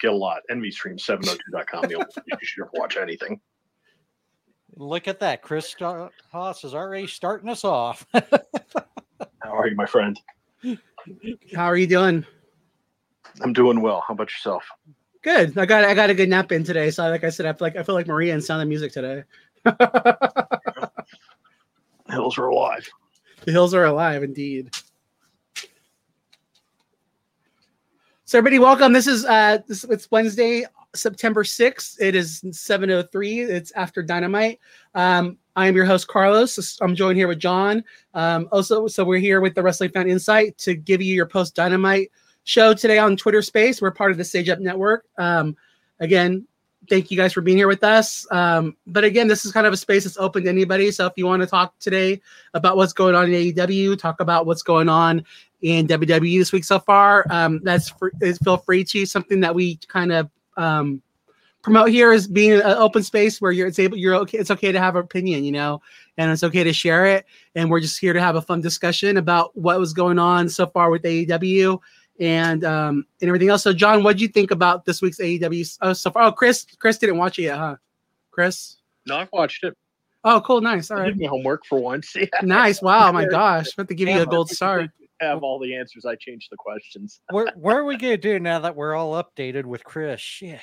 Pay a little, get a lot. NVStream702.com. You'll you should watch anything. Look at that. Chris Haas is already starting us off. How are you, my friend? How are you doing? I'm doing well. How about yourself? Good. I got I got a good nap in today. So like I said, I feel like I feel like Maria and Sound of Music today. Hills are alive. The hills are alive indeed. So everybody, welcome. This is uh this it's Wednesday, September 6th. It is 7:03. It's after Dynamite. Um, I am your host Carlos. I'm joined here with John. Um, also, so we're here with the Wrestling Fans Incite to give you your post Dynamite show today on Twitter Space. We're part of the SagED UP Network. Um, again, thank you guys for being here with us. Um, but again, this is kind of a space that's open to anybody. So if you want to talk today about what's going on in AEW, talk about what's going on in WWE this week so far, um, that's is feel free to. Something that we kind of um, promote here is being an open space where you're it's able you're okay. It's okay to have an opinion, you know, and it's okay to share it. And we're just here to have a fun discussion about what was going on so far with AEW and um and everything else. So, John, what do you think about this week's AEW oh, so far? Oh, Chris, Chris didn't watch it yet, huh? Chris? No, I've watched it. Oh, cool, nice. All I right, did my homework for once. Yeah. nice. Wow, my gosh, I have to give you a gold I star. Have all the answers. I changed the questions. Where, what are we going to do now that we're all updated with Chris? Shit.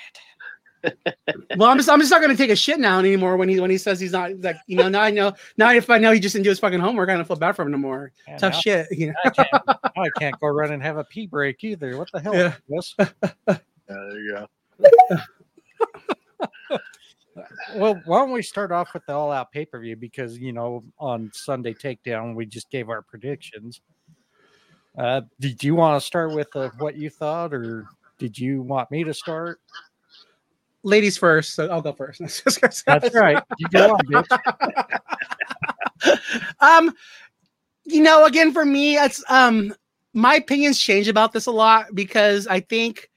Well, I'm just I'm just not gonna take a shit now anymore when he when he says he's not like you know now I know now if I know he just didn't do his fucking homework I don't feel bad for him no more. Yeah, Tough now- shit. You know? I can't, I can't go run and have a pee break either. What the hell? Yeah. Chris? Uh, there you go. Well, why don't we start off with the all out pay per view? Because, you know, on Sunday Takedown, we just gave our predictions. Uh, did you want to start with uh, what you thought, or did you want me to start? Ladies first, so I'll go first. That's right. You go on, bitch. um you know again for me it's um my opinions change about this a lot because i think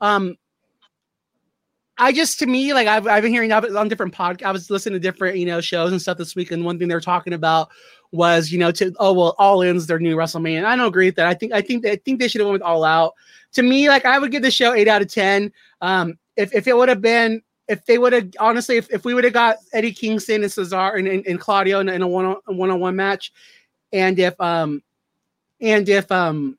um i just to me like i've, I've been hearing on different podcasts i was listening to different you know shows and stuff this week and one thing they were talking about was you know to oh well all in's their new wrestlemania and i don't agree with that i think i think i think they should have went with all out to me like i would give the show eight out of ten um if, if it would have been if they would have honestly, if, if we would have got Eddie Kingston and Cesar and, and, and Claudio in, in a one on one on one match, and if um and if um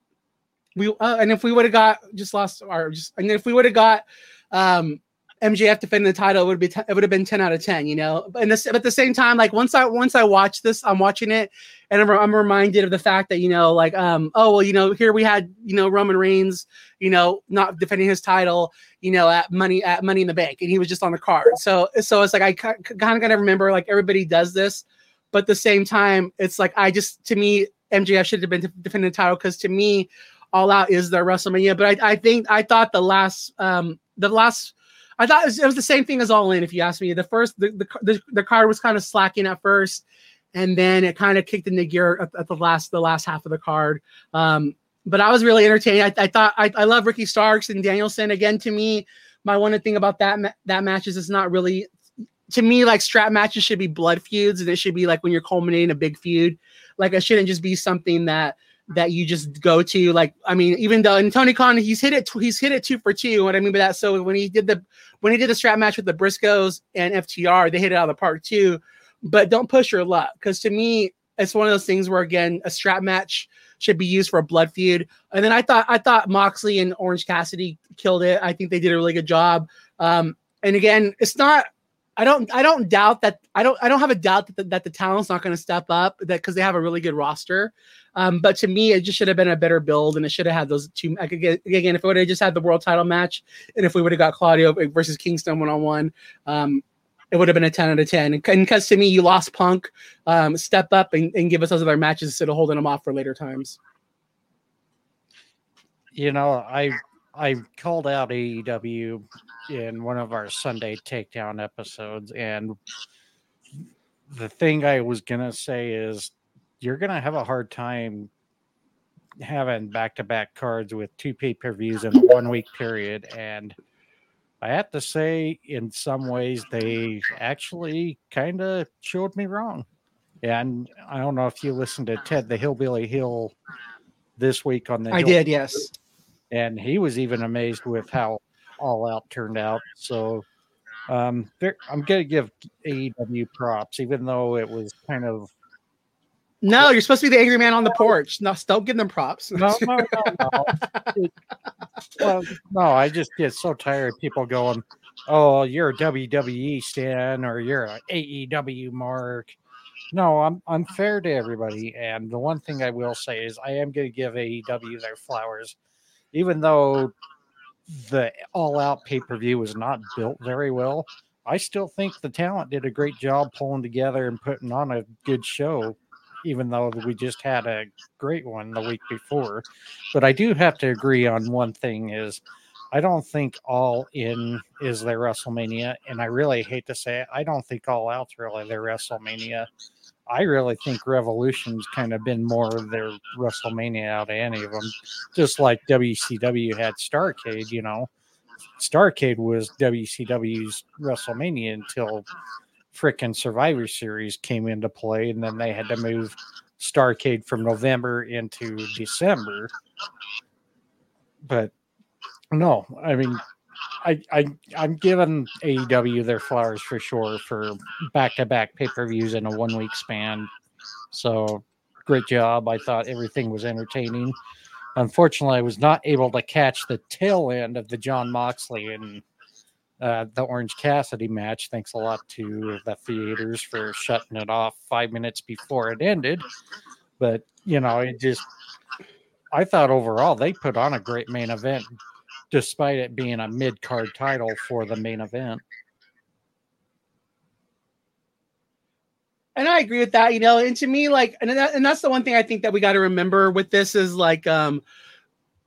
we uh, and if we would have got just lost our just and if we would have got um MJF defending the title, it would be t- it would have been ten out of ten, you know. And this, but at the same time, like once I once I watch this, I'm watching it, and I'm, I'm reminded of the fact that you know, like um oh well, you know, here we had you know Roman Reigns, you know, not defending his title, you know, at money at Money in the Bank, and he was just on the card. So so it's like I kind of gotta remember like everybody does this, but at the same time, it's like I just to me MJF should have been defending the title because to me, All Out is their WrestleMania. But I, I think I thought the last um the last I thought it was, it was the same thing as All In. If you ask me, the first the the, the, the card was kind of slacking at first, and then it kind of kicked into gear at, at the last the last half of the card. Um, but I was really entertained. I, I thought I, I love Ricky Starks and Danielson again. To me, my one thing about that ma- that match is it's not really to me like strap matches should be blood feuds, and it should be like when you're culminating a big feud. Like it shouldn't just be something that that you just go to. Like I mean, even though and Tony Khan he's hit it he's hit it two for two. What I mean by that, so when he did the when he did the strap match with the Briscoes and FTR, they hit it out of the park too. But don't push your luck because to me, it's one of those things where again a strap match should be used for a blood feud. And then I thought I thought Moxley and Orange Cassidy killed it. I think they did a really good job. Um, and again, it's not. I don't. I don't doubt that. I don't. I don't have a doubt that the, that the talent's not going to step up. That because they have a really good roster. Um, but to me, it just should have been a better build, and it should have had those two. Like, again, again, if it would have just had the world title match, and if we would have got Claudio versus Kingston one on one, it would have been a 10 out of 10. And because to me, you lost Punk, um, step up and, and give us those other matches instead of holding them off for later times. You know, I I called out AEW in one of our Sunday takedown episodes, and the thing I was gonna say is you're gonna have a hard time having back to back cards with two pay per views in a one week period. And I have to say, in some ways, they actually kind of showed me wrong. And I don't know if you listened to Ted the Hillbilly Hill this week on the I Hill- did, yes. And he was even amazed with how All Out turned out. So um, I'm going to give AEW props, even though it was kind of. No, you're supposed to be the angry man on the porch. No, don't give them props. No, no, no, no. It, well, no, I just get so tired of people going, "Oh, you're a WWE stan or you're an AEW mark." No, I'm I'm fair to everybody, and the one thing I will say is I am going to give AEW their flowers, even though the all out pay per view was not built very well. I still think the talent did a great job pulling together and putting on a good show, even though we just had a great one the week before. But I do have to agree on one thing is I don't think all in is their WrestleMania. And I really hate to say it, I don't think all out's really their WrestleMania. I really think Revolution's kind of been more of their WrestleMania out of any of them. Just like WCW had Starcade, you know. Starcade was WCW's WrestleMania until frickin' Survivor Series came into play, and then they had to move Starcade from November into December. But no, I mean, I, I I'm giving AEW their flowers for sure for back to back pay per views in a one week span. So great job. I thought everything was entertaining. Unfortunately, I was not able to catch the tail end of the Jon Moxley and uh, the Orange Cassidy match. Thanks a lot to the theaters for shutting it off five minutes before it ended. But you know, it just I thought overall they put on a great main event despite it being a mid card title for the main event. And I agree with that, you know. And to me, like, and that, and that's the one thing I think that we got to remember with this is like, um,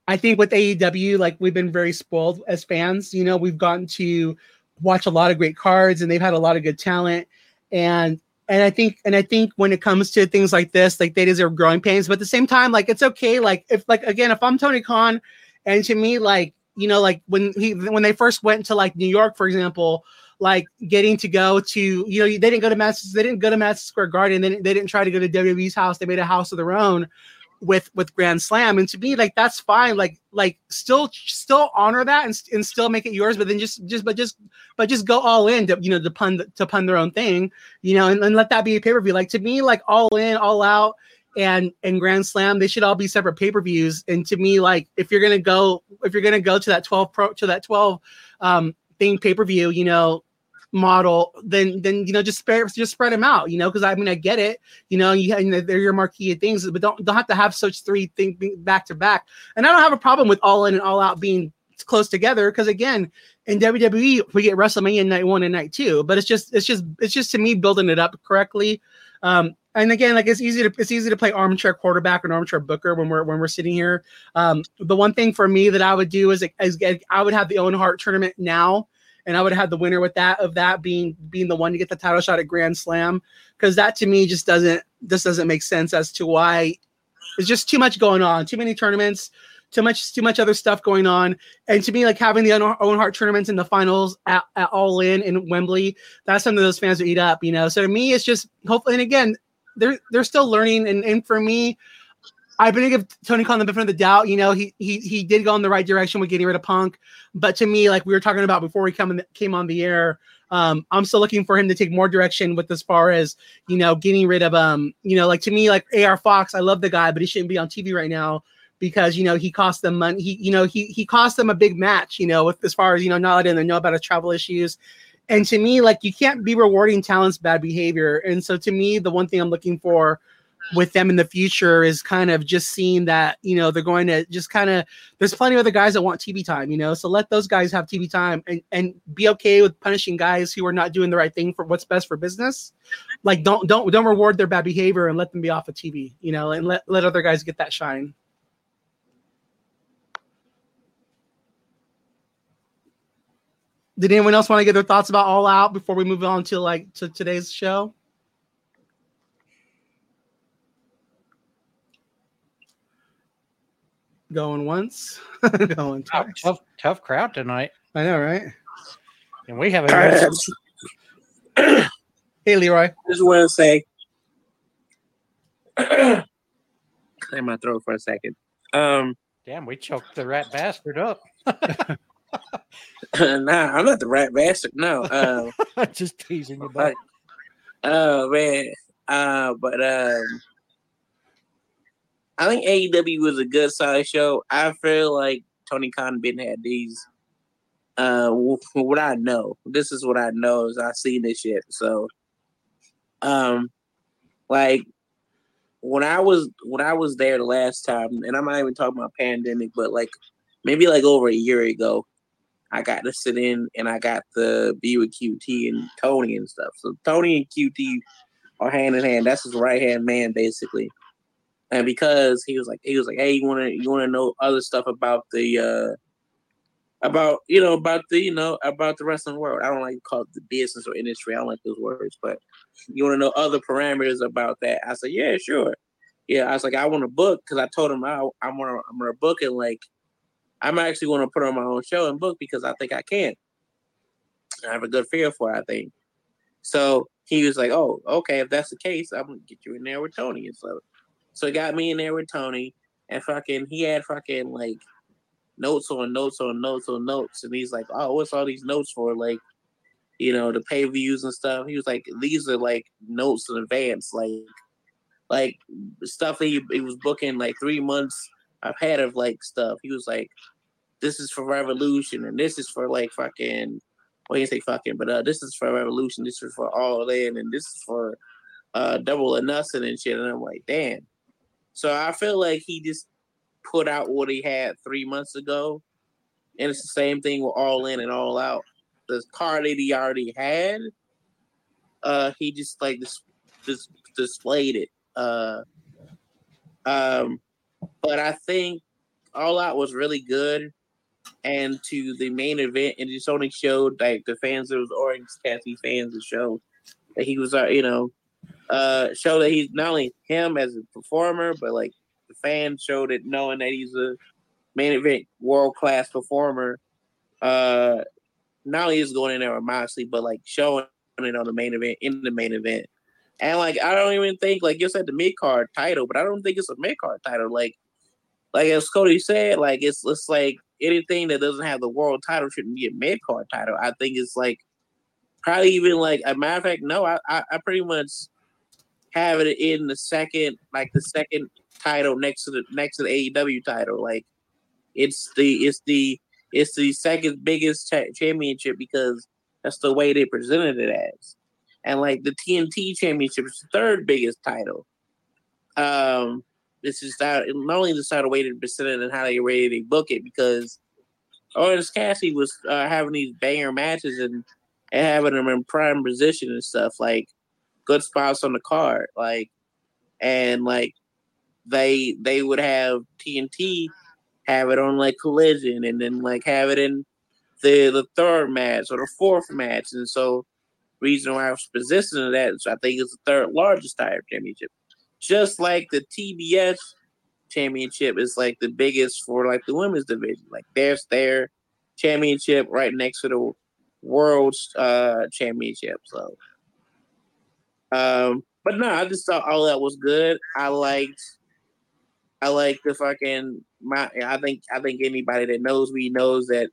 I think with AEW, like, we've been very spoiled as fans. You know, we've gotten to watch a lot of great cards, and they've had a lot of good talent. And and I think and I think when it comes to things like this, like they deserve growing pains. But at the same time, like it's okay. Like if like again, if I'm Tony Khan, and to me, like you know, like when he when they first went to like New York, for example, like getting to go to, you know, they didn't go to Madison, they didn't go to Madison Square Garden, they didn't, they didn't try to go to WWE's house, they made a house of their own with with Grand Slam, and to me, like that's fine. Like like still still honor that and, and still make it yours, but then just just but just but just go all in to you know to pun to pun their own thing, you know, and, and let that be a pay per view. Like to me, like all in, all out and and Grand Slam, they should all be separate pay per views. And to me, like if you're gonna go, if you're gonna go to that 12 pro to that 12 um thing pay per view, you know, model, then then you know just spread just spread them out, you know, because I mean I get it, you know, you, they're your marquee things, but don't don't have to have such three things back to back. And I don't have a problem with all in and all out being close together because again in WWE we get WrestleMania night one and night two, but it's just it's just it's just to me building it up correctly. Um, and again, like it's easy to it's easy to play armchair quarterback and armchair booker when we're when we're sitting here. Um, the one thing for me that I would do is, is I would have the Owen Hart tournament now, and I would have the winner with that of that being being the one to get the title shot at Grand Slam because that to me just doesn't this doesn't make sense as to why there's just too much going on, too many tournaments, too much too much other stuff going on, and to me like having the Owen Hart tournaments in the finals at, at all in in Wembley, that's something those fans would eat up, you know. So to me, it's just hopefully, and again, they're they're still learning. And and for me, I've been to give Tony Khan the benefit of the doubt. You know, he he he did go in the right direction with getting rid of Punk, but to me, like we were talking about before we come in, came on the air, um, I'm still looking for him to take more direction with as far as you know getting rid of um you know like to me like AR Fox. I love the guy, but he shouldn't be on TV right now because you know he cost them money. He you know he he cost them a big match. You know with as far as you know not letting them know about his travel issues and to me, like you can't be rewarding talent's bad behavior. And so to me, the one thing I'm looking for with them in the future is kind of just seeing that, you know, they're going to just kind of there's plenty of other guys that want TV time, you know. So let those guys have TV time and, and be okay with punishing guys who are not doing the right thing for what's best for business. Like don't don't don't reward their bad behavior and let them be off of TV, you know, and let, let other guys get that shine. Did anyone else want to get their thoughts about All Out before we move on to like to today's show? Going once, going tough, tough, tough, crowd tonight. I know, right? And we have a hey, Leroy. Just want to say, clear my throat for a second. Um, Damn, we choked the rat bastard up. nah, I'm not the rat bastard. No. Uh, Just teasing you, but Oh man. Uh but um I think AEW was a good solid show. I feel like Tony Khan didn't have these uh what I know. This is what I know is I seen this shit. So um like when I was when I was there the last time, and I'm not even talking about pandemic, but like maybe like over a year ago, I got to sit in and I got to be with QT and Tony and stuff. So Tony and QT are hand in hand. That's his right hand man, basically. And because he was like, he was like, hey, you wanna you wanna know other stuff about the uh about you know about the you know about the wrestling world. I don't like to call it the business or industry. I don't like those words, but you want to know other parameters about that. I said, yeah, sure. Yeah, I was like, I want to book because I told him I, I'm gonna I'm gonna book it like I'm actually going to put on my own show and book because I think I can. I have a good feel for it, I think. So he was like, "Oh, okay, if that's the case, I'm gonna get you in there with Tony." And so, so he got me in there with Tony, and fucking, he had fucking like notes on notes on notes on notes, and he's like, "Oh, what's all these notes for?" Like, you know, the pay views and stuff. He was like, "These are like notes in advance, like, like stuff that he, he was booking like three months ahead of like stuff." He was like, "This is for Revolution, and this is for like fucking." well, you say fucking, but uh, this is for Revolution, this is for All In, and this is for uh, Double or Nothing and shit. And I'm like, damn. So I feel like he just put out what he had three months ago, and it's the same thing with All In and All Out. The card that he already had, uh, he just like this, this displayed it. Uh, um, but I think All Out was really good and to the main event, and just only showed like the fans that was Orange Cassidy fans to show that he was, uh, you know, uh, show that he's not only him as a performer, but like the fans showed it knowing that he's a main event world class performer. Uh, not only is going in there with Moxley, but like showing it on the main event in the main event. And like I don't even think like you said the mid card title, but I don't think it's a mid card title. Like like as Cody said, like it's it's like anything that doesn't have the world title shouldn't be a mid card title. I think it's like probably even like a matter of fact, no, I, I I pretty much have it in the second like the second title next to the next to the AEW title. Like it's the it's the it's the second biggest cha- championship because that's the way they presented it as. And like the TNT championship is the third biggest title. Um this is that not only the side of way they present it and how they ready to book it because Orange Cassidy was uh, having these banger matches and, and having them in prime position and stuff like good spots on the card like and like they they would have TNT have it on like collision and then like have it in the the third match or the fourth match and so reason why I was positioning that is I think it's the third largest tire championship just like the TBS championship is like the biggest for like the women's division. Like there's their championship right next to the world's uh championship. So um but no, I just thought all that was good. I liked I like the fucking my I think I think anybody that knows me knows that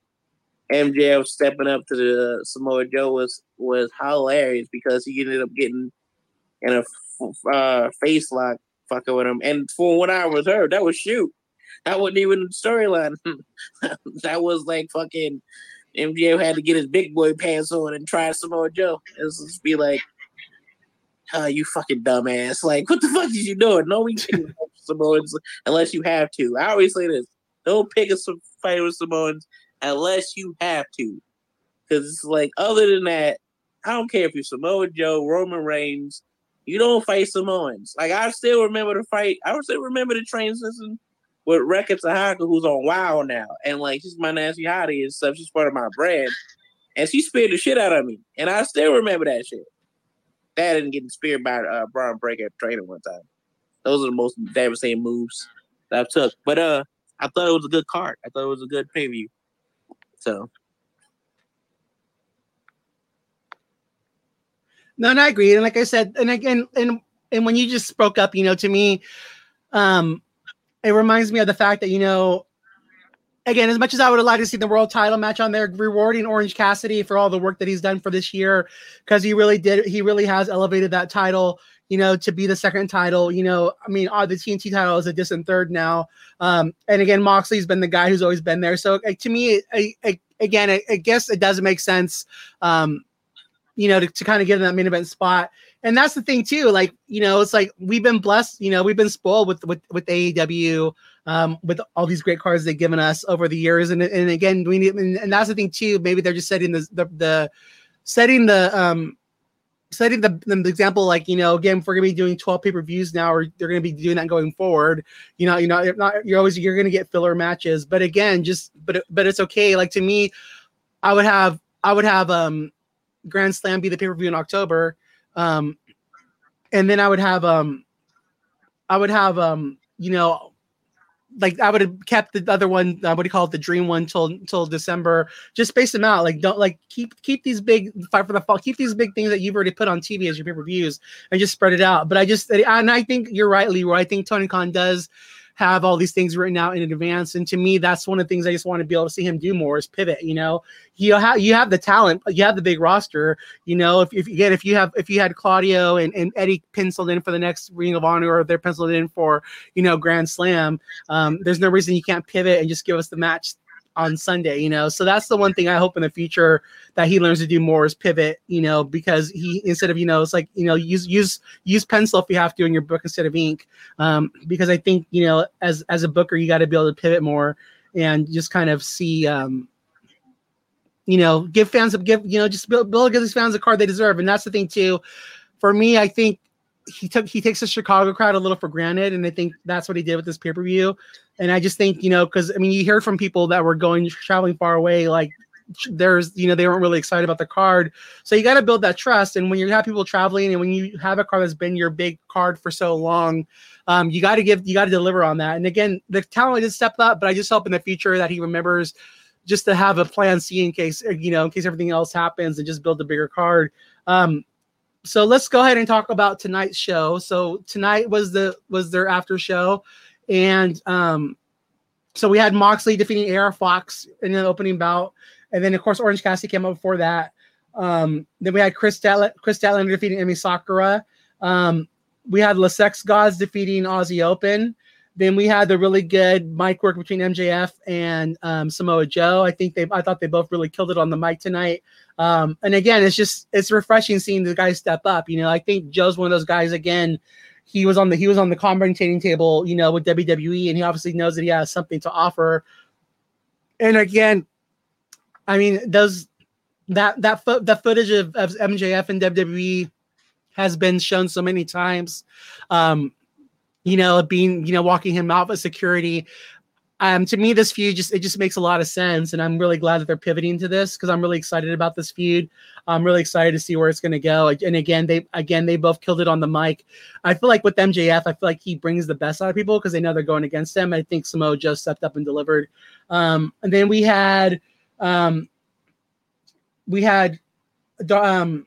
MJF stepping up to the Samoa Joe was was hilarious because he ended up getting in a uh, face lock fucking with him. And for what I was heard, that was shoot. That wasn't even storyline. that was like fucking MJF had to get his big boy pants on and try Samoa Joe. Was just be like, oh, you fucking dumbass. Like, what the fuck is you doing? No, we can't Samoans unless you have to. I always say this. Don't pick a fight with Samoans unless you have to. Because it's like, other than that, I don't care if you're Samoa Joe, Roman Reigns, you don't fight Samoans. Like I still remember the fight. I still remember the train system with Rekka Tahaka, who's on WoW now, and like she's my nasty hottie and stuff. She's part of my brand, and she speared the shit out of me, and I still remember that shit. That and getting speared by uh, Bron Breakker training one time. Those are the most devastating moves that I took. But uh, I thought it was a good card. I thought it was a good preview. So No, and I agree. And like I said, and again, and and when you just spoke up, you know, to me, um, it reminds me of the fact that you know, again, as much as I would have liked to see the world title match on there, rewarding Orange Cassidy for all the work that he's done for this year, because he really did, he really has elevated that title, you know, to be the second title. You know, I mean, uh, the TNT title is a distant third now. Um, and again, Moxley's been the guy who's always been there. So uh, to me, I, I, again, I, I, guess it does make sense, um, you know, to, to kind of get in that main event spot. And that's the thing too. Like, you know, it's like we've been blessed, you know, we've been spoiled with with with AEW um, with all these great cards they've given us over the years. And and again, we need, and, and that's the thing too. Maybe they're just setting the the, the setting the um setting the, the example like you know again if we're gonna be doing 12 pay-per-views now or they're gonna be doing that going forward you know you know not you're always you're gonna get filler matches but again just but but it's okay like to me i would have i would have um grand slam be the pay-per-view in october um and then i would have um i would have um you know like I would have kept the other one. Uh, what do you call it? The dream one till till December. Just space them out. Like don't like keep keep these big fight for the fall. Keep these big things that you've already put on TV as your pay per views and just spread it out. But I just and I think you're right, Leroy. I think Tony Khan does have all these things written out in advance. And to me, that's one of the things I just want to be able to see him do more is pivot. You know, you have you have the talent, you have the big roster. You know, if, if again if you have if you had Claudio and, and Eddie penciled in for the next Ring of Honor or they're penciled in for you know Grand Slam, um, there's no reason you can't pivot and just give us the match on Sunday, you know. So that's the one thing I hope in the future that he learns to do more is pivot, you know, because he instead of you know it's like you know use use use pencil if you have to in your book instead of ink, um, because I think you know as as a booker you got to be able to pivot more and just kind of see. Um, you know, give fans a give you know just build, build give these fans a card they deserve, and that's the thing too. For me, I think he took he takes the Chicago crowd a little for granted, and I think that's what he did with this pay per view. And I just think you know because I mean you hear from people that were going traveling far away, like there's you know they weren't really excited about the card, so you got to build that trust. And when you have people traveling, and when you have a card that's been your big card for so long, um, you got to give you got to deliver on that. And again, the talent did step up, but I just hope in the future that he remembers just to have a plan C in case you know in case everything else happens and just build a bigger card. Um, so let's go ahead and talk about tonight's show. So tonight was the was their after show, and um, so we had Moxley defeating AR Fox in the opening bout, and then of course Orange Cassidy came up before that. Um, then we had Kris Statlander, Kris Statlander defeating Emi Sakura. Um, we had Le Sex Gods defeating Aussie Open. Then we had the really good mic work between MJF and um, Samoa Joe. I think they, I thought they both really killed it on the mic tonight. Um, and again, it's just it's refreshing seeing the guys step up. You know, I think Joe's one of those guys. Again, he was on the he was on the commentating table, you know, with WWE, and he obviously knows that he has something to offer. And again, I mean, those that that fo- the footage of, of MJF and WWE has been shown so many times. Um, you know, being, you know, walking him out of security. Um, to me, this feud just it just makes a lot of sense, and I'm really glad that they're pivoting to this because I'm really excited about this feud. I'm really excited to see where it's going to go. And again, they again they both killed it on the mic. I feel like with MJF, I feel like he brings the best out of people because they know they're going against him. I think Samoa just stepped up and delivered. Um, and then we had um, we had um,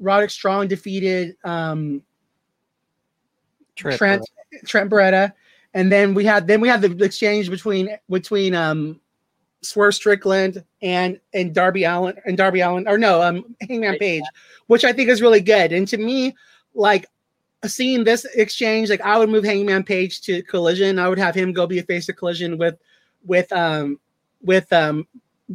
Roderick Strong defeated um, Trent, Trent Trent Beretta, and then we had then we had the exchange between between um Swerve Strickland and and Darby Allin and Darby Allin or no um Hangman Page, which I think is really good. And to me, like seeing this exchange, like I would move Hangman Page to Collision. I would have him go be a face of Collision with with um with um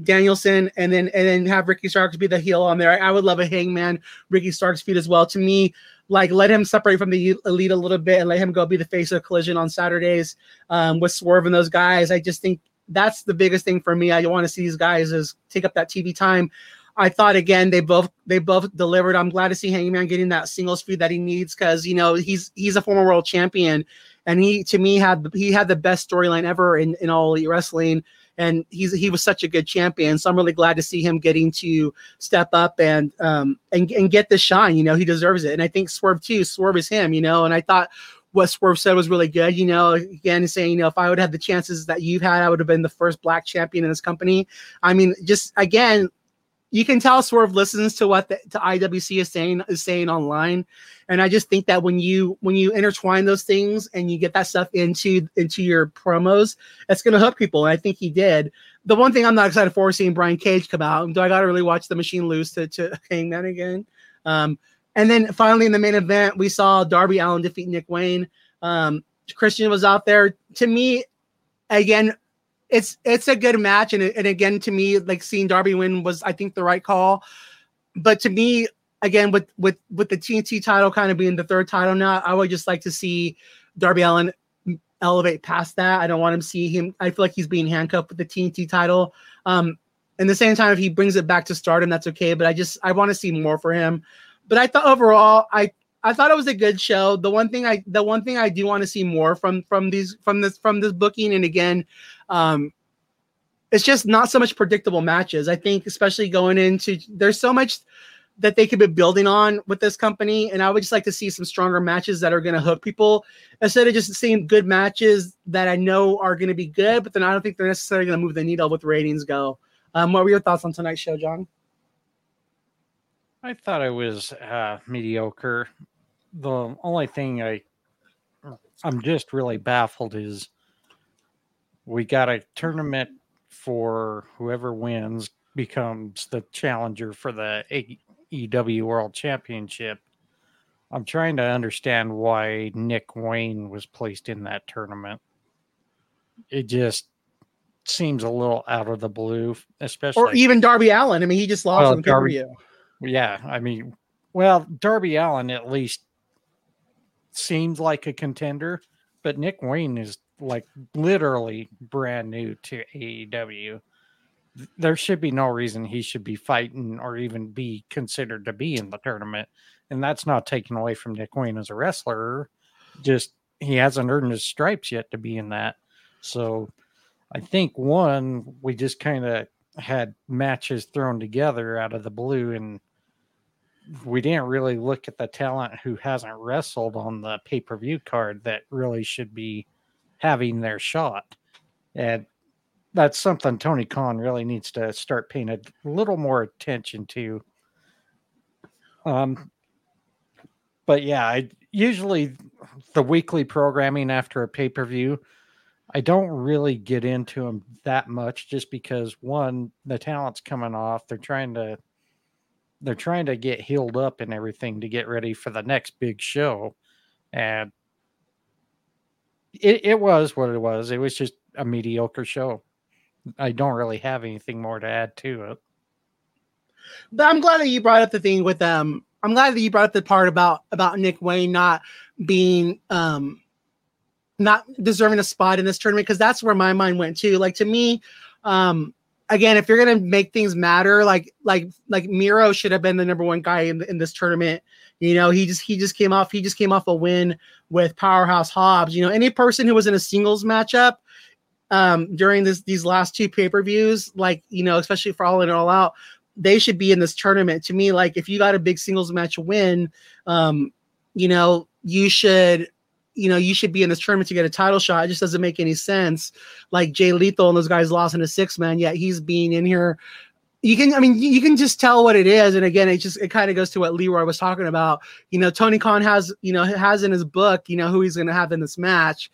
Danielson and then and then have Ricky Starks be the heel on there. I, I would love a Hangman Ricky Starks feud as well. To me, like let him separate from the elite a little bit and let him go be the face of collision on Saturdays um, with Swerve and those guys. I just think that's the biggest thing for me. I want to see these guys is take up that TV time. I thought again they both they both delivered. I'm glad to see Hangman getting that singles feud that he needs because you know he's he's a former world champion and he to me had he had the best storyline ever in in all elite wrestling and he's he was such a good champion. So I'm really glad to see him getting to step up and um and, and get the shine. You know, he deserves it. And I think Swerve too. Swerve is him. You know, and I thought what Swerve said was really good. You know, again, saying, you know, if I would have the chances that you've had, I would have been the first black champion in this company. I mean, just again, you can tell Swerve listens to what the to IWC is saying is saying online, and I just think that when you when you intertwine those things and you get that stuff into into your promos, it's going to hook people. And I think he did. The one thing I'm not excited for seeing Brian Cage come out. Do I got to really watch the machine lose to to Hangman again? Um, and then finally in the main event, we saw Darby Allin defeat Nick Wayne. Um, Christian was out there. To me, again, it's it's a good match, and and again, to me, like seeing Darby win was I think the right call. But to me, again, with with with the TNT title kind of being the third title now, I would just like to see Darby Allin elevate past that. I don't want him to see him. I feel like he's being handcuffed with the TNT title. Um, and the same time, if he brings it back to stardom, that's okay. But I just I want to see more for him. But I thought overall, I I thought it was a good show. The one thing I the one thing I do want to see more from from these from this from this booking, and again, um, it's just not so much predictable matches. I think, especially going into there's so much that they could be building on with this company, and I would just like to see some stronger matches that are going to hook people instead of just seeing good matches that I know are going to be good, but then I don't think they're necessarily going to move the needle with ratings go. Um, what were your thoughts on tonight's show, John? I thought it was uh, mediocre. The only thing I I'm just really baffled is we got a tournament for whoever wins becomes the challenger for the AEW World Championship. I'm trying to understand why Nick Wayne was placed in that tournament. It just seems a little out of the blue, especially or even Darby Allin. I mean, he just lost Well, on the Darby-. Yeah, I mean, well, Darby Allin at least seems like a contender, but Nick Wayne is like literally brand new to AEW. There should be no reason he should be fighting or even be considered to be in the tournament. And that's not taken away from Nick Wayne as a wrestler. Just he hasn't earned his stripes yet to be in that. So I think one, we just kind of had matches thrown together out of the blue and we didn't really look at the talent who hasn't wrestled on the pay-per-view card that really should be having their shot and that's something tony khan really needs to start paying a little more attention to um but yeah i usually the weekly programming after a pay-per-view I don't really get into them that much just because one, the talent's coming off. They're trying to they're trying to get healed up and everything to get ready for the next big show. And it, it was what it was. It was just a mediocre show. I don't really have anything more to add to it. But I'm glad that you brought up the thing with um. I'm glad that you brought up the part about about Nick Wayne not being um not deserving a spot in this tournament because that's where my mind went to. Like to me, um, again, if you're gonna make things matter, like like like Miro should have been the number one guy in in this tournament. You know, he just he just came off he just came off a win with Powerhouse Hobbs. You know, any person who was in a singles matchup um during this these last two pay-per-views, like you know, especially for all in all out, they should be in this tournament. To me, like if you got a big singles match win, um, you know, you should you know, you should be in this tournament to get a title shot. It just doesn't make any sense. Like Jay Lethal and those guys lost in a six man, yet he's being in here. You can, I mean, you can just tell what it is. And again, it just, it kind of goes to what Leroy was talking about. You know, Tony Khan has, you know, has in his book, you know, who he's going to have in this match.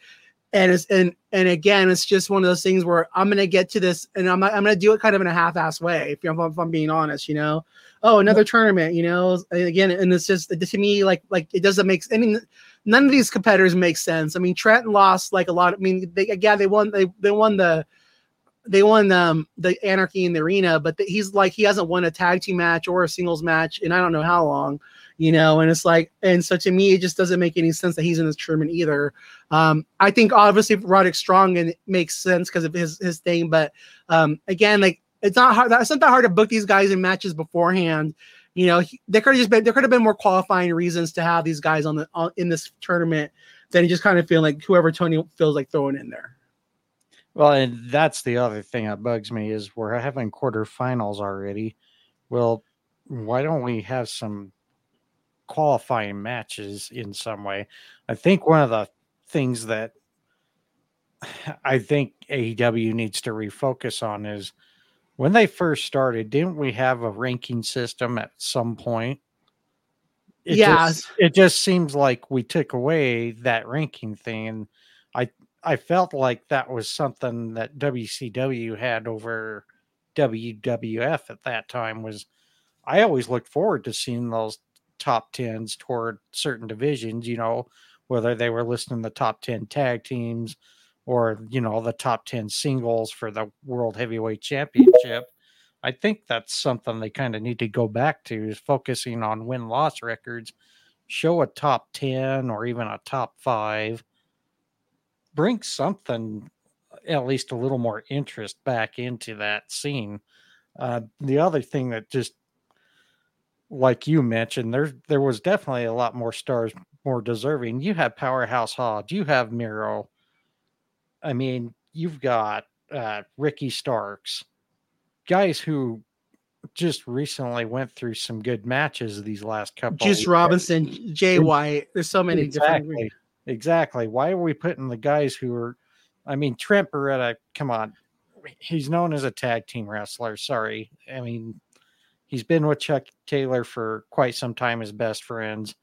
And it's, and, and again, it's just one of those things where I'm going to get to this and I'm, I'm going to do it kind of in a half ass way. If, I'm- if I'm being honest, you know, oh, another tournament, you know, and again, and it's just to me, like, like it doesn't make, mean, none of these competitors make sense. I mean, Trenton lost like a lot. I mean, they again they won they they won the they won um the anarchy in the arena, but the, he's like he hasn't won a tag team match or a singles match in I don't know how long, you know. And it's like, and so to me, it just doesn't make any sense that he's in this tournament either. Um, I think obviously Roderick Strong and makes sense because of his his thing, but um, again, like it's not hard. It's not that hard to book these guys in matches beforehand you know, he, there could have just been there could have been more qualifying reasons to have these guys on the on, in this tournament than just kind of feel like whoever Tony feels like throwing in there. Well, and that's the other thing that bugs me is we're having quarterfinals already. Well, why don't we have some qualifying matches in some way? I think one of the things that I think AEW needs to refocus on is when they first started, didn't we have a ranking system at some point? It Yeah. just, it just seems like we took away that ranking thing, and I I felt like that was something that WCW had over WWF at that time. Was I always looked forward to seeing those top tens toward certain divisions, you know, whether they were listing the top ten tag teams or you know the top 10 singles for the world heavyweight championship i think that's something they kind of need to go back to is focusing on win-loss records. Show a top 10 or even a top 5 bring something at least a little more interest back into that scene. Uh, the other thing that just like you mentioned there there was definitely a lot more stars more deserving. You have powerhouse hobbs you have miro I mean, you've got uh, Ricky Starks, guys who just recently went through some good matches these last couple. Juice. Robinson, Jay White. There's so many different. Exactly. Exactly. Why are we putting the guys who are? I mean, Trent Beretta. Come on, he's known as a tag team wrestler. Sorry, I mean, he's been with Chuck Taylor for quite some time as best friends.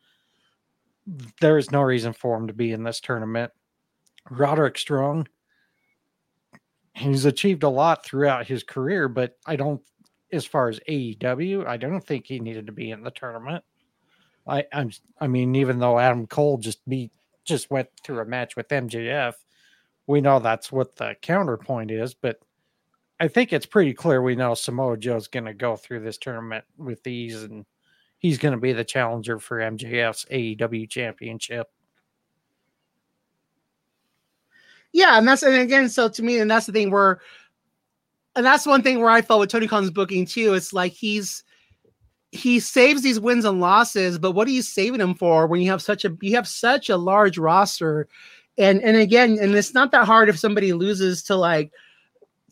There is no reason for him to be in this tournament. Roderick Strong, he's achieved a lot throughout his career, but I don't, as far as AEW, I don't think he needed to be in the tournament. I, I'm, I mean, even though Adam Cole just beat, just went through a match with MJF, we know that's what the counterpoint is, but I think it's pretty clear we know Samoa Joe's going to go through this tournament with ease, and he's going to be the challenger for MJF's AEW championship. Yeah, and that's and again, so to me, and that's the thing where, and that's one thing where I felt with Tony Khan's booking too. It's like he's he saves these wins and losses, but what are you saving them for when you have such a you have such a large roster, and and again, and it's not that hard if somebody loses to like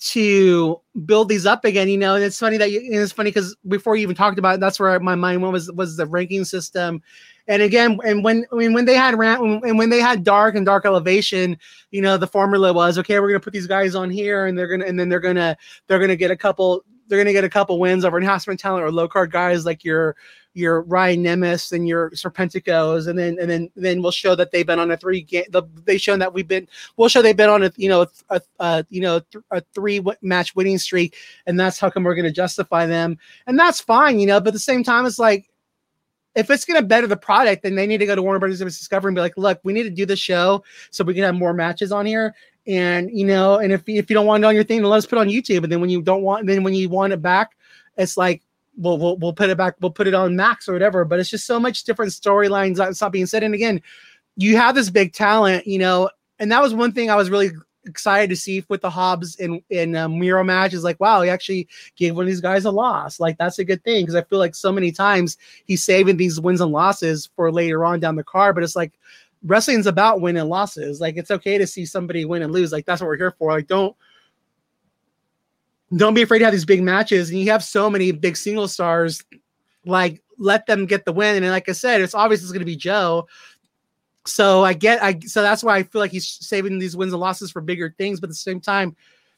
to build these up again, you know. And it's funny that you, it's funny because before you even talked about it, that's where my mind went was was the ranking system. And again, and when I mean when they had ran and when they had dark and dark elevation, you know, the formula was okay, we're gonna put these guys on here and they're gonna and then they're gonna they're gonna get a couple they're gonna get a couple wins over enhancement talent or low card guys like your your Ryan Nemeth and your Serpenticos, and then and then then we'll show that they've been on a three game. The, they shown that we've been. We'll show they've been on a you know a, a you know a three match winning streak, and that's how come we're going to justify them, and that's fine, you know. But at the same time, it's like if it's going to better the product, then they need to go to Warner Brothers and Discovery and be like, look, we need to do the show so we can have more matches on here. And you know, and if if you don't want it on your thing, then let us put it on YouTube. And then when you don't want, then when you want it back, it's like we'll, we'll we'll put it back, we'll put it on Max or whatever. But it's just so much different storylines that's not being said. And again, you have this big talent, you know, and that was one thing I was really excited to see with the Hobbs in in um, Miro match is like, wow, he actually gave one of these guys a loss. Like that's a good thing because I feel like so many times he's saving these wins and losses for later on down the card. But it's like wrestling's about win and losses. Like it's okay to see somebody win and lose. Like that's what we're here for. Like don't don't be afraid to have these big matches. And you have so many big single stars. Like let them get the win. And like I said, it's obvious it's going to be Joe. So I get I so that's why I feel like he's saving these wins and losses for bigger things, but at the same time,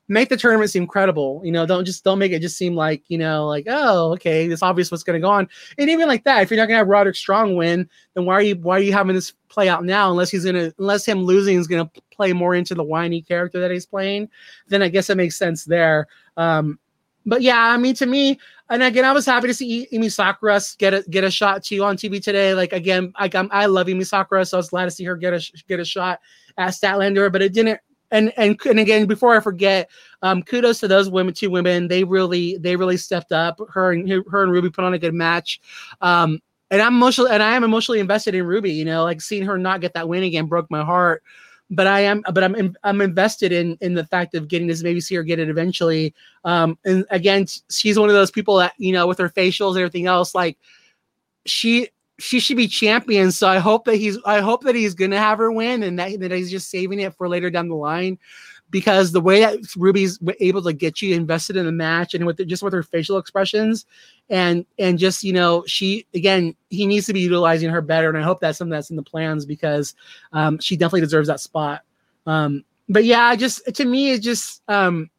make the tournament seem credible. You know, don't just don't make it just seem like, you know, like, oh, okay, it's obvious what's gonna go on. And even like that, if you're not gonna have Roderick Strong win, then why are you why are you having this play out now? Unless he's gonna unless him losing is gonna play more into the whiny character that he's playing, then I guess it makes sense there. Um, but yeah, I mean, to me, and again, I was happy to see Emi Sakura get a get a shot too on TV today. Like again, I I love Emi Sakura, so I was glad to see her get a get a shot at Statlander. But it didn't. And and and again, before I forget, um, kudos to those women, two women. They really they really stepped up. Her and her and Ruby put on a good match. Um, and I'm emotionally and I am emotionally invested in Ruby. You know, like seeing her not get that win again broke my heart but I am, but I'm, I'm invested in in the fact of getting this. Maybe see her get it eventually. Um, and again, she's one of those people that you know with her facials and everything else, like she she should be champion. So I hope that he's I hope that he's gonna have her win and that, that he's just saving it for later down the line. Because the way that Ruby's able to get you invested in the match and with the, just with her facial expressions, and and just you know she again he needs to be utilizing her better, and I hope that's something that's in the plans because um, she definitely deserves that spot. Um, but yeah, I just to me, it just um,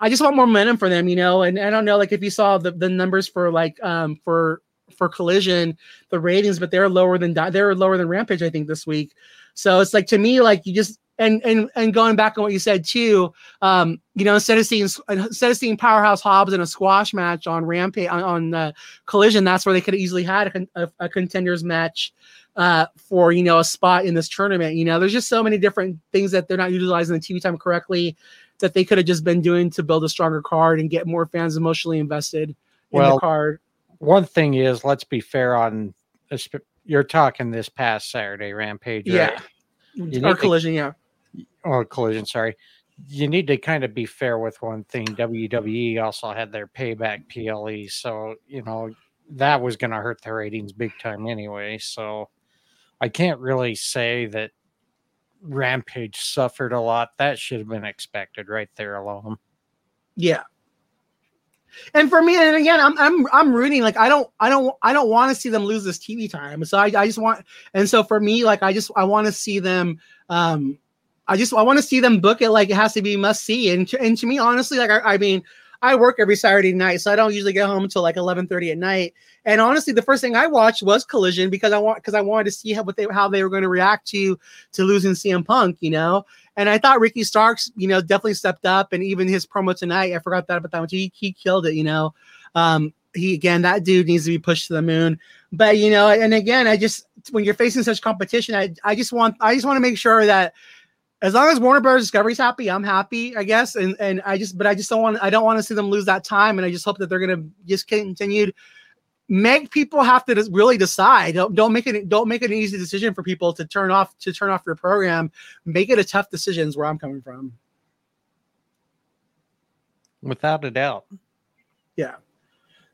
I just want more momentum for them, you know. And I don't know, like if you saw the, the numbers for like um for for Collision, the ratings, but they're lower than they're lower than Rampage, I think, this week. So it's like to me, like you just and and and going back on what you said too, um, you know, instead of seeing instead of seeing Powerhouse Hobbs in a squash match on Rampage on, on uh, Collision, that's where they could have easily had a, a, a contenders match uh, for you know a spot in this tournament. You know, there's just so many different things that they're not utilizing the TV time correctly that they could have just been doing to build a stronger card and get more fans emotionally invested in the card. One thing is, let's be fair on. You're talking this past Saturday Rampage, yeah, right? or collision, to, yeah. Or collision, sorry. You need to kind of be fair with one thing. WWE also had their payback PLE, so you know that was going to hurt the ratings big time anyway. So I can't really say that Rampage suffered a lot. That should have been expected right there alone. Yeah. And for me, and again, I'm I'm I'm rooting. Like I don't I don't I don't want to see them lose this TV time. So I, I just want and so for me, like I just I want to see them um I just I want to see them book it like it has to be must see. And to, and to me, honestly, like I, I mean, I work every Saturday night, so I don't usually get home until like 11:30 at night. And honestly, the first thing I watched was Collision because I want because I wanted to see how what they how they were going to react to to losing CM Punk, you know. And I thought Ricky Starks, you know, definitely stepped up, and even his promo tonight, I forgot that about that one. He he killed it, you know. Um, he again, that dude needs to be pushed to the moon. But you know, and again, I just when you're facing such competition, I I just want I just want to make sure that as long as Warner Brothers Discovery's happy, I'm happy, I guess. And and I just, but I just don't want, I don't want to see them lose that time. And I just hope that they're gonna just continue make people have to really decide. Don't, don't make it don't make it an easy decision for people to turn off to turn off your program. Make it a tough decision. Is where I'm coming from. Without a doubt. Yeah.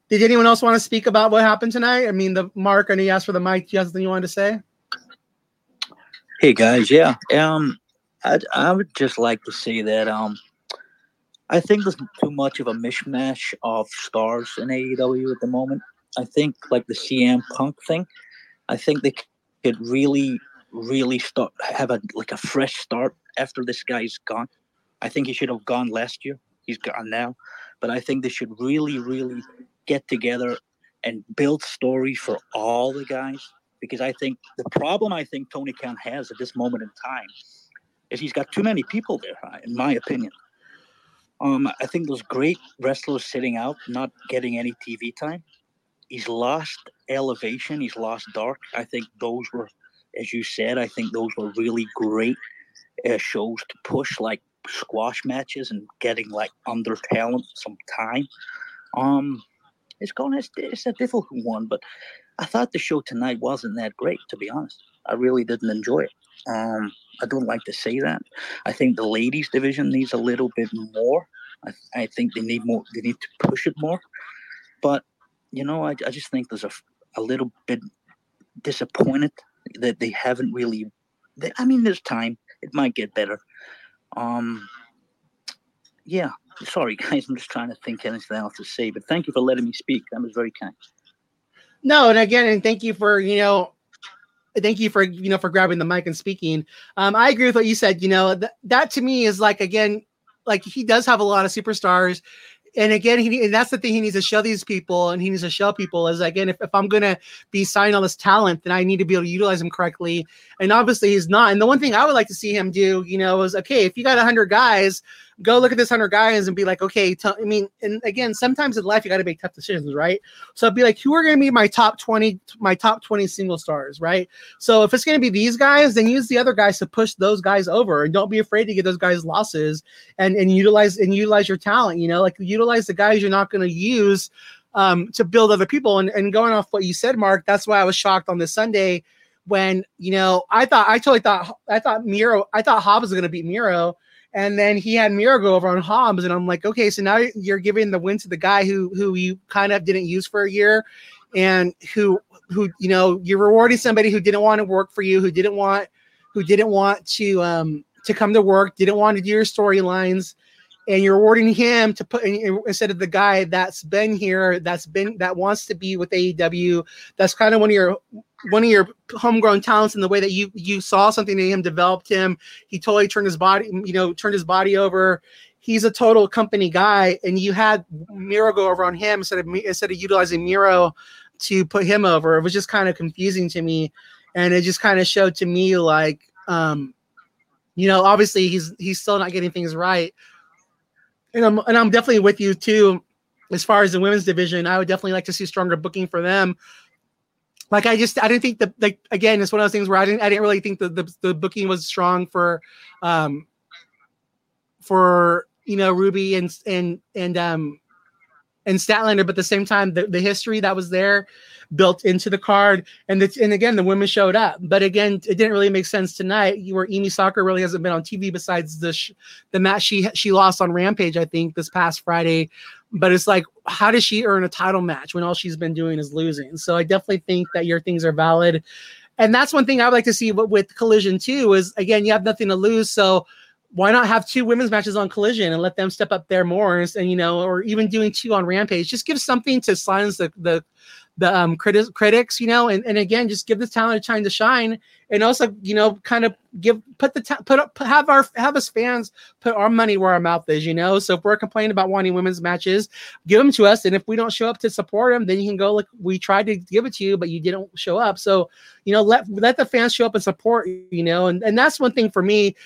Did anyone else want to speak about what happened tonight? I mean, the Mark, I know you asked for the mic. Do you have something you wanted to say? Hey guys, yeah. Um, I I would just like to say that um, I think there's too much of a mishmash of stars in AEW at the moment. I think like the CM Punk thing, I think they could really, really start have a like a fresh start after this guy's gone. I think he should have gone last year. He's gone now, but I think they should really, really get together and build stories for all the guys because I think the problem I think Tony Khan has at this moment in time is he's got too many people there, uh, in my opinion. Um, I think those great wrestlers sitting out, not getting any TV time. He's lost elevation. He's lost dark. I think those were, as you said, I think those were really great uh, shows to push like squash matches and getting like under talent some time. Um, it's going. It's, it's a difficult one, but I thought the show tonight wasn't that great, to be honest. I really didn't enjoy it. Um, I don't like to say that. I think the ladies division needs a little bit more. I, I think they need more. They need to push it more. But you know, I, I just think there's a, a little bit disappointed that they haven't really. They, I mean, there's time. It might get better. Um, yeah. Sorry, guys. I'm just trying to think anything else to say. But thank you for letting me speak. That was very kind. No, and again, and thank you for you know thank you for you know for grabbing the mic and speaking. Um, I agree with what you said. You know th- that to me is like again, like he does have a lot of superstars and again, he and that's the thing he needs to show these people, and he needs to show people is again, if, if I'm gonna be signing all this talent, then I need to be able to utilize him correctly. And obviously, he's not. And the one thing I would like to see him do, you know, is okay, if you got hundred guys, go look at this hundred guys and be like, okay, t- I mean, and again, sometimes in life you got to make tough decisions, right? So I'd be like, who are going to be my top twenty, my top twenty single stars, right? So if it's going to be these guys, then use the other guys to push those guys over, and don't be afraid to get those guys losses, and and utilize and utilize your talent. You know, like utilize the guys you're not going to use um, to build other people. And and going off what you said, Mark, that's why I was shocked on this Sunday when you know I thought I totally thought I thought Miro I thought Hobbs was to beat Miro and then he had Miro go over on Hobbs, and I'm like, okay, so now you're giving the win to the guy who who you kind of didn't use for a year, and who who you know you're rewarding somebody who didn't want to work for you, who didn't want who didn't want to um to come to work, didn't want to do your storylines, and you're rewarding him to put instead of the guy that's been here, that's been that wants to be with AEW. That's kind of one of your one of your homegrown talents in the way that you you saw something in him, developed him. He totally turned his body, you know, turned his body over. He's a total company guy, and you had Miro go over on him instead of instead of utilizing Miro to put him over. It was just kind of confusing to me, and it just kind of showed to me like, um, you know, obviously he's he's still not getting things right, and I'm and I'm definitely with you too. As far as the women's division, I would definitely like to see stronger booking for them like I just I didn't think the like again it's one of those things where I didn't I didn't really think the the, the booking was strong for um for you know Ruby and and and um and Statlander, but at the same time the, the history that was there built into the card and the, and again the women showed up. But again it didn't really make sense tonight. Where Emi Sakura really hasn't been on TV besides the sh- the match she she lost on Rampage I think this past Friday but it's like how does she earn a title match when all she's been doing is losing? So I definitely think that your things are valid. And that's one thing I would like to see with Collision too is again you have nothing to lose. So why not have two women's matches on collision and let them step up there more and you know or even doing two on rampage? Just give something to silence the the the um criti- critics you know and, and again just give this talent a time to shine. And also you know kind of give put the ta- put up have our have us fans put our money where our mouth is you know? So if we're complaining about wanting women's matches give them to us. And if we don't show up to support them then you can go like we tried to give it to you but you didn't show up. So you know let let the fans show up and support you know? And and that's one thing for me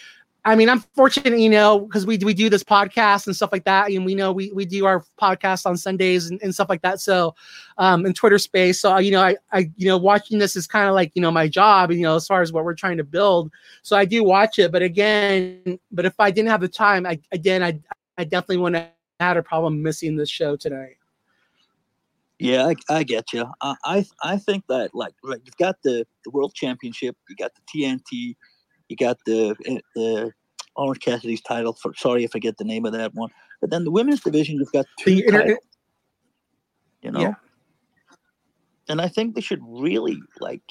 I mean, I'm fortunate, you know, because we we do this podcast and stuff like that, and we know we we do our podcast on Sundays and, and stuff like that. So, um, in Twitter space, so you know, I I you know, watching this is kind of like you know my job, you know, as far as what we're trying to build. So I do watch it, but again, but if I didn't have the time, I again, I I definitely wouldn't have had a problem missing this show tonight. Yeah, I, I get you. I, I I think that like like you've got the the world championship, you got the TNT you got the eh, the Orange Cassidy's title. For, sorry if I get the name of that one. But then the women's division, you've got two The titles. You know, Yeah. and I think they should really like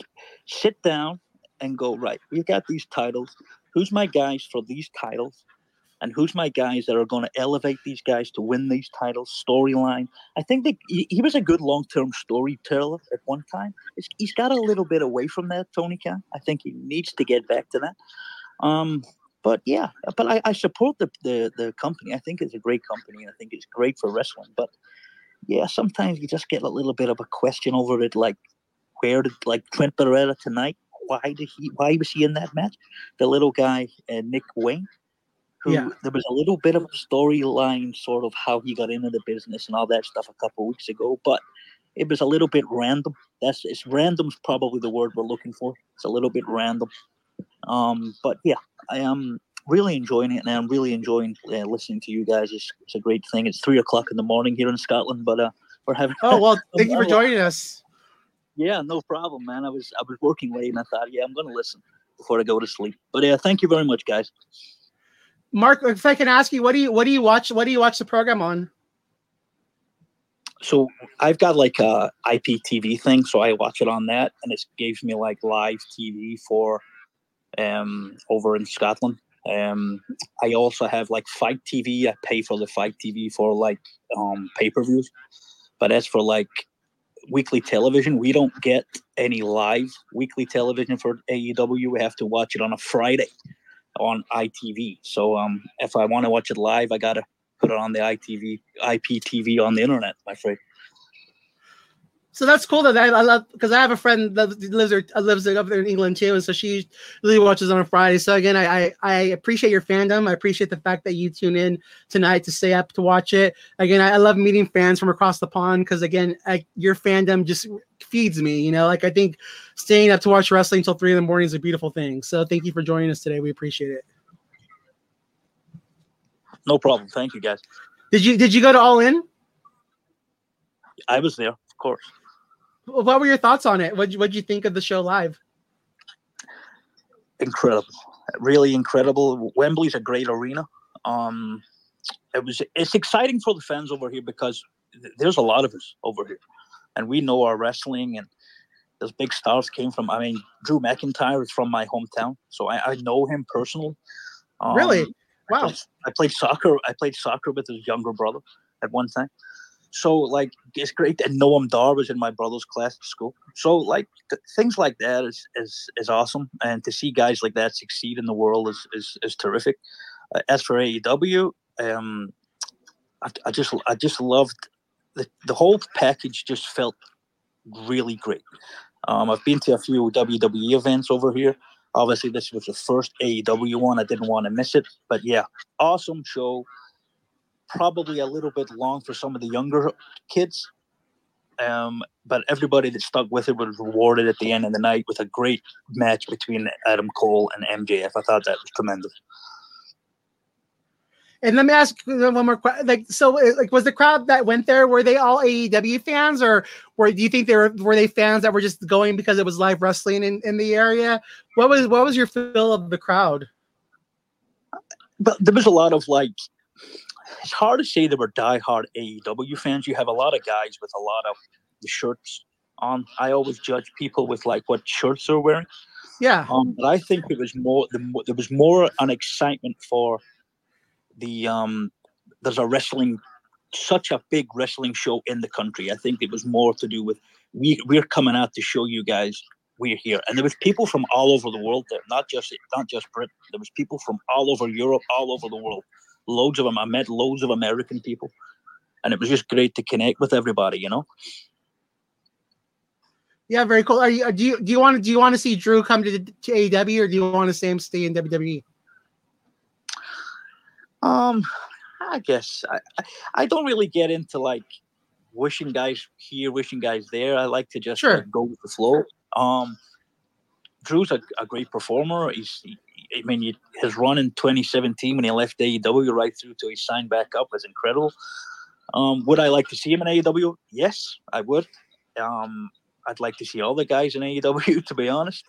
sit down and go right. We've got these titles. Who's my guys for these titles? And who's my guys that are going to elevate these guys to win these titles? Storyline. I think that he, he was a good long-term storyteller at one time. He's, he's got a little bit away from that, Tony Khan. I think he needs to get back to that. Um, but yeah, but I, I support the, the the company. I think it's a great company. and I think it's great for wrestling. But yeah, sometimes you just get a little bit of a question over it, like where did like Trent Beretta tonight? Why did he? Why was he in that match? The little guy, uh, Nick Wayne. Who, Yeah. There was a little bit of a storyline, sort of how he got into the business and all that stuff a couple of weeks ago, but it was a little bit random. That's it's random's probably the word we're looking for. It's a little bit random. Um, but yeah, I am really enjoying it, and I'm really enjoying uh, listening to you guys. It's, it's a great thing. It's three o'clock in the morning here in Scotland, but uh, we're having. Oh well, thank you for joining us. Yeah, no problem, man. I was I was working late, and I thought, yeah, I'm going to listen before I go to sleep. But yeah, thank you very much, guys. Mark, if I can ask you, what do you what do you watch? What do you watch the program on? So I've got like a IPTV thing, so I watch it on that, and it gives me like live TV for um over in Scotland. Um, I also have like Fight TV. I pay for the Fight TV for like um pay per views, but as for like weekly television, we don't get any live weekly television for AEW. We have to watch it on a Friday on ITV. So um, if I want to watch it live, I gotta put it on the ITV IPTV on the internet. I'm afraid. So that's cool that I, I love because I have a friend that lives there uh, lives up there in England too, and so she really watches on a Friday. So again, I, I I appreciate your fandom. I appreciate the fact that you tune in tonight to stay up to watch it. Again, I, I love meeting fans from across the pond because again, I, your fandom just feeds me. You know, like I think staying up to watch wrestling until three in the morning is a beautiful thing. So thank you for joining us today. We appreciate it. No problem. Thank you, guys. Did you did you go to All In? I was there, of course. What were your thoughts on it? What what you think of the show live? incredible, really incredible. Wembley's a great arena. Um, it was it's exciting for the fans over here because th- there's a lot of us over here, and we know our wrestling and those big stars came from. I mean, Drew McIntyre is from my hometown, so I, I know him personally. Um, Really? I Wow. played, I played soccer. I played soccer with his younger brother at one time. So like it's great that Noam Dar was in my brother's class at school. So like th- things like that is, is is awesome, and to see guys like that succeed in the world is is, is terrific. Uh, as for AEW, um, I, I just I just loved the the whole package. Just felt really great. Um, I've been to a few WWE events over here. Obviously, this was the first AEW one. I didn't want to miss it, but yeah, awesome show probably a little bit long for some of the younger kids. Um, but everybody that stuck with it was rewarded at the end of the night with a great match between Adam Cole and MJF. I thought that was tremendous. And let me ask one more question. Like, so, like, was the crowd that went there were they all AEW fans, or were do you think they were were they fans that were just going because it was live wrestling in, in the area? What was what was your feel of the crowd? But there was a lot of like it's hard to say they were diehard AEW fans. You have a lot of guys with a lot of the shirts on. I always judge people with like what shirts they're wearing. Yeah. Um, but I think it was more the, there was more an excitement for the um. There's a wrestling, such a big wrestling show in the country. I think it was more to do with we we're coming out to show you guys we're here, and there was people from all over the world there, not just not just Britain. There was people from all over Europe, all over the world loads of them. I met loads of American people, and it was just great to connect with everybody. You know. Yeah, very cool. Are you do you do you want to do you want to see Drew come to, to AEW or do you want to see him stay in WWE? Um, I guess I, I, I don't really get into like wishing guys here, wishing guys there. I like to just Sure. like, go with the flow. Um, Drew's a, a great performer. He's, he, I mean, you, his run in 2017 when he left AEW right through till he signed back up was incredible. Um, would I like to see him in AEW? Yes, I would. Um, I'd like to see all the guys in AEW, to be honest.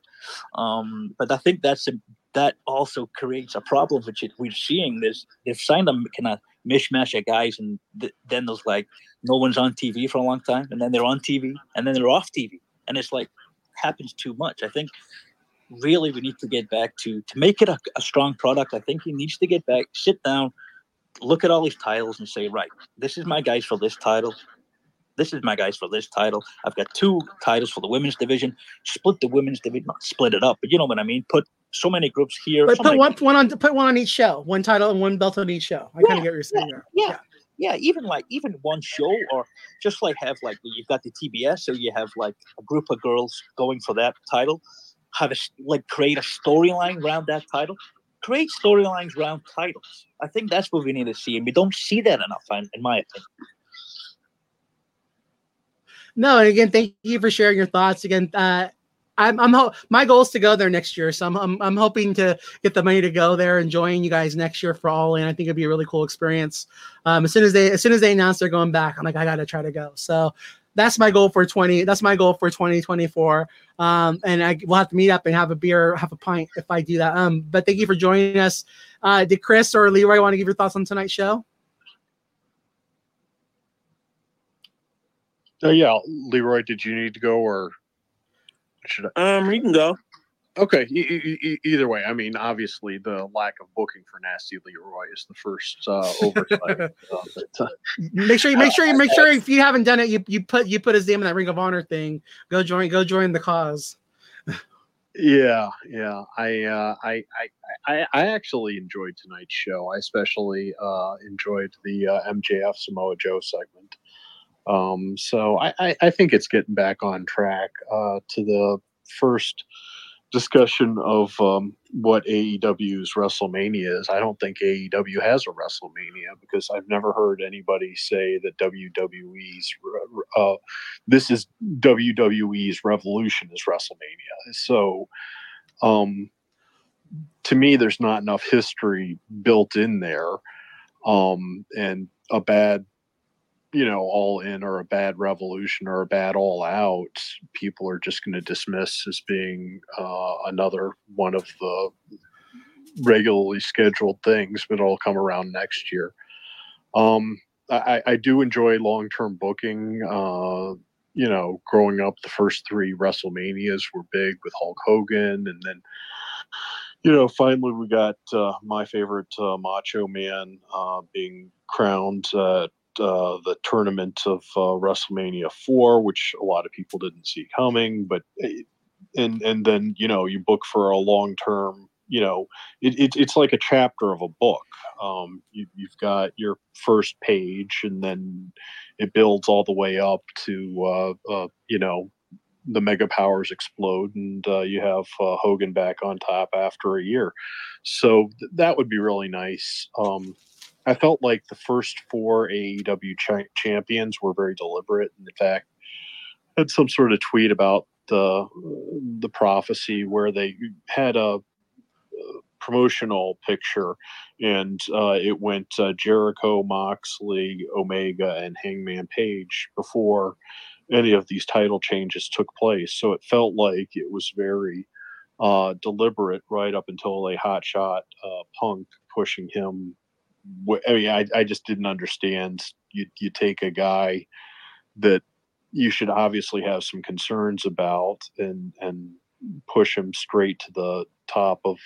Um, but I think that's a, that also creates a problem which it, we're seeing. This they've signed a kind of mishmash of guys, and th- then there's like no one's on TV for a long time, and then they're on TV, and then they're off TV, and it's like happens too much. I think really we need to get back to to make it a, a strong product. I think he needs to get back, sit down, look at all these titles, and say, right, this is my guys for this title. This is my guys for this title. I've got two titles for the women's division. Split the women's division, not split it up, but you know what I mean. Put so many groups here. But so put one one on put one on each show, one title and one belt on each show. I kind of get what you're saying there. yeah, yeah, even like even one show or just like have like you've got the TBS, so you have like a group of girls going for that title. Have a like create a storyline around that title. Create storylines around titles. I think that's what we need to see, and we don't see that enough, in, in my opinion. No, and again, thank you for sharing your thoughts. Again, uh, I'm, I'm ho- my goal is to go there next year, so I'm, I'm, I'm hoping to get the money to go there and join you guys next year for All In. I think it'd be a really cool experience. Um, as soon as they as soon as they announce they're going back, I'm like, I gotta try to go. So that's my goal for 20. That's my goal for 2024. Um, and I we'll have to meet up and have a beer, have a pint if I do that. Um, but thank you for joining us. Uh, did Chris or Leroy want to give your thoughts on tonight's show? Oh yeah, Leroy, did you need to go or should I? Um, you can go. Okay, e- e- either way, I mean, obviously the lack of booking for Nasty Leroy is the first uh, oversight. uh, but, uh, Make sure you make sure you make sure if you haven't done it, you, you put you put his name in that Ring of Honor thing. Go join go join the cause. yeah, yeah, I, uh, I, I, I, I actually enjoyed tonight's show. I especially uh, enjoyed the uh, MJF Samoa Joe segment. Um, so I, I, I think it's getting back on track uh, to the first discussion of um, what AEW's WrestleMania is. I don't think AEW has a WrestleMania because I've never heard anybody say that WWE's uh, this is WWE's Revolution is WrestleMania. So, um, to me, there's not enough history built in there, um, and a bad you know, all in or a bad revolution or a bad all out, people are just going to dismiss as being uh, another one of the regularly scheduled things, but it'll come around next year. Um, I, I do enjoy long term booking. Uh, you know, growing up, the first three WrestleManias were big with Hulk Hogan, and then you know, finally we got uh, my favorite uh, Macho Man uh, being crowned uh, the tournament of uh, WrestleMania four, which a lot of people didn't see coming. But eh, and and then you know you book for a long term. You know, it, it, it's like a chapter of a book. Um, you, you've got your first page, and then it builds all the way up to uh, uh, you know the mega powers explode and uh, you have uh, Hogan back on top after a year. So th- that would be really nice. Um, I felt like the first four AEW cha- champions were very deliberate. In fact, had some sort of tweet about the the prophecy where they had a, a promotional picture and uh, it went uh, Jericho, Moxley, Omega, and Hangman Page before any of these title changes took place. So it felt like it was very uh, deliberate right up until a hot shot uh, Punk pushing him. I mean, I, I just didn't understand. You you take a guy that you should obviously have some concerns about and and push him straight to the top of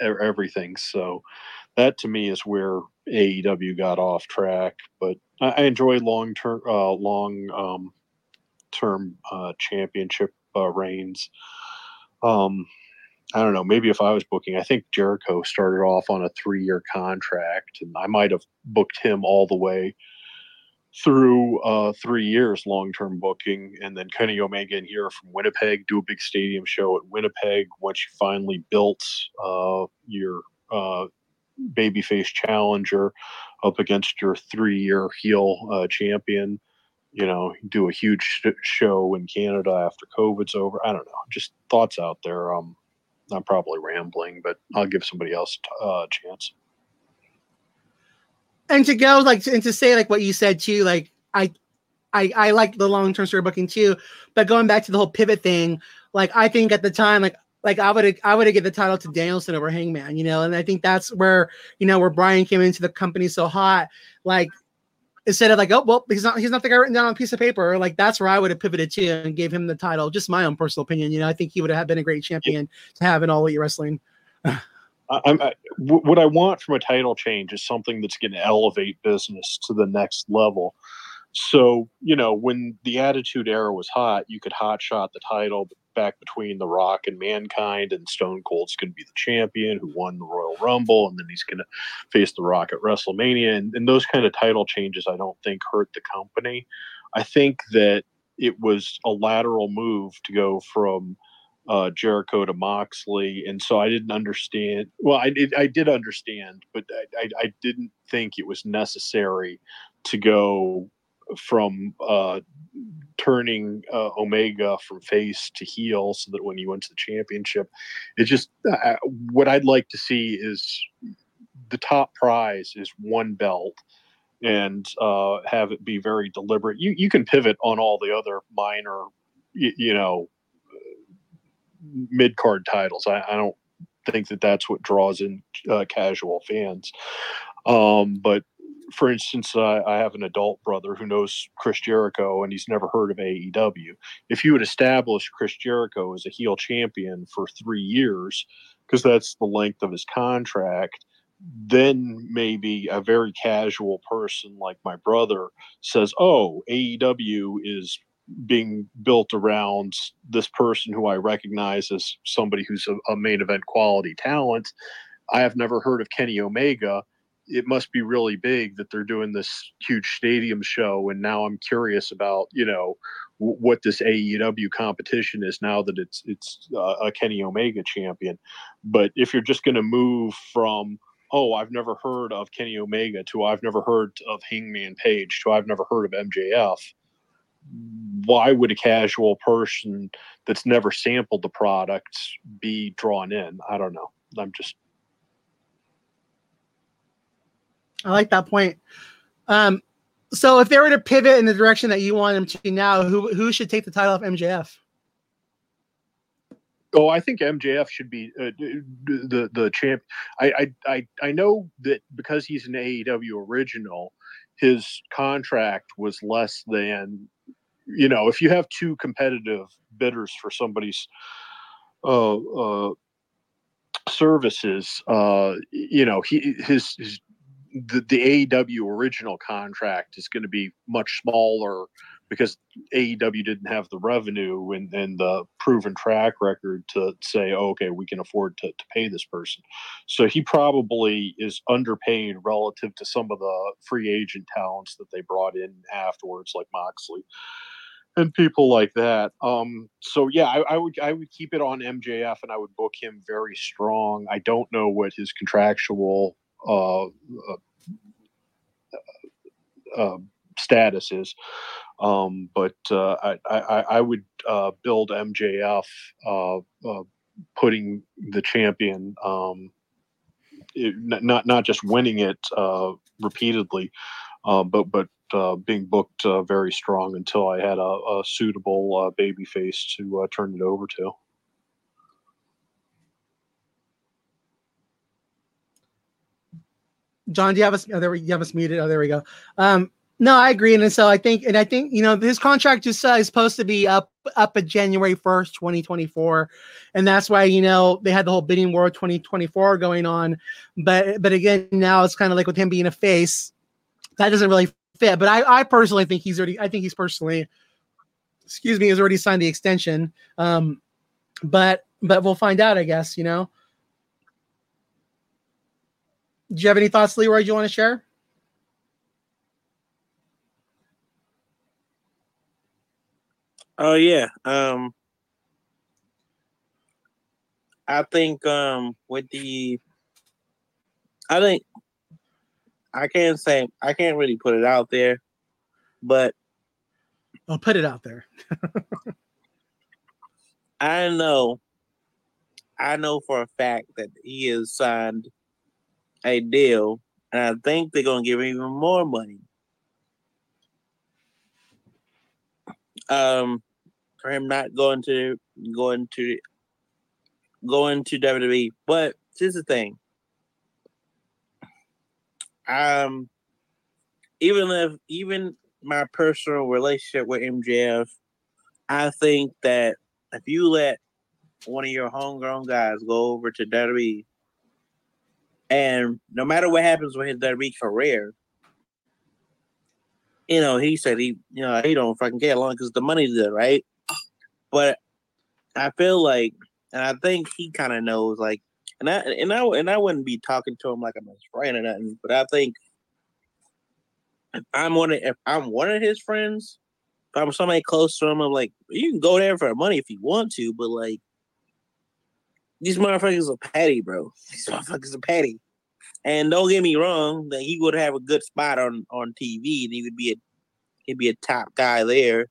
everything. So that to me is where AEW got off track. But I, I enjoy long term, uh, long um, term uh, championship uh, reigns. Um, I don't know. Maybe if I was booking, I think Jericho started off on a three year contract, and I might have booked him all the way through uh, three years long term booking, and then Kenny Omega in here from Winnipeg, do a big stadium show at Winnipeg. Once you finally built uh, your uh, babyface challenger up against your three year heel uh, champion, you know, do a huge sh- show in Canada after COVID's over. I don't know. Just thoughts out there. Um, I'm probably rambling, but I'll give somebody else uh, a chance. And to go like and to say like what you said too, like I I I like the long term story booking too, but going back to the whole pivot thing, like I think at the time, like like I would I would have given the title to Danielson over Hangman, you know, and I think that's where you know where Brian came into the company so hot, like instead of like oh well he's not he's not the guy written down on a piece of paper, like that's where I would have pivoted to and gave him the title. Just my own personal opinion, you know, I think he would have been a great champion to have in all elite wrestling. I'm, I, what I want from a title change is something that's going to elevate business to the next level. So, you know, when the Attitude Era was hot, you could hot shot the title back between The Rock and Mankind, and Stone Cold's going to be the champion who won the Royal Rumble, and then he's going to face The Rock at WrestleMania. And, and those kind of title changes, I don't think hurt the company. I think that it was a lateral move to go from uh, Jericho to Moxley, and so I didn't understand. Well, I did, I did understand, but I, I, I didn't think it was necessary to go from uh, turning uh, Omega from face to heel, so that when he went to the championship, it just uh, what I'd like to see is the top prize is one belt and uh, have it be very deliberate. You you can pivot on all the other minor, you, you know, mid card titles. I, I, don't think that that's what draws in uh, casual fans. Um, but for instance, uh, I have an adult brother who knows Chris Jericho and he's never heard of AEW. If you would establish Chris Jericho as a heel champion for three years, because that's the length of his contract, then maybe a very casual person like my brother says, Oh, AEW is being built around this person who I recognize as somebody who's a, a, main event quality talent. I have never heard of Kenny Omega. It must be really big that they're doing this huge stadium show, and now I'm curious about you know w- what this AEW competition is now that it's it's uh, a Kenny Omega champion. But if you're just going to move from oh I've never heard of Kenny Omega to I've never heard of Hangman Page to I've never heard of MJF why would a casual person that's never sampled the product be drawn in? I don't know. I'm just. I like that point. Um, so if they were to pivot in the direction that you want them to now, who who should take the title of MJF? Oh, I think MJF should be uh, the the champ. I, I I know that because he's an AEW original, his contract was less than you know, if you have two competitive bidders for somebody's uh, uh, services, uh, you know, he his his the, the AEW original contract is going to be much smaller because AEW didn't have the revenue and, and the proven track record to say, oh, okay, we can afford to, to pay this person. So he probably is underpaid relative to some of the free agent talents that they brought in afterwards, like Moxley and people like that. Um, so yeah, I, I, would I would keep it on MJF and I would book him very strong. I don't know what his contractual uh, uh, uh, status is, um, but uh, I, I, I would uh, build MJF, uh, putting the champion. Um, it, not not just winning it repeatedly, but but uh, being booked uh, very strong until I had a, a suitable uh, baby face to uh, turn it over to. John, do you have us? Oh, there we, you have us muted. Oh, there we go. Um, no, I agree, and so I think, and I think you know, his contract just uh, is supposed to be up up at January first, twenty twenty four, and that's why you know they had the whole bidding war twenty twenty four going on. But but again, now it's kind of like with him being a face, that doesn't really fit. But I, I personally think he's already. I think he's personally, excuse me, has already signed the extension. Um, but but we'll find out. I guess you know. Do you have any thoughts, Leroy? Do you want to share? Oh yeah. Um I think um with the I think I can't say I can't really put it out there, but I'll put it out there. I know, I know for a fact that he is signed a deal, and I think they're gonna give even more money. Um, for him not going to going to going to WWE. But here's the thing: um, even if even my personal relationship with MJF, I think that if you let one of your homegrown guys go over to WWE, and no matter what happens with his WWE career, you know, he said he, you know, he don't fucking care long because the money's there, right? But I feel like, and I think he kind of knows, like, and I and I and I wouldn't be talking to him like I'm his friend or nothing, but I think if I'm one of if I'm one of his friends, if I'm somebody close to him, I'm like, you can go there for money if you want to, but like these motherfuckers are petty, bro. These motherfuckers are petty. And don't get me wrong, that he would have a good spot on on TV, and he would be a he'd be a top guy there.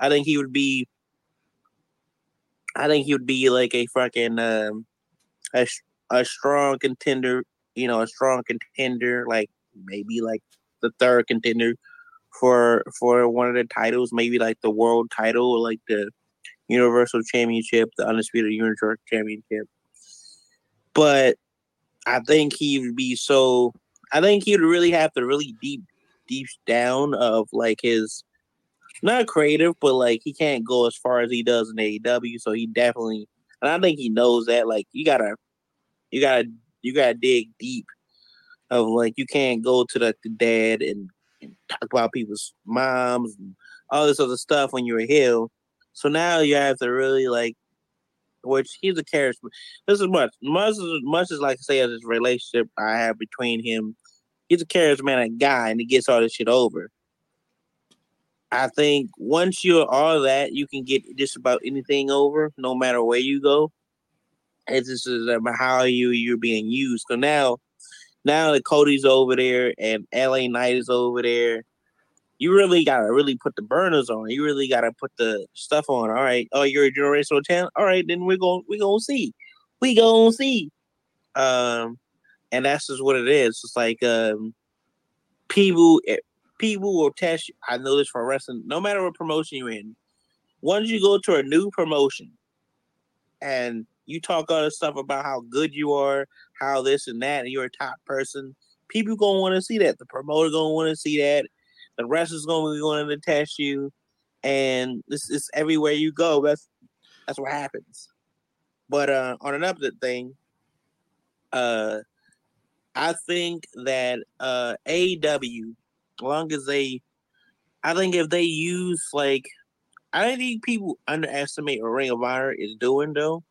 I think he would be. I think he would be like a fucking um, a a strong contender, you know, a strong contender, like maybe like the third contender for for one of the titles, maybe like the world title or like the Universal Championship, the Undisputed Universal Championship. But I think he would be so. I think he would really have to really deep, deep down of like his not creative, but like he can't go as far as he does in AEW. So he definitely, and I think he knows that. Like you gotta you gotta you gotta dig deep of like you can't go to the, the dad and, and, talk about people's moms and all this other stuff when you're a heel. So now you have to really like which he's a charisma. This is much much as much as like say as this relationship I have between him. He's a charismatic guy and he gets all this shit over. I think once you're all that, you can get just about anything over, no matter where you go. It's just about how you you're being used. So now, now that Cody's over there and LA Knight is over there, you really gotta really put the burners on. You really gotta put the stuff on. All right. Oh, you're a generational talent. All right, then we're gonna we're gonna see. We gonna see. Um, and that's just what it is. It's like um, people eh, people will test you. I know this from wrestling. No matter what promotion you're in, once you go to a new promotion, and you talk all this stuff about how good you are, how this and that, and you're a top person. People gonna want to see that. The promoter gonna want to see that. The wrestler's gonna be wanting to test you, and this is everywhere you go. That's that's what happens. But uh, on another thing, uh, I think that uh as long as they, I think if they use like, I don't think people underestimate what Ring of Honor is doing though,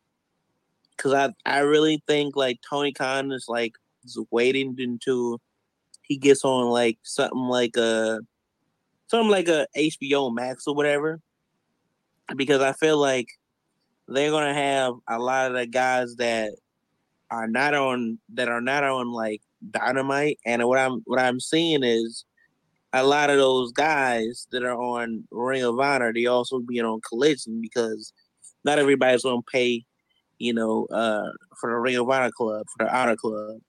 because I I really think like Tony Khan is like is waiting until he gets on like something like a something like a HBO Max or whatever, because I feel like they're gonna have a lot of the guys that are not on that are not on like Dynamite, and what I'm what I'm seeing is a lot of those guys that are on Ring of Honor, they also being on Collision because not everybody's gonna pay, you know, uh, for the Ring of Honor club for the Honor Club,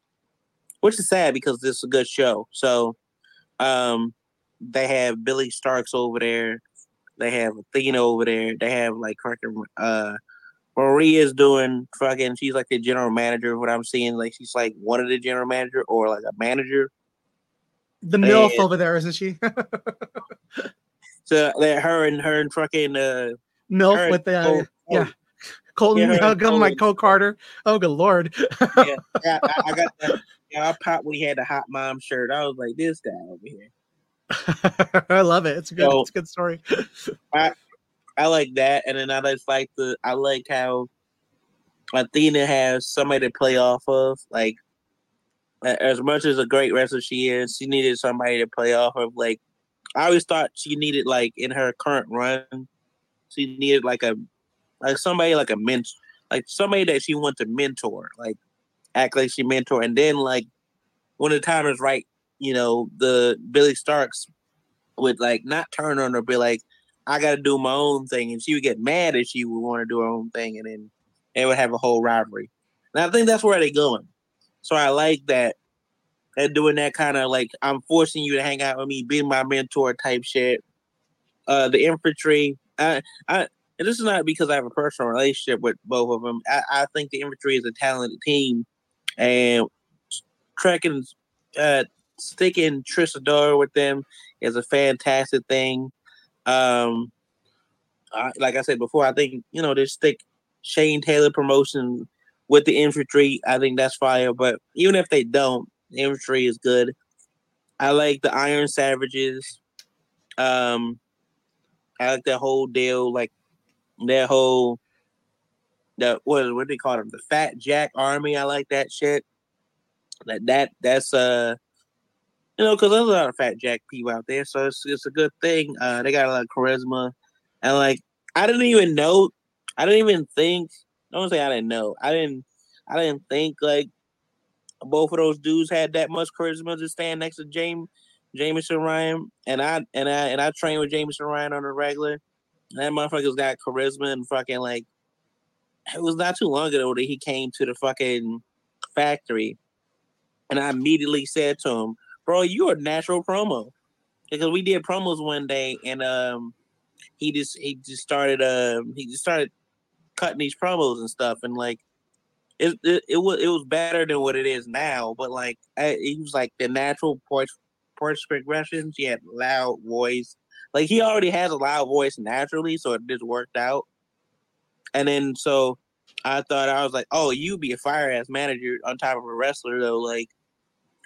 which is sad because this is a good show. So, um, they have Billie Starkz over there, they have Athena over there, they have like fucking uh Maria's doing fucking. She's like the general manager. What I'm seeing, like she's like one of the general manager or like a manager. The MILF And- over there, isn't she? So that her and her and fucking uh, MILF with the uh, yeah. Colton, Yeah, uh, my co Carter. Oh, good lord. yeah, I, I, I got that. Yeah, I popped when he had the hot mom shirt. I was like, this guy over here. I love it. It's a good. So- it's a good story. I I like that, and then I just like the. I like how Athena has somebody to play off of. Like, as much as a great wrestler she is, she needed somebody to play off of. Like, I always thought she needed like in her current run, she needed like a like somebody like a mentor, like somebody that she wants to mentor, like act like she mentor, and then like when the time is right, you know, the Billie Starkz would like not turn on her, be like, I got to do my own thing, and she would get mad if she would want to do her own thing, and then they would have a whole rivalry. And I think that's where they're going. So I like that they're doing that kind of like I'm forcing you to hang out with me, be my mentor type shit. Uh, the infantry, I, I, and this is not because I have a personal relationship with both of them. I, I think the infantry is a talented team, and trekking, uh, sticking Trish Adora with them is a fantastic thing. Um, I, like I said before, I think you know just stick Shane Taylor promotion with the infantry. I think that's fire. But even if they don't, infantry is good. I like the Iron Savages. Um, I like that whole deal, like that whole the what what they call them? The Fat Jack Army. I like that shit. That that that's uh you know, because there's a lot of fat jack people out there, so it's it's a good thing. Uh, they got a lot of charisma, and like I didn't even know, I didn't even think. I don't say I didn't know. I didn't. I didn't think like both of those dudes had that much charisma to stand next to James Jameson Ryan, and I and I and I trained with Jameson Ryan on a regular. And that motherfucker's got charisma and fucking like. It was not too long ago that he came to the fucking factory, and I immediately said to him, bro, you are a natural promo. Because we did promos one day and um he just he just started um he just started cutting these promos and stuff and like it, it, it was it was better than what it is now, but like I, he was like the natural voice voice progressions. He had loud voice, like he already has a loud voice naturally, so it just worked out. And then so I thought I was like, oh, you'd be a fire ass manager on top of a wrestler though, like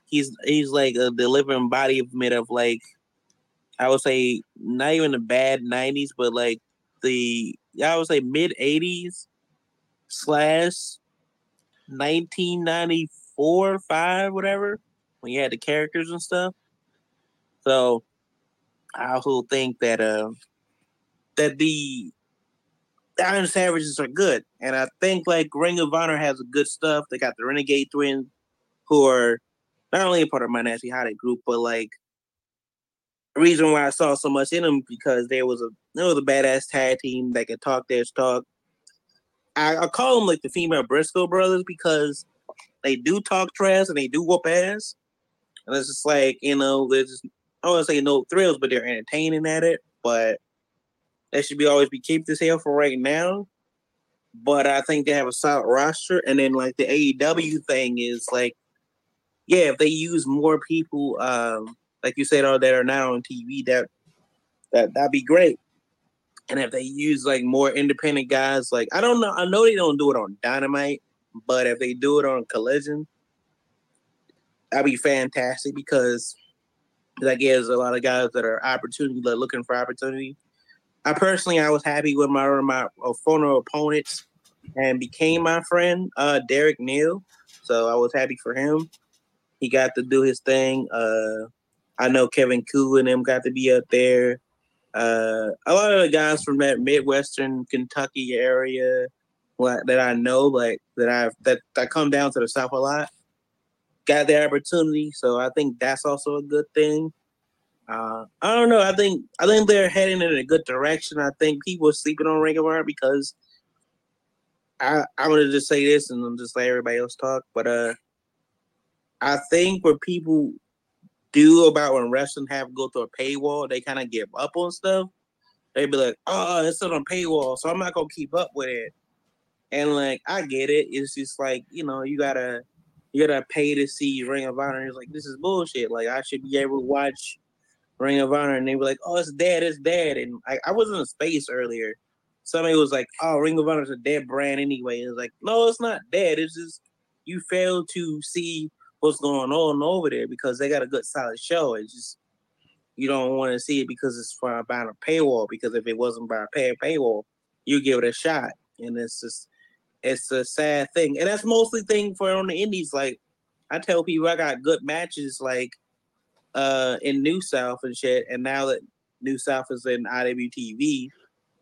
he's he's like a the living embodiment of like I would say not even the bad '90s, but like the I would say mid '80s slash 1994, five, whatever, when you had the characters and stuff. So I also think that uh that the Iron Savages are good, and I think like Ring of Honor has good stuff. They got the Renegade Twins, who are not only a part of my Nasty Hottie group, but like the reason why I saw so much in them because there was a there was a badass tag team that could talk their talk. I, I call them like the female Briscoe brothers because they do talk trash and they do whoop ass, and it's just like you know there's I don't want to say no thrills, but they're entertaining at it. But they should be always be keep this here for right now. But I think they have a solid roster, and then like the AEW thing is like yeah, if they use more people, um, like you said, all that are not on TV, that that that'd be great. And if they use like more independent guys, like I don't know, I know they don't do it on Dynamite, but if they do it on Collision, that'd be fantastic because that gives a lot of guys that are opportunity are looking for opportunity. I personally, I was happy with my my former opponents and became my friend, uh, Derek Neal. So I was happy for him. He got to do his thing. Uh, I know Kevin Ku and them got to be up there. Uh, a lot of the guys from that Midwestern Kentucky area that I know, like that I that that come down to the South a lot, got the opportunity. So I think that's also a good thing. Uh, I don't know. I think I think they're heading in a good direction. I think people are sleeping on Ring of Honor because I I'm gonna just say this and I'm just let everybody else talk. But uh, I think what people do about when wrestling have to go through a paywall, they kind of give up on stuff. They be like, "Oh, oh it's on a paywall, so I'm not gonna keep up with it." And like, I get it. It's just like you know, you gotta you gotta pay to see Ring of Honor. It's like this is bullshit. Like I should be able to watch Ring of Honor, and they were like, "Oh, it's dead, it's dead." And I, I was in a space earlier. Somebody was like, "Oh, Ring of Honor is a dead brand anyway." It's like, no, it's not dead. It's just you fail to see what's going on over there because they got a good solid show. It's just you don't want to see it because it's for about a paywall. Because if it wasn't by a pay paywall, you give it a shot, and it's just it's a sad thing. And that's mostly thing for on the indies. Like I tell people, I got good matches like uh in New South and shit. And now that New South is in IWTV,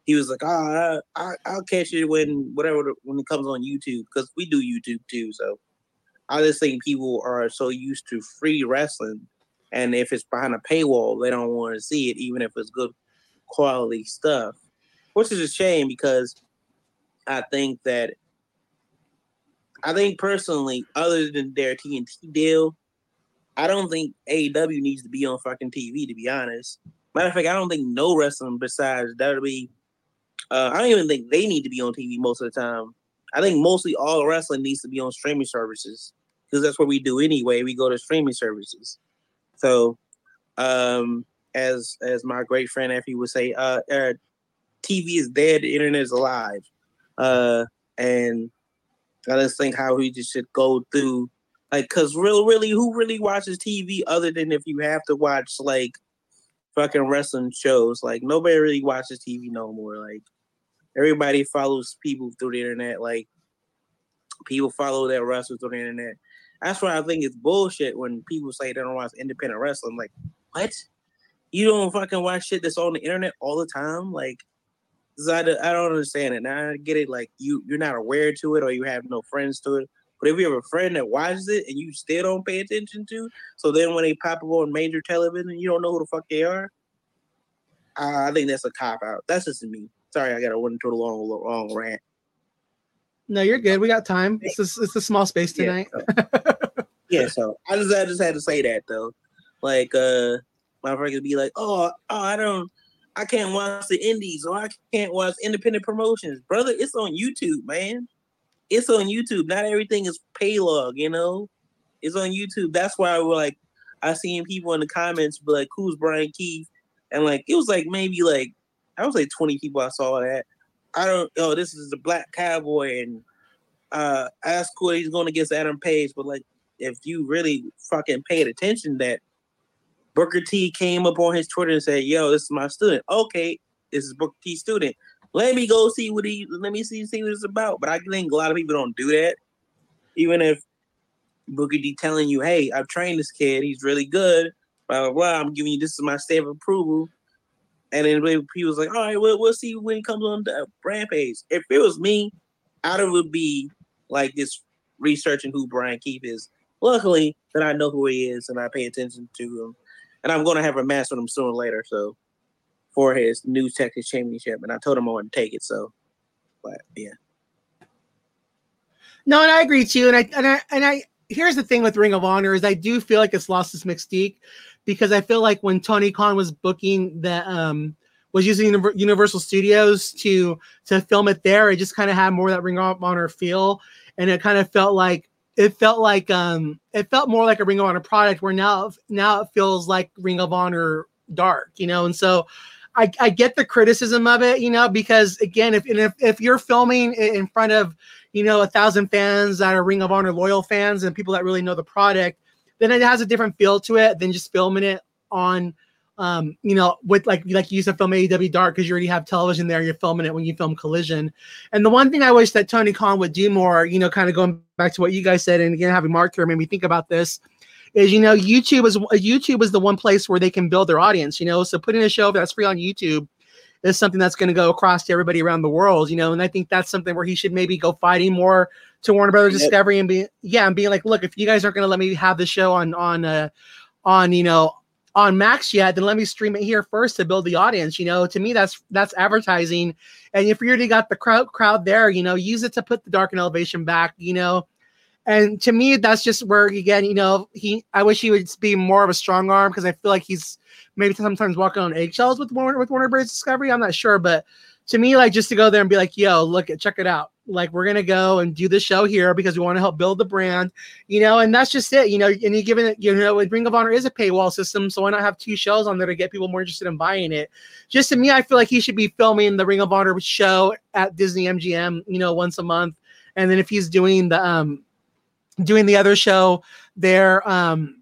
he was like, "Oh, I, will catch it when whatever when it comes on YouTube because we do YouTube too." So I just think people are so used to free wrestling, and if it's behind a paywall, they don't want to see it, even if it's good quality stuff, which is a shame because I think that I think personally, other than their TNT deal, I don't think AEW needs to be on fucking TV. To be honest, matter of fact, I don't think no wrestling besides WWE. Uh, I don't even think they need to be on TV most of the time. I think mostly all wrestling needs to be on streaming services because that's what we do anyway. We go to streaming services. So, um, as as my great friend Effie would say, uh, uh, TV is dead, the internet is alive. Uh, and I just think how we just should go through like cause real really who really watches TV other than if you have to watch like fucking wrestling shows. Like nobody really watches TV no more. Like everybody follows people through the internet. Like people follow their wrestlers through the internet. That's why I think it's bullshit when people say they don't watch independent wrestling. Like, what? You don't fucking watch shit that's on the internet all the time? Like, I, don't understand it. Now I get it. Like you, you're not aware to it, or you have no friends to it. But if you have a friend that watches it and you still don't pay attention to, so then when they pop up on major television, you don't know who the fuck they are. I think that's a cop out. That's just me. Sorry, I got a into a long, long rant. No, you're good. We got time. It's a, it's a small space tonight. Yeah, so, yeah, so I just I just had to say that though. Like uh my friend could be like, oh, oh, I don't I can't watch the indies or I can't watch independent promotions. Brother, it's on YouTube, man. It's on YouTube. Not everything is paylog, you know? It's on YouTube. That's why we're like, I seen people in the comments be like, who's Brian Keith? And like, it was like maybe like, I was like 20 people I saw that. I don't, oh, this is the Black Cowboy. And uh, that's cool. He's going against Adam Page. But like, if you really fucking paid attention that Booker T came up on his Twitter and said, "Yo, this is my student." Okay, this is Booker T student. Let me go see what he. Let me see see what it's about. But I think a lot of people don't do that. Even if Booker T telling you, "Hey, I've trained this kid. He's really good." Blah blah blah. I'm giving you this is my stamp of approval. And then he was like, "All right, well, we'll see when he comes on the Rampage." If it was me, I would be like this researching who Brian Keith is. Luckily, that I know who he is and I pay attention to him and I'm going to have a match with him sooner or later. So for his new Texas Championship, and I told him I wouldn't take it. So, but yeah. No, and I agree too. And I and I and I here's the thing with Ring of Honor is I do feel like it's lost its mystique because I feel like when Tony Khan was booking the um was using Universal Studios to to film it there, it just kind of had more of that Ring of Honor feel, and it kind of felt like it felt like um it felt more like a Ring of Honor product where now now it feels like Ring of Honor dark, you know, and so I, I get the criticism of it, you know, because again, if if if you're filming in front of you know a thousand fans that are Ring of Honor loyal fans and people that really know the product, then it has a different feel to it than just filming it on um, you know, with like like you used to film AEW Dark because you already have television there, you're filming it when you film Collision. And the one thing I wish that Tony Khan would do more, you know, kind of going back to what you guys said, and again having Mark here made me think about this, is you know, YouTube is YouTube is the one place where they can build their audience, you know. So putting a show that's free on YouTube is something that's going to go across to everybody around the world, you know. And I think that's something where he should maybe go fighting more to Warner Brothers yep. Discovery and be yeah, and being like, look, if you guys aren't going to let me have the show on on uh on you know on Max yet, then let me stream it here first to build the audience. You know, to me, that's that's advertising. And if you already got the crowd crowd there, you know, use it to put the dark and elevation back. You know, and to me, that's just where again, you know, he. I wish he would be more of a strong arm because I feel like he's maybe sometimes walking on eggshells with Warner with Warner Bros. Discovery. I'm not sure, but to me, like just to go there and be like, "Yo, look at check it out." like we're gonna go and do the show here because we want to help build the brand, you know, and that's just it, you know. And you given it, you know, Ring of Honor is a paywall system, so why not have two shows on there to get people more interested in buying it? Just to me, I feel like he should be filming the Ring of Honor show at Disney MGM, you know, once a month, and then if he's doing the um doing the other show there, um,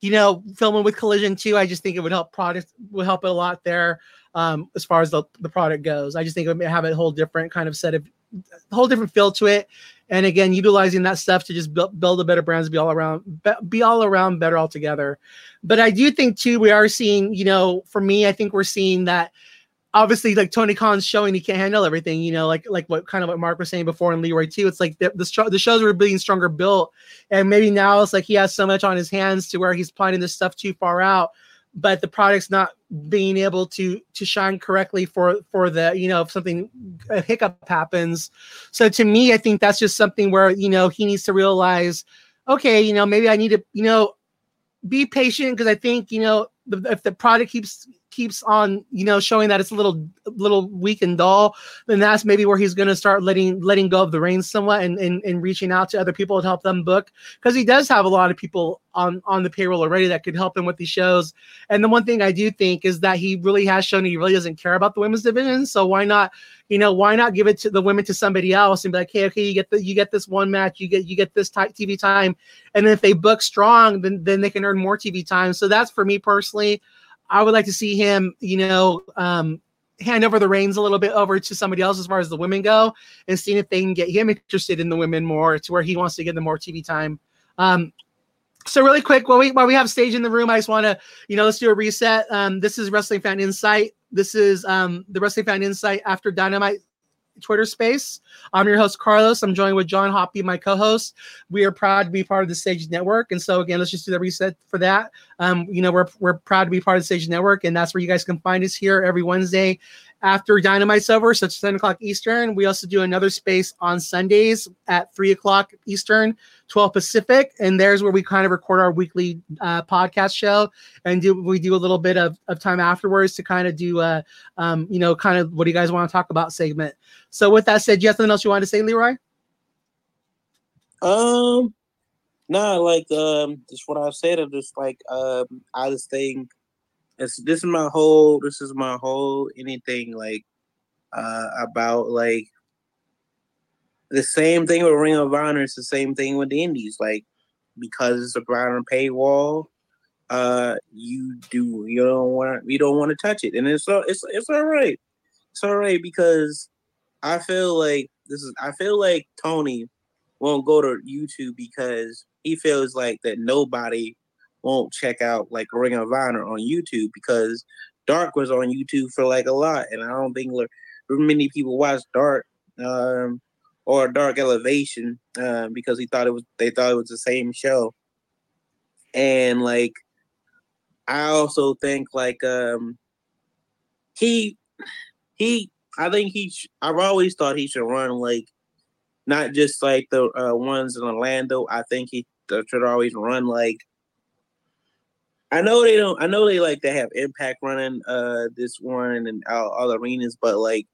you know, filming with Collision too, I just think it would help product would help it a lot there. Um, as far as the, the product goes, I just think it would have a whole different kind of set of whole different feel to it. And again, utilizing that stuff to just build, build a better brands, be all around, be all around better altogether. But I do think too, we are seeing, you know, for me, I think we're seeing that obviously like Tony Khan's showing he can't handle everything, you know, like like what kind of what Mark was saying before and Leroy too. It's like the the, the shows were being stronger built, and maybe now it's like he has so much on his hands to where he's planning this stuff too far out but the product's not being able to to shine correctly for for the you know if something a hiccup happens so to me i think that's just something where you know he needs to realize okay you know maybe i need to you know be patient because i think you know if the product keeps keeps on, you know, showing that it's a little little weak and dull, then that's maybe where he's going to start letting letting go of the reins somewhat and, and and reaching out to other people to help them book because he does have a lot of people on on the payroll already that could help him with these shows. And the one thing I do think is that he really has shown he really doesn't care about the women's division. So why not, you know, why not give it to the women to somebody else and be like, hey, okay, you get the you get this one match, you get you get this type TV time, and then if they book strong, then then they can earn more TV time. So that's for me personally. I would like to see him, you know, um, hand over the reins a little bit over to somebody else as far as the women go, and seeing if they can get him interested in the women more to where he wants to get them more TV time. Um, so really quick, while we while we have stage in the room, I just want to, you know, let's do a reset. Um, this is Wrestling Fans Incite. This is um, the Wrestling Fans Incite after Dynamite Twitter space. I'm your host, Carlos. I'm joined with John Hoppe, my co host. We are proud to be part of the Stage Network. And so, again, let's just do the reset for that. Um, you know, we're, we're proud to be part of the Stage Network, and that's where you guys can find us here every Wednesday after Dynamite's over, so it's 10 o'clock Eastern. We also do another space on Sundays at 3 o'clock Eastern, 12 Pacific. And there's where we kind of record our weekly uh, podcast show. And do we do a little bit of, of time afterwards to kind of do, uh, um, you know, kind of what do you guys want to talk about segment. So with that said, you have something else you wanted to say, Leroy? Um, nah, like um, just what I said. I'm just like um, I just think it's this is my whole this is my whole anything like uh about like the same thing with Ring of Honor. It's the same thing with the Indies. Like because it's a brown paywall, uh, you do you don't want you don't want to touch it, and it's it's it's all right. It's all right because I feel like this is I feel like Tony won't go to YouTube because he feels like that nobody won't check out like Ring of Honor on YouTube because Dark was on YouTube for like a lot, and I don't think many people watch Dark um, or Dark Elevation uh, because he thought it was they thought it was the same show, and like I also think like um, he he I think he sh- I've always thought he should run like not just like the uh, ones in Orlando. I think he should always run like I know they don't. I know they like to have Impact running uh this one and all, all arenas, but like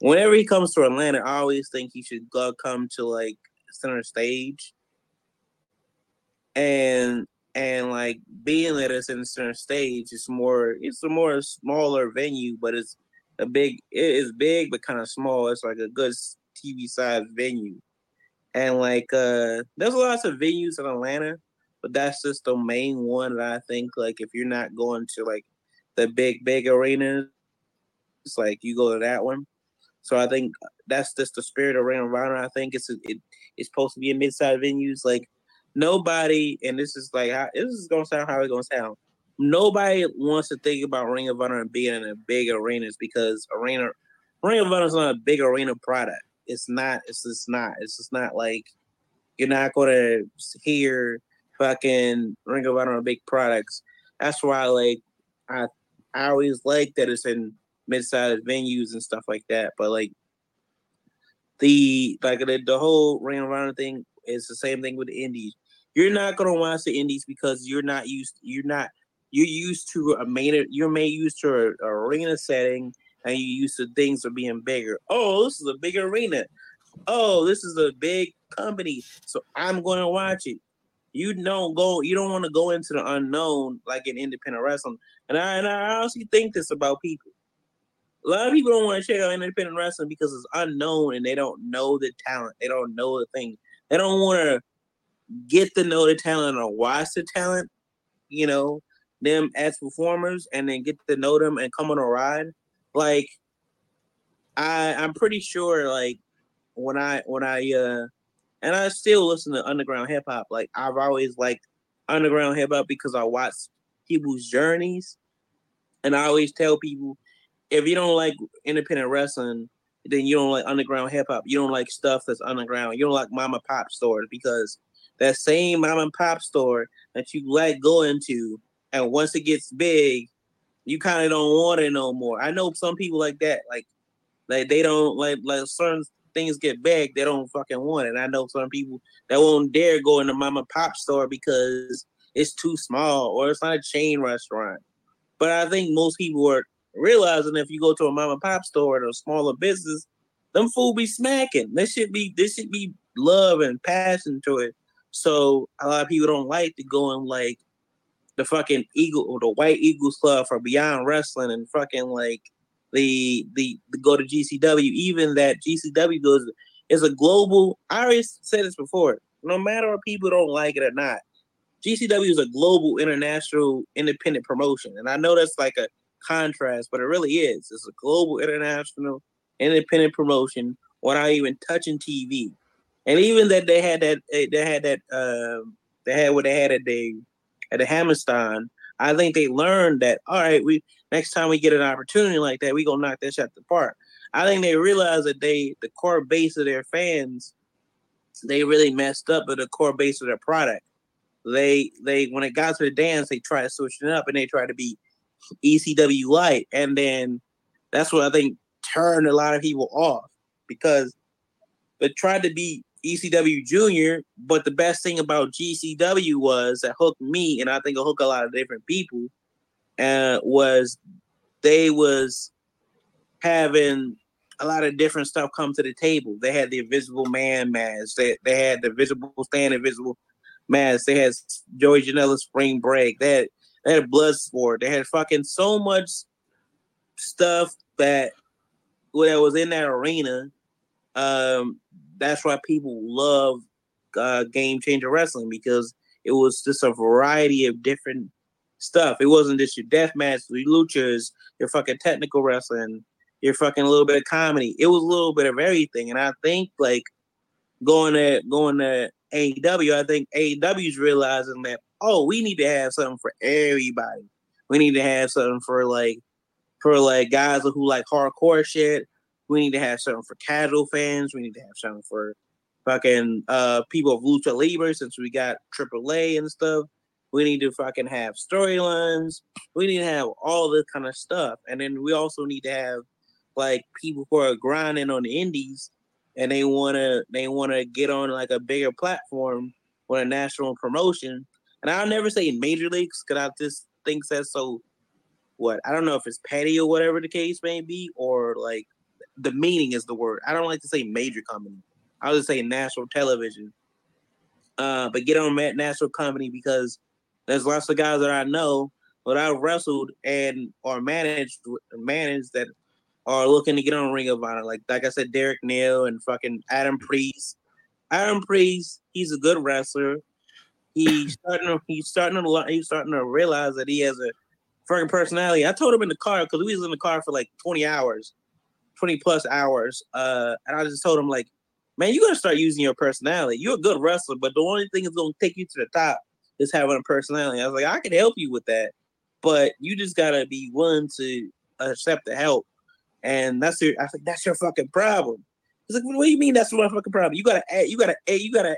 whenever he comes to Atlanta, I always think he should go come to like center stage. And and like being at it's in center stage, it's more it's a more smaller venue, but it's a big it is big but kind of small. It's like a good TV size venue. And like uh there's lots of venues in Atlanta but that's just the main one that I think like if you're not going to like the big big arenas, it's like you go to that one. So I think that's just the spirit of Ring of Honor. I think it's it, it's supposed to be in mid-sized venues. Like nobody, and this is like how, this is gonna sound how it's gonna sound. Nobody wants to think about Ring of Honor and being in a big arenas because arena Ring of Honor is not a big arena product. It's not. It's just not. It's just not like you're not gonna hear fucking Ring of Honor big products. That's why like I I always like that it's in mid-sized venues and stuff like that. But like the like the, the whole Ring of Honor thing is the same thing with the indies. You're not gonna watch the indies because you're not used. You're not. You're used to a main. You're made used to a, a arena setting, and you used to things are being bigger. Oh, this is a big arena. Oh, this is a big company, so I'm going to watch it. You don't go. You don't want to go into the unknown like in independent wrestling. And I and I honestly think this about people. A lot of people don't want to check out independent wrestling because it's unknown and they don't know the talent. They don't know the thing. They don't want to get to know the talent or watch the talent, you know, them as performers and then get to know them and come on a ride. Like I I'm pretty sure like when I when I uh and I still listen to underground hip hop. Like I've always liked underground hip hop because I watch people's journeys. And I always tell people if you don't like independent wrestling, then you don't like underground hip hop. You don't like stuff that's underground. You don't like mom and pop stores because that same mom and pop store that you like going to, and once it gets big, you kind of don't want it no more. I know some people like that, like like they don't like like certain things get big, they don't fucking want it. I know some people that won't dare go in the mom and pop store because it's too small or it's not a chain restaurant. But I think most people are realizing if you go to a mom and pop store or a smaller business, them food be smacking. This should be this should be love and passion to it. So a lot of people don't like to go in like the fucking Eagle or the White Eagles Club for Beyond Wrestling and fucking like the the, the go to GCW. Even that GCW goes is a global. I already said this before. No matter if people don't like it or not, GCW is a global, international, independent promotion, and I know that's like a contrast, but it really is. It's a global, international, independent promotion without even touching TV. And even that they had that they had that uh, they had what they had at the at the Hammerstein. I think they learned that all right, we next time we get an opportunity like that, we gonna knock that shot the park. I think they realized that they the core base of their fans, they really messed up with the core base of their product. They they when it got to the dance, they tried switching it up and they tried to be ECW light, and then that's what I think turned a lot of people off because they tried to be ECW Junior, but the best thing about GCW was that hooked me, and I think it hooked a lot of different people, uh, was they was having a lot of different stuff come to the table. They had the Invisible Man mask. They, they had the Visible Stand Invisible mask. They had Joey Janela Spring Break. They had they had Bloodsport. They had fucking so much stuff that that was in that arena. Um, that's why people love uh, Game Changer Wrestling because it was just a variety of different stuff. It wasn't just your death match, your luchas, your fucking technical wrestling, your fucking little bit of comedy. It was a little bit of everything. And I think like going to going to AEW, I think AEW's realizing that oh, we need to have something for everybody. We need to have something for like for like guys who like hardcore shit. We need to have something for casual fans. We need to have something for fucking uh people of lucha libre since we got AAA and stuff. We need to fucking have storylines. We need to have all this kind of stuff, and then we also need to have like people who are grinding on the indies and they wanna they wanna get on like a bigger platform with a national promotion. And I'll never say major leagues because I just think that's so what I don't know if it's petty or whatever the case may be, or like the meaning is the word. I don't like to say major company. I'll just say national television. Uh, but get on that national company because there's lots of guys that I know that I've wrestled and or managed managed that are looking to get on Ring of Honor. Like like I said, Derek Neal and fucking Adam Priest. Adam Priest, he's a good wrestler. he's starting to he's starting to he's starting to realize that he has a fucking personality. I told him in the car because we was in the car for like 20 hours, 20 plus hours. Uh, and I just told him like, man, you gotta start using your personality. You're a good wrestler, but the only thing that's gonna take you to the top is having a personality. I was like, I can help you with that, but you just gotta be willing to accept the help. And that's your I think that's your fucking problem. He's like, what do you mean that's my fucking problem? You gotta you gotta you gotta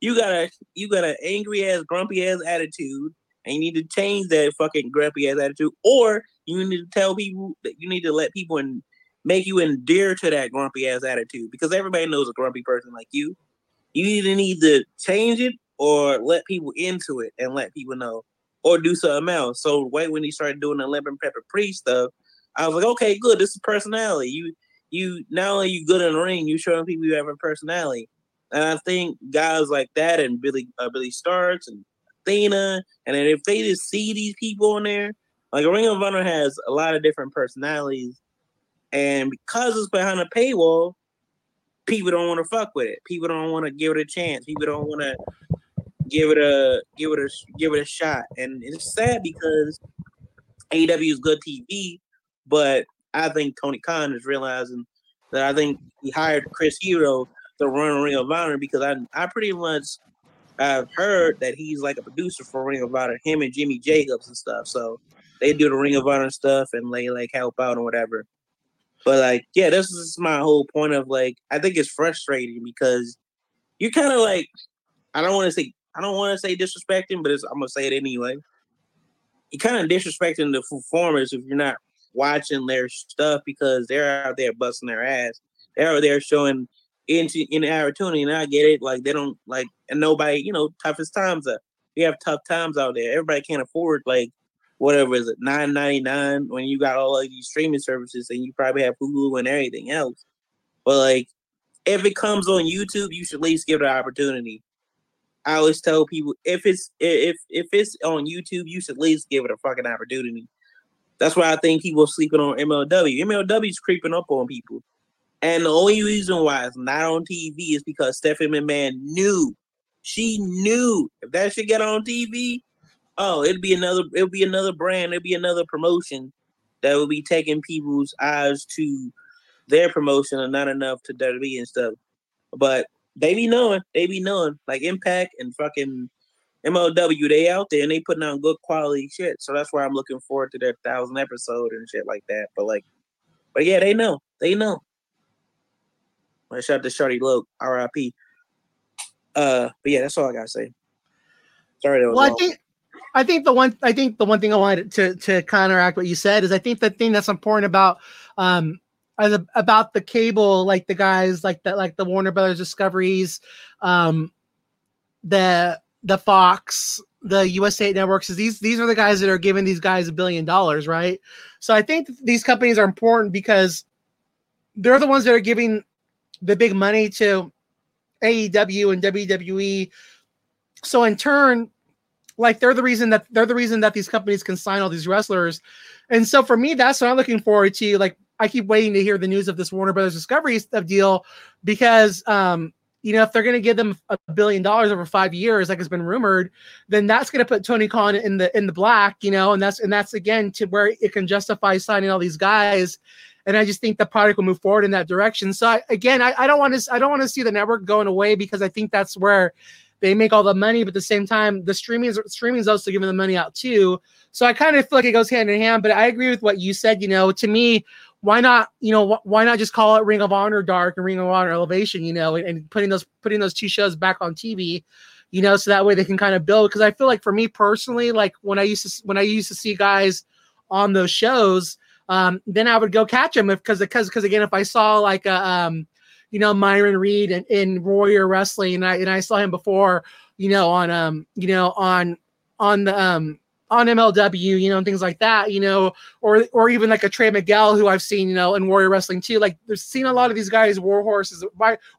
you got a you got an angry ass, grumpy ass attitude, and you need to change that fucking grumpy ass attitude, or you need to tell people that you need to let people and make you endear to that grumpy ass attitude because everybody knows a grumpy person like you. You either need to change it or let people into it and let people know, or do something else. So wait when he started doing the lemon pepper pre stuff, I was like, okay, good. This is personality. You you not only you good in the ring, you showing people you have a personality. And I think guys like that and Billie uh, Billie Starkz and Athena, and if they just see these people in there, like a Ring of Honor has a lot of different personalities, and because it's behind a paywall, people don't want to fuck with it. People don't want to give it a chance. People don't want to give it a give it a give it a shot. And it's sad because AEW is good TV, but I think Tony Khan is realizing that I think he hired Chris Hero to run Ring of Honor because I I pretty much I've heard that he's like a producer for Ring of Honor, him and Jimmy Jacobs and stuff. So they do the Ring of Honor stuff and they like help out and whatever. But like, yeah, this is my whole point of like, I think it's frustrating because you kind of like, I don't want to say, I don't want to say disrespecting, but I'm gonna say it anyway. You kind of disrespecting the performers if you're not watching their stuff because they're out there busting their ass. They're out there showing into in opportunity, and I get it. Like they don't like, and nobody, you know, toughest times. Are, we have tough times out there. Everybody can't afford like whatever is it nine ninety nine when you got all of these streaming services, and you probably have Hulu and everything else. But like, if it comes on YouTube, you should at least give it an opportunity. I always tell people if it's if if it's on YouTube, you should at least give it a fucking opportunity. That's why I think people sleeping on MLW. MLW is creeping up on people. And the only reason why it's not on TV is because Stephanie McMahon knew. She knew if that should get on TV, oh, it'd be another it'll be another brand, it'll be another promotion that will be taking people's eyes to their promotion and not enough to WWE and stuff. But they be knowing, they be knowing, like Impact and fucking MLW, they out there and they putting on good quality shit. So that's why I'm looking forward to their thousand episode and shit like that. But like, but yeah, they know, they know. I shout out to Shorty Loke, R.I.P. Uh, but yeah, that's all I gotta say. Sorry, that was well. I think I think the one I think the one thing I wanted to to counteract what you said is I think the thing that's important about um about the cable like the guys like that like the Warner Brothers Discoveries um the the Fox the USA networks is these these are the guys that are giving these guys a billion dollars right so I think these companies are important because they're the ones that are giving the big money to AEW and WWE. So in turn, like they're the reason that they're the reason that these companies can sign all these wrestlers. And so for me, that's what I'm looking forward to. Like I keep waiting to hear the news of this Warner Brothers Discovery stuff deal because um, you know, if they're gonna give them a billion dollars over five years, like it's been rumored, then that's gonna put Tony Khan in the in the black, you know, and that's and that's again to where it can justify signing all these guys and I just think the product will move forward in that direction. So I, again, I, I don't want to I don't want to see the network going away because I think that's where they make all the money, but at the same time, the streaming is streaming is also giving the money out too. So I kind of feel like it goes hand in hand. But I agree with what you said. You know, to me, why not? You know, wh- why not just call it Ring of Honor Dark and Ring of Honor Elevation? You know, and, and putting those putting those two shows back on TV. You know, so that way they can kind of build. Because I feel like for me personally, like when I used to when I used to see guys on those shows, um, then I would go catch them if because because because again, if I saw like a um, you know Myron Reed and in Warrior Wrestling, and I and I saw him before, you know, on um, you know, on on the um on MLW, you know, and things like that, you know, or or even like a Trey Miguel who I've seen, you know, in Warrior Wrestling too. Like there's seen a lot of these guys. Warhorse is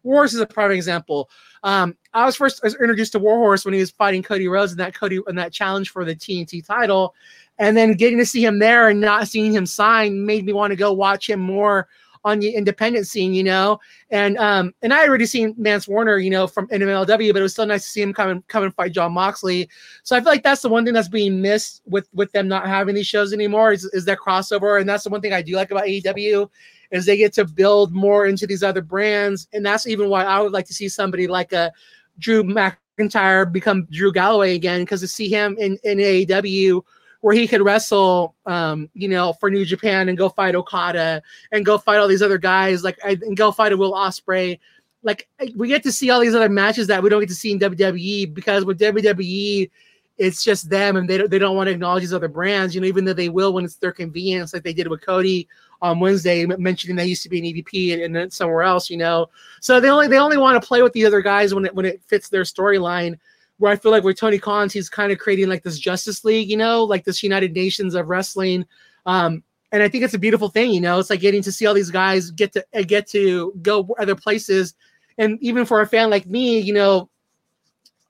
Warhorse is a prime example. Um, I was first introduced to Warhorse when he was fighting Cody Rhodes in that Cody in that challenge for the TNT title, and then getting to see him there and not seeing him sign made me want to go watch him more on the independent scene, you know. And um and I already seen Mance Warner, you know, from NMLW, but it was still nice to see him come and come and fight Jon Moxley. So I feel like that's the one thing that's being missed with with them not having these shows anymore is, is that crossover. And that's the one thing I do like about AEW is they get to build more into these other brands. And that's even why I would like to see somebody like a Drew McIntyre become Drew Galloway again, because to see him in, in AEW where he could wrestle, um, you know, for New Japan and go fight Okada and go fight all these other guys, like and go fight a Will Ospreay. Like we get to see all these other matches that we don't get to see in WWE because with WWE, it's just them and they don't they don't want to acknowledge these other brands, you know, even though they will when it's their convenience, like they did with Cody on Wednesday, mentioning they used to be an EVP and, and then somewhere else, you know. So they only they only want to play with the other guys when it when it fits their storyline where I feel like with Tony Khan, he's kind of creating like this Justice League, you know, like this United Nations of wrestling. Um, and I think it's a beautiful thing, you know. It's like getting to see all these guys get to uh, get to go other places, and even for a fan like me, you know,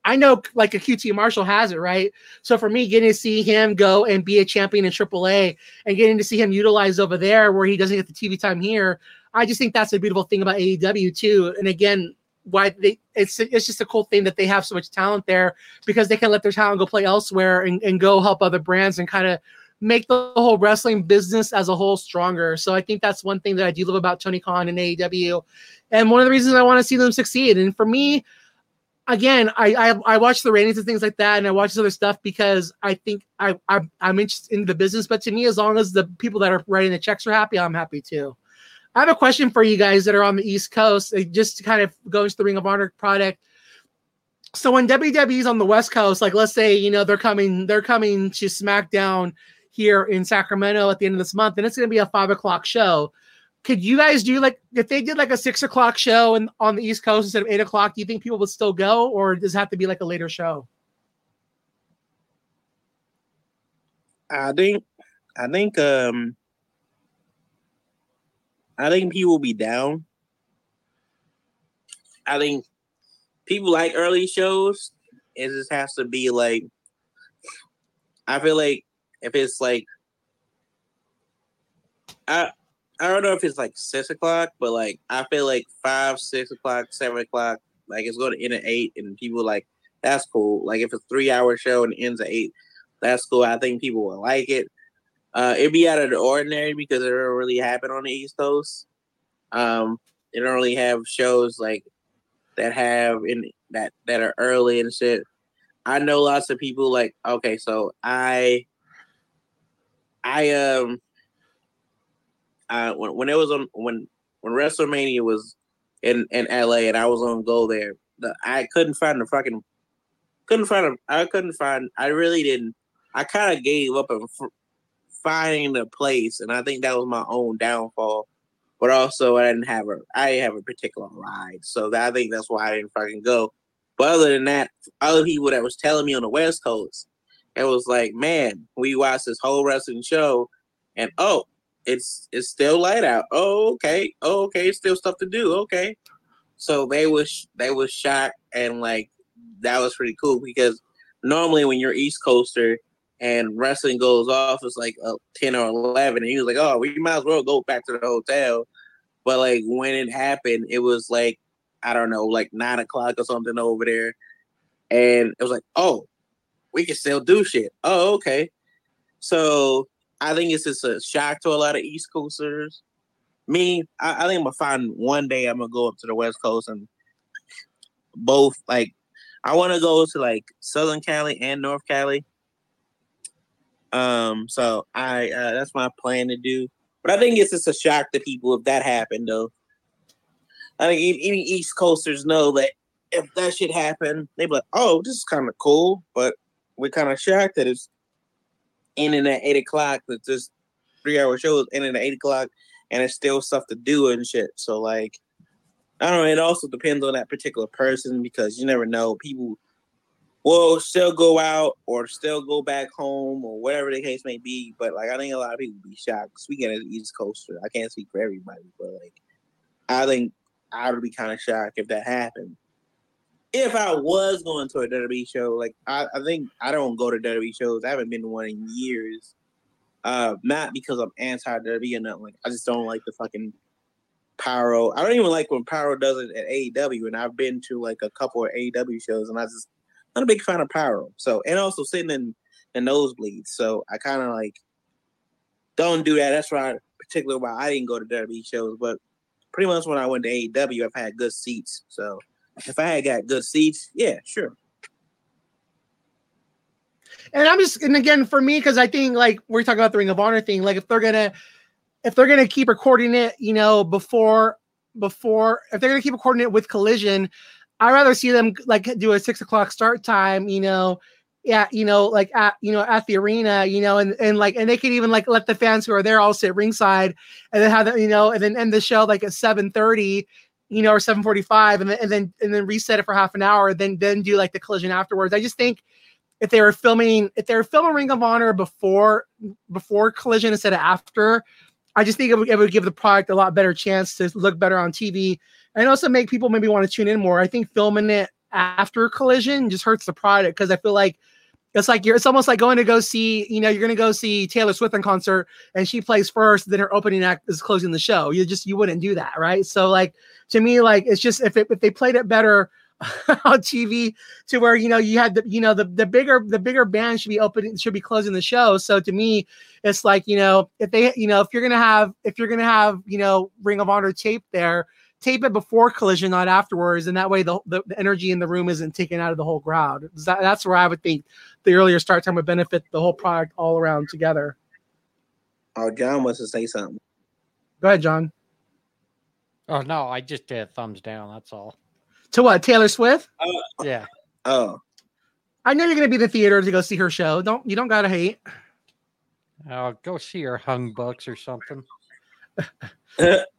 I know like a QT Marshall has it right. So for me, getting to see him go and be a champion in AAA and getting to see him utilized over there where he doesn't get the TV time here, I just think that's a beautiful thing about AEW too. And again, why they it's it's just a cool thing that they have so much talent there because they can let their talent go play elsewhere and, and go help other brands and kind of make the whole wrestling business as a whole stronger. So I think that's one thing that I do love about Tony Khan and AEW. And one of the reasons I want to see them succeed. And for me, again, I, I I watch the ratings and things like that, and I watch this other stuff because I think I, I I'm interested in the business. But to me, as long as the people that are writing the checks are happy, I'm happy too. I have a question for you guys that are on the East Coast, uh, just to kind of go into the Ring of Honor product. So when WWE's on the West Coast, like let's say you know they're coming, they're coming to SmackDown here in Sacramento at the end of this month, and it's going to be a five o'clock show. Could you guys do like if they did like a six o'clock show and on the East Coast instead of eight o'clock? Do you think people would still go, or does it have to be like a later show? I think, I think, um, I think people will be down. I think people like early shows. It just has to be like I feel like if it's like I I don't know if it's like six o'clock, but like I feel like five, six o'clock, seven o'clock, like it's going to end at eight, and people like that's cool. Like if it's a three hour show and ends at eight, that's cool. I think people will like it. Uh, it'd be out of the ordinary because it don't really happen on the East Coast. Um, they don't really have shows like that have in that that are early and shit. I know lots of people like okay, so I I um I when when it was on when when WrestleMania was in in LA and I was on go there, the, I couldn't find the fucking couldn't find a I couldn't find I really didn't I kind of gave up on finding the place, and I think that was my own downfall. But also, I didn't have a I didn't have a particular ride, so that, I think that's why I didn't fucking go. But other than that, other people that was telling me on the West Coast, it was like, man, we watched this whole wrestling show, and oh, it's it's still light out. Oh, okay, oh, okay, still stuff to do. Okay, so they was they was shocked and like that was pretty cool because normally when you're East Coaster, and wrestling goes off, it's like uh, 10 or 11. And he was like, oh, we might as well go back to the hotel. But like when it happened, it was like, I don't know, like nine o'clock or something over there. And it was like, oh, we can still do shit. Oh, okay. So I think it's just a shock to a lot of East Coasters. Me, I, I think I'm gonna find one day I'm gonna go up to the West Coast and both like I want to go to like Southern Cali and North Cali um, so I uh, that's my plan to do. But I think it's just a shock to people if that happened, though. I think even East Coasters know that if that shit happened, they'd be like, "Oh, this is kind of cool," but we're kind of shocked that it's ending at eight o'clock. That this three-hour show is ending at eight o'clock, and it's still stuff to do and shit. So like, I don't know. It also depends on that particular person because you never know. People will still go out or still go back home or whatever the case may be. But like I think a lot of people would be shocked. Speaking as East Coaster, I can't speak for everybody, but like I think I would be kind of shocked if that happened. If I was going to a WWE show, like I, I think I don't go to WWE shows. I haven't been to one in years. Uh, not because I'm anti WWE or nothing. Like I just don't like the fucking Pyro. I don't even like when Pyro does it at AEW, and I've been to like a couple of AEW shows, and I just I'm a big fan of Pyro. So and also sitting in the nosebleeds, so I kind of like don't do that. That's why, particularly why I didn't go to WWE shows. But pretty much when I went to AEW, I've had good seats. So if I had got good seats, yeah, sure. And I'm just, and again, for me, because I think like we're talking about the Ring of Honor thing, like if they're gonna, if they're gonna keep recording it, you know, before, before, if they're gonna keep recording it with Collision, I'd rather see them like do a six o'clock start time, you know, yeah, you know, like at you know at the arena, you know, and and like and they can even like let the fans who are there all sit ringside, and then have the, you know, and then end the show like at seven thirty, you know, or seven forty five, and then and then and then reset it for half an hour, then then do like the collision afterwards. I just think if they were filming if they were filming Ring of Honor before before collision instead of after, I just think it would, it would give the product a lot better chance to look better on TV and also make people maybe want to tune in more. I think filming it after collision just hurts the product because I feel like it's like you're it's almost like going to go see, you know, you're gonna go see Taylor Swift in concert and she plays first, then her opening act is closing the show. You just you wouldn't do that, right? So like to me, like it's just if it, if they played it better on TV to where you know you had the you know the the bigger the bigger band should be opening should be closing the show. So to me, it's like you know if they you know if you're gonna have if you're gonna have you know Ring of Honor tape there, tape it before collision, not afterwards, and that way the, the, the energy in the room isn't taken out of the whole crowd. That, that's where I would think the earlier start time would benefit the whole product all around together. Oh, John wants to say something. Go ahead, John. Oh no, I just did a thumbs down. That's all. To what? Taylor Swift? Uh, Yeah. oh, I know you're gonna be in the theater to go see her show. Don't you don't gotta hate. I'll go see her hung bucks or something.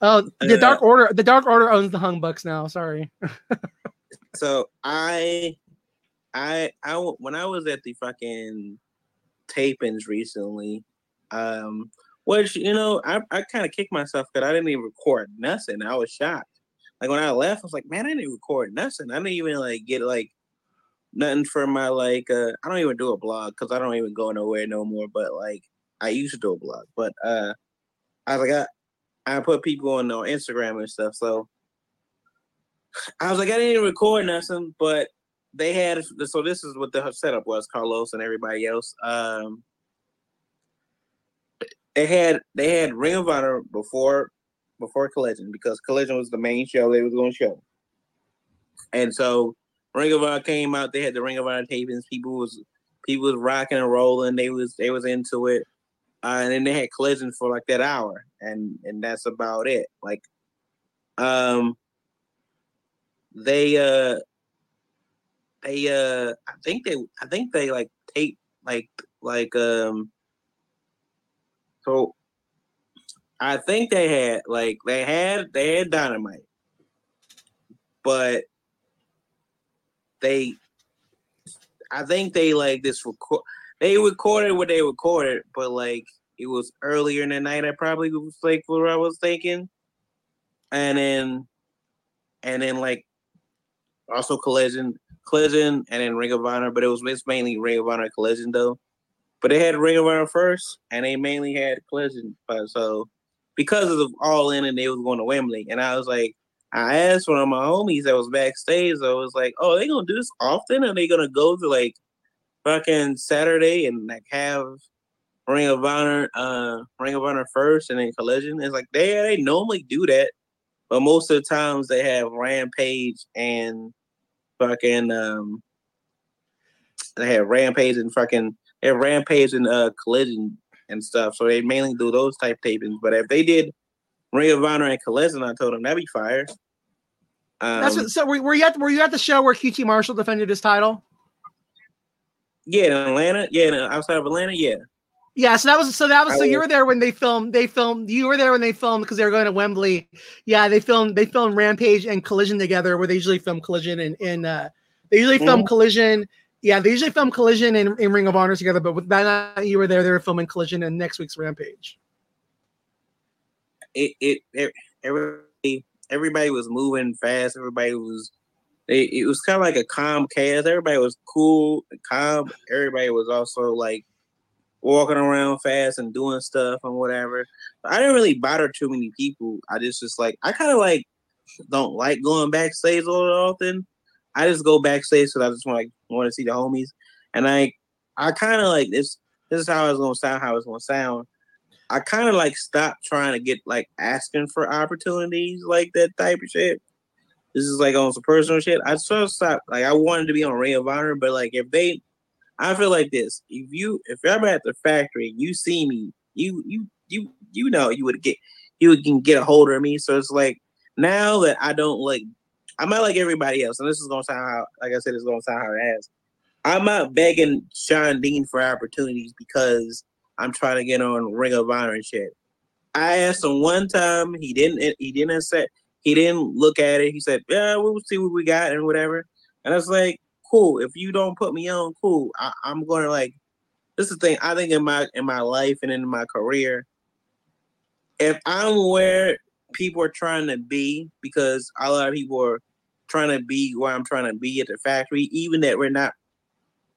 Oh, the Dark Order. The Dark Order owns the Hung Bucks now. Sorry. so I, I, I when I was at the fucking tapings recently, um, which you know, I, I kind of kicked myself because I didn't even record nothing. I was shocked. Like when I left, I was like, man, I didn't record nothing. I didn't even like get like nothing for my like. uh I don't even do a blog because I don't even go nowhere no more. But like, I used to do a blog, but uh, I was like, I, I put people on on Instagram and stuff, so. I was like, I didn't even record nothing, but they had so this is what the setup was, Carlos and everybody else. Um they had they had Ring of Honor before before Collision because Collision was the main show they was gonna show. And so Ring of Honor came out, they had the Ring of Honor tapings, people was people was rocking and rolling, they was they was into it. Uh, and then they had collision for like that hour and and that's about it. Like um they uh they uh I think they I think they like tape like like um so I think they had like they had they had dynamite. But they I think they like this record they recorded what they recorded but like it was earlier in the night I probably was like what I was thinking. And then and then like also collision collision and then ring of honor but it was it's mainly ring of honor collision though. But they had ring of honor first and they mainly had collision but so because of all in and they was going to wembley. And i was like i asked one of my homies that was backstage i was like oh they gonna do this often? Are they gonna go to like fucking saturday and like have ring of honor uh ring of honor first and then collision? It's like they they normally do that but most of the times they have Rampage and fucking um they have Rampage and fucking they have Rampage and uh Collision and stuff. So they mainly do those type tapings. But if they did Ring of Honor and Collision, I told them that'd be fire. Um, That's what, so. Were, were you at were you at the show where QT Marshall defended his title? yeah, in Atlanta, yeah, in- outside of Atlanta, yeah. Yeah, so that was so that was so you were there when they filmed they filmed you were there when they filmed because they were going to Wembley. Yeah, they filmed they filmed Rampage and Collision together where they usually film Collision and in uh they usually film Mhm. Collision. Yeah, they usually film Collision and, and Ring of Honor together, but with that night you were there, they were filming Collision and next week's Rampage. it it, everybody everybody was moving fast. Everybody was it, was kind of like a calm chaos. Everybody was cool and calm. Everybody was also like walking around fast and doing stuff and whatever. I didn't really bother too many people. I just just like I kind of like don't like going backstage all that often. I just go backstage because I just want like want to see the homies, and I I kind of like this. This is how it's gonna sound. How it's gonna sound. I kind of like stopped trying to get like asking for opportunities like that type of shit. This is like on some personal shit. I sort of stopped. Like I wanted to be on Ring of Honor, but like if they, I feel like this. If you, if I'm at the factory, you see me, you, you, you, you know, you would get, you can get a hold of me. So it's like now that I don't like, I'm not like everybody else, and this is gonna sound how, like I said, it's gonna sound hard ass. I'm not begging Shawn Dean for opportunities because I'm trying to get on Ring of Honor and shit. I asked him one time, he didn't he didn't say he didn't look at it. He said, Yeah, we'll see what we got and whatever. And I was like, Cool. If you don't put me on, cool. I, I'm gonna like this is the thing. I think in my in my life and in my career, if I'm where people are trying to be, because a lot of people are trying to be where I'm trying to be at the factory, even that we're not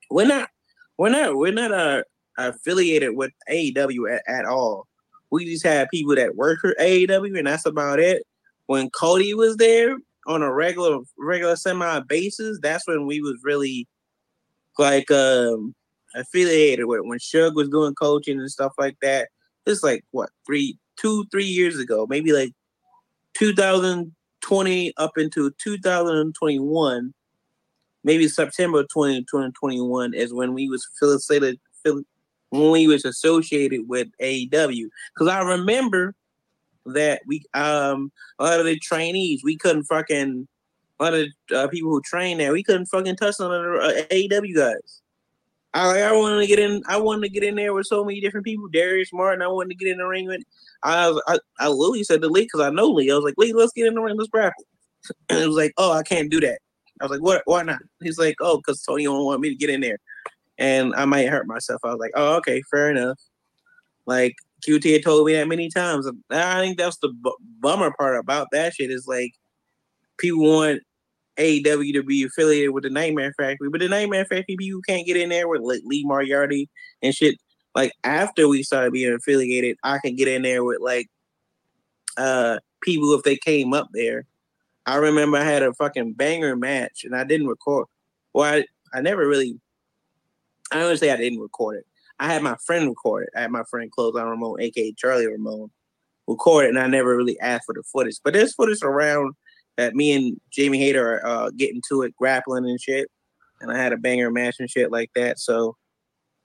we're not we're not we're not uh, affiliated with AEW at, at all. We just have people that work for AEW, and that's about it. When Cody was there on a regular regular semi basis, that's when we was really like um affiliated with. When Shug was doing coaching and stuff like that, it's like what three, two, three years ago, maybe like 2020 up into 2021 maybe September 20, 2021 is when we was affiliated when we was associated with AEW. Because I remember that we um a lot of the trainees we couldn't fucking a lot of uh, people who train there we couldn't fucking touch on the uh, AEW guys. I I wanted to get in. I wanted to get in there with so many different people. Darius Martin. I wanted to get in the ring with. I was, I, I literally said to Lee because I know Lee. I was like, Lee, let's get in the ring. Let's grapple. And it was like, oh, I can't do that. I was like, what? Why not? He's like, oh, because Tony don't want me to get in there, and I might hurt myself. I was like, oh, okay, fair enough. Like QT had told me that many times. I think that's the b- bummer part about that shit is like people want AEW to be affiliated with the Nightmare Factory, but the Nightmare Factory people can't get in there with like Lee Moriarty and shit. Like after we started being affiliated, I can get in there with like uh people if they came up there I remember I had a fucking banger match and I didn't record. Well, I, I never really, I don't say I didn't record it. I had my friend record it. I had my friend Close on Ramon, aka Charlie Ramon, record it, and I never really asked for the footage. But there's footage around that me and Jamie Hayter are uh, getting to it, grappling and shit. And I had a banger match and shit like that. So,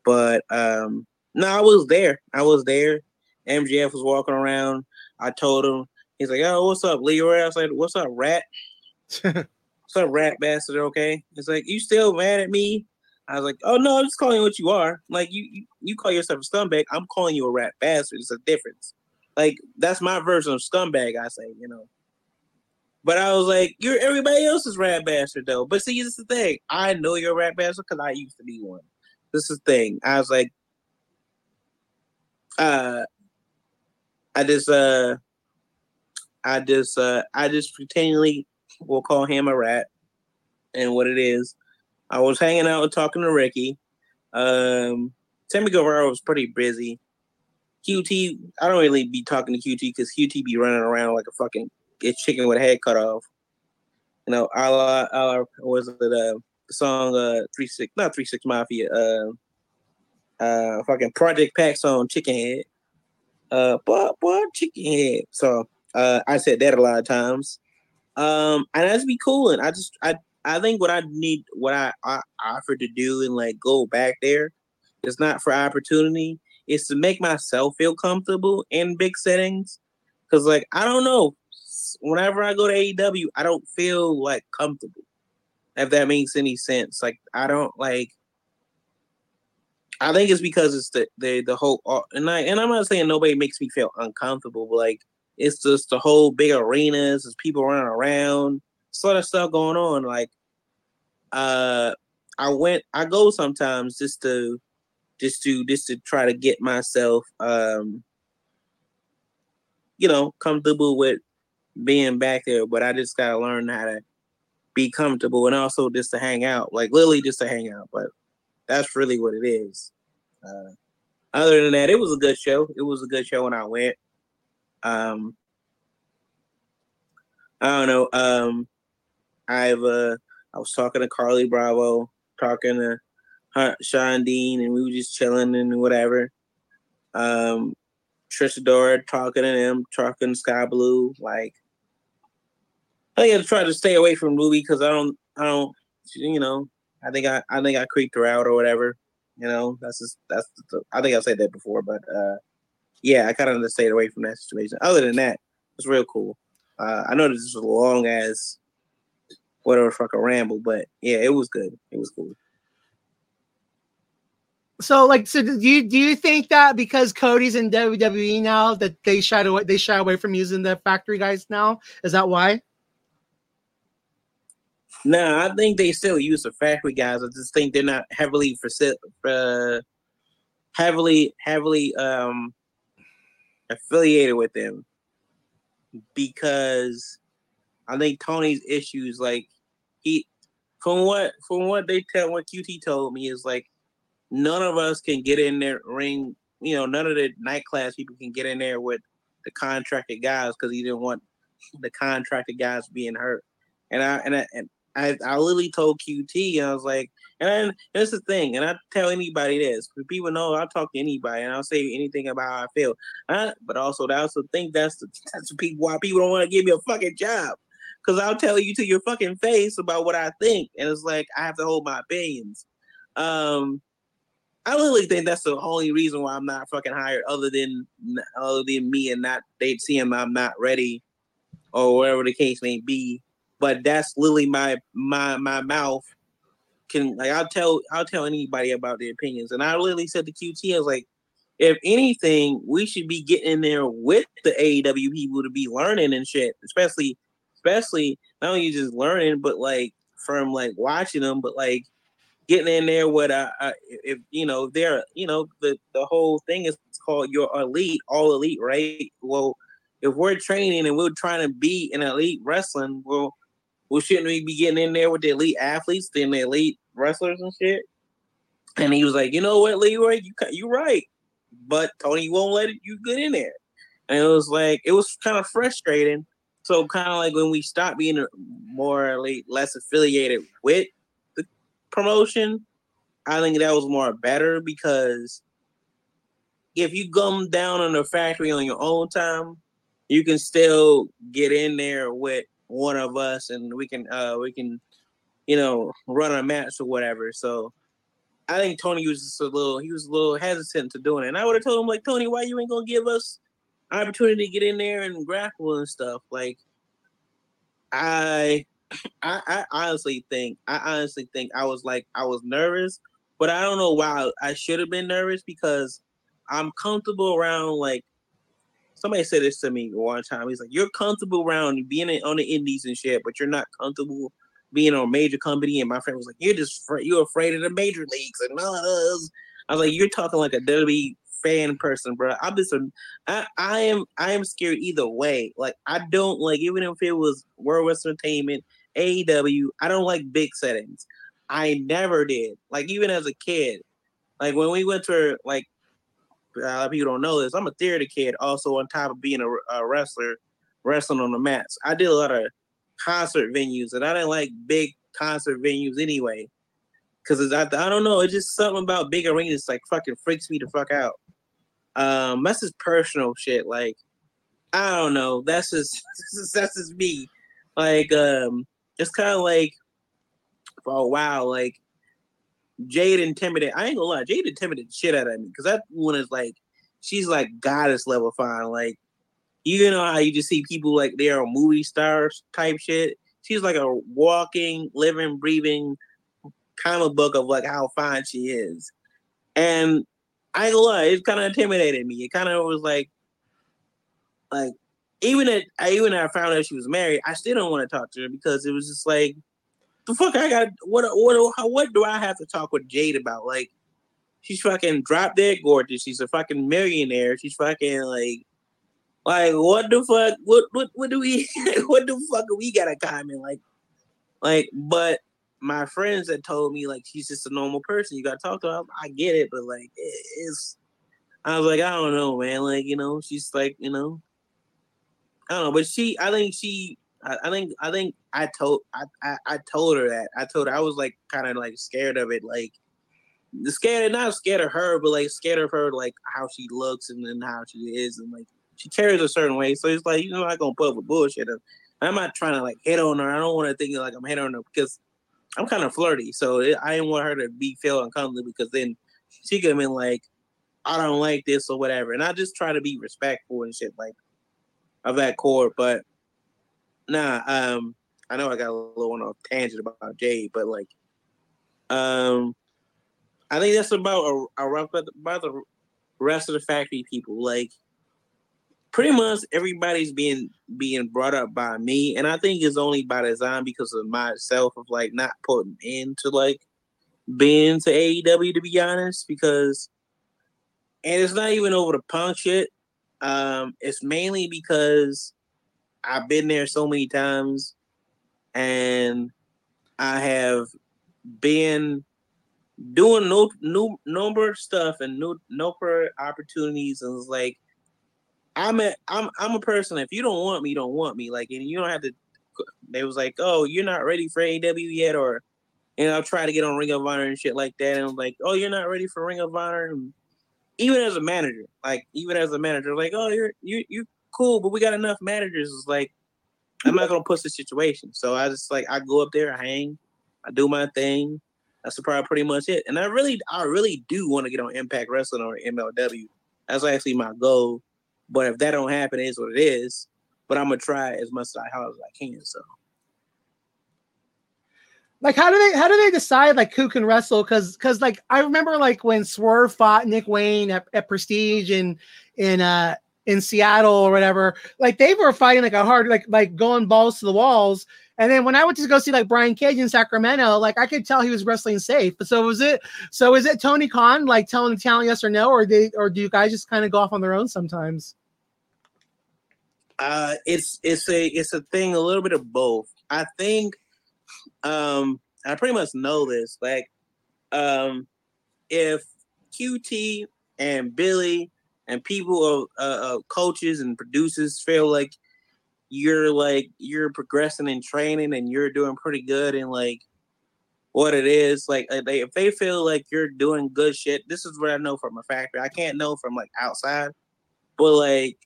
but um no, I was there. I was there. MJF was walking around. I told him He's like, "Oh, what's up, Leroy?" I was like, "What's up, rat? what's up, rat bastard?" Okay. He's like, "You still mad at me?" I was like, "Oh no, I'm just calling you what you are. Like you, you, you call yourself a scumbag. I'm calling you a rat bastard. It's a difference. Like that's my version of scumbag. I say, you know." But I was like, "You're everybody else's rat bastard, though." But see, this is the thing. I know you're a rat bastard because I used to be one. This is the thing. I was like, uh, I just uh I just uh I just continually will call him a rat and what it is. I was hanging out and talking to Ricky. Um Sammy Guevara was pretty busy. QT, I don't really be talking to QT because QT be running around like a fucking a chicken with a head cut off. You know, a la, a la was it uh, the song uh three six not three six mafia uh uh fucking Project Pat song Chicken Head. Uh but what Chicken Head. So uh, I said that a lot of times. Um, and that's be cool. And I just I I think what I need what I, I offer to do and like go back there is not for opportunity. It's to make myself feel comfortable in big settings. Cause like I don't know. Whenever I go to AEW, I don't feel like comfortable. If that makes any sense. Like I don't like I think it's because it's the the the whole and I and I'm not saying nobody makes me feel uncomfortable, but like it's just the whole big arenas, there's people running around, sort of stuff going on. Like, uh, I went, I go sometimes just to, just to, just to try to get myself, um, you know, comfortable with being back there. But I just gotta learn how to be comfortable and also just to hang out, like literally just to hang out. But that's really what it is. Uh, other than that, it was a good show. It was a good show when I went. Um, I don't know. Um, I've uh, I was talking to Carly Bravo, talking to her, Shawn Dean, and we were just chilling and whatever. Um, Trish Adora talking to them, talking Skye Blue. Like, I think I try to stay away from Ruby because I don't, I don't, you know, I think I, I think I creeped her out or whatever. You know, that's just that's. I think I've said that before, but uh, yeah, I kind of stayed away from that situation. Other than that, it's real cool. Uh, I know this is a long as whatever fucking ramble, but yeah, it was good. It was cool. So, like, so do you do you think that because Cody's in WWE now that they shy away they shy away from using the factory guys now? Is that why? No, I think they still use the factory guys. I just think they're not heavily for uh, heavily heavily um affiliated with them because I think Tony's issues like he from what from what they tell what QT told me is like none of us can get in there ring you know none of the night class people can get in there with the contracted guys because he didn't want the contracted guys being hurt and I and I, and I, I literally told QT, and I was like, and that's the thing, and I tell anybody this, because people know I'll talk to anybody, and I'll say anything about how I feel. Uh, but also, I also think that's the that's the people why people don't want to give me a fucking job, because I'll tell you to your fucking face about what I think, and it's like I have to hold my opinions. Um, I literally think that's the only reason why I'm not fucking hired, other than other than me and not they see him I'm not ready, or whatever the case may be but that's literally my my my mouth can like I'll tell I'll tell anybody about their opinions. And I literally said to QT, I was like, if anything, we should be getting in there with the AEW people to be learning and shit, especially especially not only just learning, but like from like watching them, but like getting in there with uh, uh if you know they're you know the the whole thing is called your elite, all elite, right? Well, if we're training and we're trying to be an elite wrestling, well well, shouldn't we be getting in there with the elite athletes, then the elite wrestlers and shit? And he was like, you know what, Leroy, you you right, but Tony won't let you get in there. And it was like it was kind of frustrating. So kind of like when we stopped being more elite, less affiliated with the promotion, I think that was more better because if you come down on the factory on your own time, you can still get in there with one of us and we can uh we can you know run a match or whatever. So i think tony was just a little he was a little hesitant to doing it. And i would have told him like tony why you ain't gonna give us opportunity to get in there and grapple and stuff? Like i I, I honestly think I honestly think I was like I was nervous, but I don't know why I should have been nervous because I'm comfortable around like somebody said this to me one time. He's like, "You're comfortable around being on the indies and shit, but you're not comfortable being on a major company." And my friend was like, "You're just you're afraid of the major leagues and all of those." I was like, "You're talking like a WWE fan person, bro. I'm just a, I, I am I am scared either way. Like I don't like even if it was World Wrestling Entertainment, AEW. I don't like big settings. I never did. Like even as a kid, like when we went to like a lot of people don't know this. I'm a theater kid, also on top of being a, a wrestler, wrestling on the mats. I did a lot of concert venues, and I didn't like big concert venues anyway. Cause I, I don't know, it's just something about big arenas like fucking freaks me the fuck out. Um, that's just personal shit. Like, I don't know. That's just that's just me. Like, um, it's kind of like for a while, like Jade intimidated. I ain't gonna lie, Jade intimidated shit out of me because that one is like, she's like goddess level fine. Like, you know how you just see people like they're a movie stars type shit. She's like a walking, living, breathing comic book of like how fine she is. And I ain't gonna lie, it kind of intimidated me. It kind of was like, like even at I even I found out she was married, I still don't want to talk to her because it was just like the fuck I got what what what do I have to talk with Jade about? Like she's fucking drop dead gorgeous. She's a fucking millionaire. She's fucking like like what the fuck? What what what do we what the fuck do we got a comment? Like like but my friends that told me like she's just a normal person. You gotta talk to her. I get it, but like it's I was like, I don't know, man. Like, you know, she's like, you know, I don't know, but she, I think she, I, I think, I think I told, I, I, I told her that. I told her I was like kind of like scared of it, like scared, not scared of her, but like scared of her, like how she looks and then how she is, and like she carries a certain way. So it's like, you know, I'm not gonna put up with bullshit. I'm not trying to like hit on her. I don't want to think like I'm hitting on her because I'm kind of flirty. So it, I didn't want her to be feel uncomfortable because then she could have been like, I don't like this or whatever. And I just try to be respectful and shit like of that core. But nah, um, I know I got a little on a tangent about Jade, but like, um, I think that's about a, a about the rest of the factory people. Like, pretty much everybody's being being brought up by me, and I think it's only by design because of myself of like not putting into like being to AEW to be honest, because and it's not even over the punk shit. Um, it's mainly because I've been there so many times, and I have been doing no new number of stuff and new number opportunities, and it's like I'm a I'm I'm a person. If you don't want me, you don't want me. Like, and you don't have to. They was like, oh, you're not ready for AW yet, or and I'll try to get on Ring of Honor and shit like that. And I'm like, oh, you're not ready for Ring of Honor. And even as a manager, like even as a manager, like, oh, you're you you cool, but we got enough managers. It's like I'm not gonna push the situation. So I just like I go up there, I hang, I do my thing. That's probably pretty much it. And I really, I really do want to get on Impact Wrestling or MLW. That's actually my goal. But if that don't happen, it is what it is. But I'm gonna try as much as I, how as I can. So, like, how do they how do they decide like who can wrestle? Because because like I remember like when Swerve fought Nick Wayne at, at Prestige and in uh in Seattle or whatever, like they were fighting like a hard like like going balls to the walls. And then when I went to go see like Brian Cage in Sacramento, like I could tell he was wrestling safe. But so was it? So is it Tony Khan like telling the talent yes or no, or they or do you guys just kind of go off on their own sometimes? Uh, it's it's a it's a thing a little bit of both. I think, um, I pretty much know this. Like, um, if QT and Billy and people, uh, uh, coaches and producers feel like you're like you're progressing in training and you're doing pretty good and like what it is. Like uh, they if they feel like you're doing good shit this is what i know from a factory. I can't know from like outside but like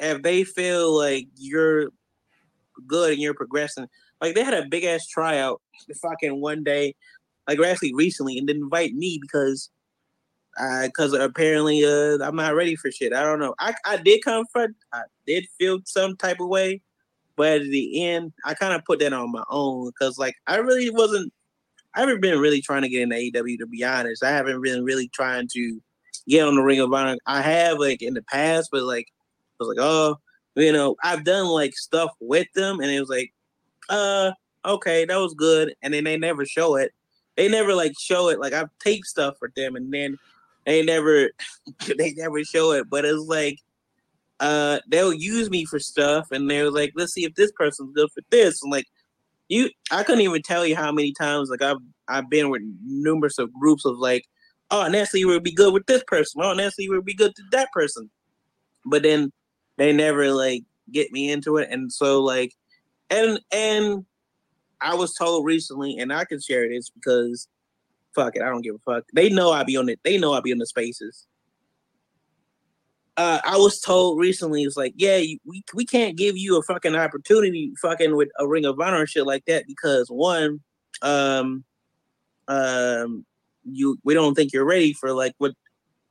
if they feel like you're good and you're progressing like they had a big ass tryout the fucking one day like actually recently and didn't invite me because because apparently uh, I'm not ready for shit. I don't know. I, I did comfort. I did feel some type of way, but at the end, I kind of put that on my own because like I really wasn't. I haven't been really trying to get into AEW to be honest. I haven't been really trying to get on the Ring of Honor. I have like in the past, but like I was like, oh, you know, I've done like stuff with them, and it was like, uh, okay, that was good, and then they never show it. They never like show it. Like I've taped stuff for them, and then they never they never show it, but it's like uh they'll use me for stuff and they're like, let's see if this person's good for this. And like you I couldn't even tell you how many times like I've I've been with numerous of groups of like, oh Nestle would be good with this person, oh Nestle would be good to that person. But then they never like get me into it. And so like and and I was told recently, and I can share this because fuck it, I don't give a fuck. They know I be on it. They know I be on the spaces. Uh, I was told recently, it's like, yeah, we we can't give you a fucking opportunity, fucking with a Ring of Honor and shit like that, because one, um, um, you we don't think you're ready for like what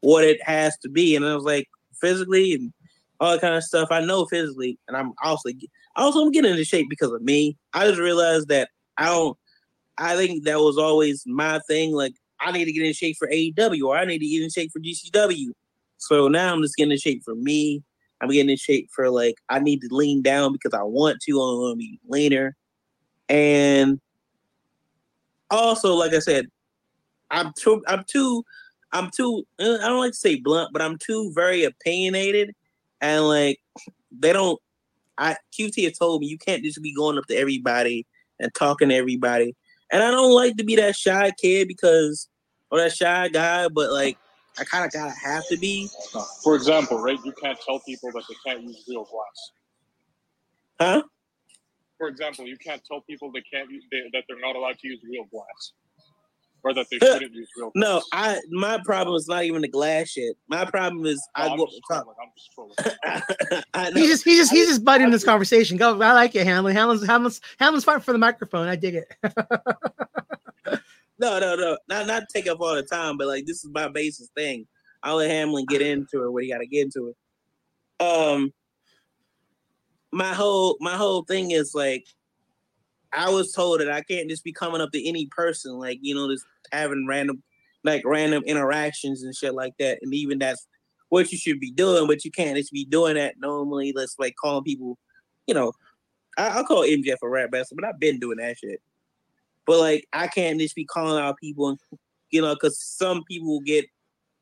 what it has to be, and I was like, physically and all that kind of stuff. I know physically, and I'm also also I'm getting into shape because of me. I just realized that I don't I think that was always my thing. Like, I need to get in shape for AEW or I need to get in shape for GCW. So now I'm just getting in shape for me. I'm getting in shape for like I need to lean down because I want to. I want to be leaner. And also, like I said, I'm too I'm too I'm too uh, I don't like to say blunt, but I'm too very opinionated. And like they don't I QT has told me you can't just be going up to everybody and talking to everybody. And I don't like to be that shy kid because or that shy guy, but like I kind of gotta have to be. For example, right? You can't tell people that they can't use real glass. Huh? For example, you can't tell people they can't use they, that they're not allowed to use real glass, or that they shouldn't use real. No, glass. I my problem is not even the glass shit. My problem is No, I I'm go just top. trolling. I'm just trolling. I know. He's just he's just he's just butting this conversation. Go, I like it, Hamlin. Hamlin's Hamlin's Hamlin's fighting for the microphone. I dig it. No, no, no, not not take up all the time, but like this is my basis thing. I'll let Hamlin get into it when he got to get into it. Um, my whole my whole thing is like, I was told that I can't just be coming up to any person, like you know, just having random like random interactions and shit like that, and even that's what you should be doing, but you can't just be doing that normally. Let's like calling people, you know, I, I'll call MJF a rap bastard, but I've been doing that shit. But like, I can't just be calling out people, you know, because some people get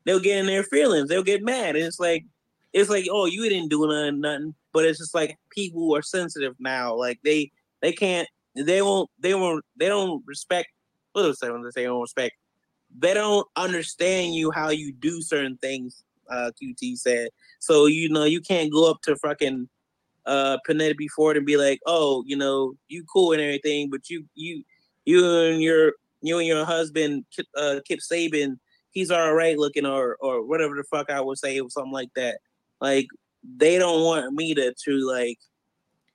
they'll get in their feelings, they'll get mad, and it's like, it's like, oh, you didn't do nothing, nothing. But it's just like people are sensitive now, like they they can't, they won't, they won't, they don't respect. What do they say they don't respect? They don't understand you how you do certain things. Uh, QT said. So you know, you can't go up to fucking uh Penelope Ford and be like, oh, you know, you cool and everything, but you you you and your you and your husband uh Kip Sabian, he's all right looking or or whatever the fuck I would say or something like that. Like they don't want me to to like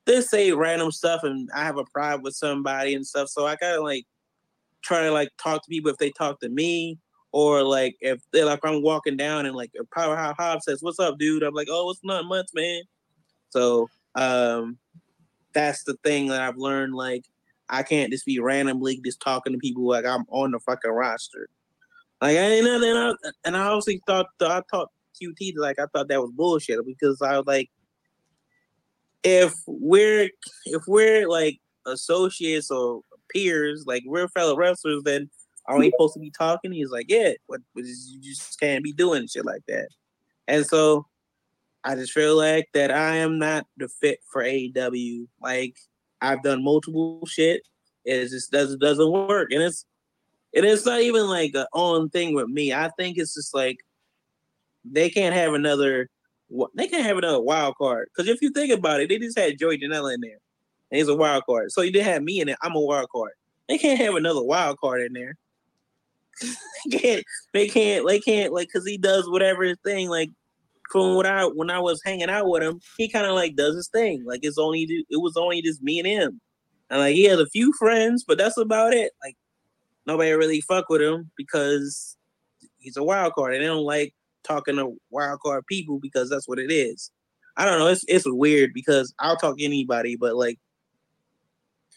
they say random stuff and I have a pride with somebody and stuff. So I gotta like try to like talk to people if they talk to me or like if they're like I'm walking down and like if Powerhouse Hobbs says, What's up, dude? I'm like, Oh, it's not much, man. So um that's the thing that I've learned. Like I can't just be randomly just talking to people like I'm on the fucking roster. Like I ain't nothing. And I, and I also thought I thought QT like I thought that was bullshit because I was like, if we're if we're like associates or peers, like we're fellow wrestlers, then are we supposed to be talking? He's like, yeah, but, but you just can't be doing shit like that. And so I just feel like that I am not the fit for AEW. Like I've done multiple shit. It just doesn't doesn't work, and it's and it's not even like a own thing with me. I think it's just like they can't have another. They can't have another wild card because if you think about it, they just had Joey Janela in there, and he's a wild card. So you did have me in it. I'm a wild card. They can't have another wild card in there. they can't. They can't. They can't like because he does whatever his thing like from what I when I was hanging out with him, he kind of like does his thing. Like it's only it was only just me and him, and like he has a few friends, but that's about it. Like nobody really fuck with him because he's a wild card, and they don't like talking to wild card people because that's what it is. I don't know. It's it's weird because I'll talk to anybody, but like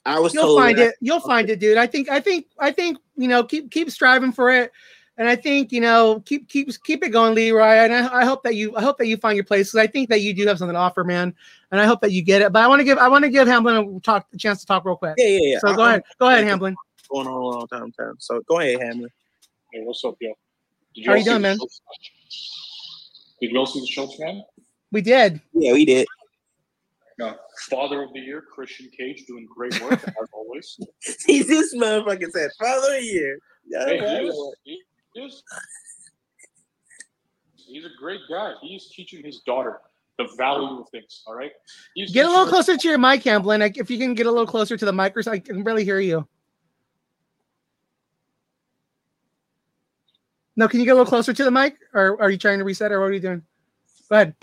I was You'll told find that- it. You'll find it, dude. I think. I think. I think. You know, keep keep striving for it, and I think you know, keep keep keep it going, Leroy. And I, I hope that you. I hope that you find your place because I think that you do have something to offer, man. And I hope that you get it. But I want to give. I want to give Hamlin a talk a chance to talk real quick. Yeah, yeah, yeah. So I- go I'm ahead. Go ahead, Okay. Hamlin. Going on a long time, time. So go ahead, Hamlin. Hey, what's up, yo? Did How are you doing, the man? Schultz match? Did you all see the Schultz man? We did. Yeah, we did. No. Father of the year, Christian Cage, doing great work as always. He's this motherfucker said father of the year. Hey, he is, he is, he's a great guy. He's teaching his daughter the value of things. All right. He's Get a little closer to your mic, Hamlin. Like, if you can get a little closer to the mic, or so I can really hear you. No, can you get a little closer to the mic, or are you trying to reset, or what are you doing? Go ahead.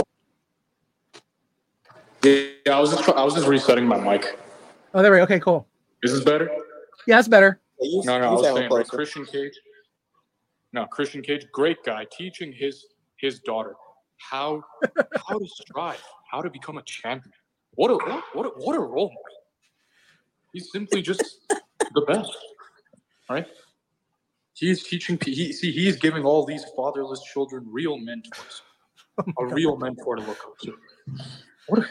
Yeah, I was just I was just resetting my mic. Oh, there we go. Okay, cool. Is this better? Yeah, it's better. You- No, no, I was saying like. Christian Cage. No, Christian Cage, great guy, teaching his his daughter how how to strive, how to become a champion. What a what what a, what a role model. He's simply just the best, right? He's teaching. He see, he's giving all these fatherless children real mentors, oh a real mentor to look up to. What? A,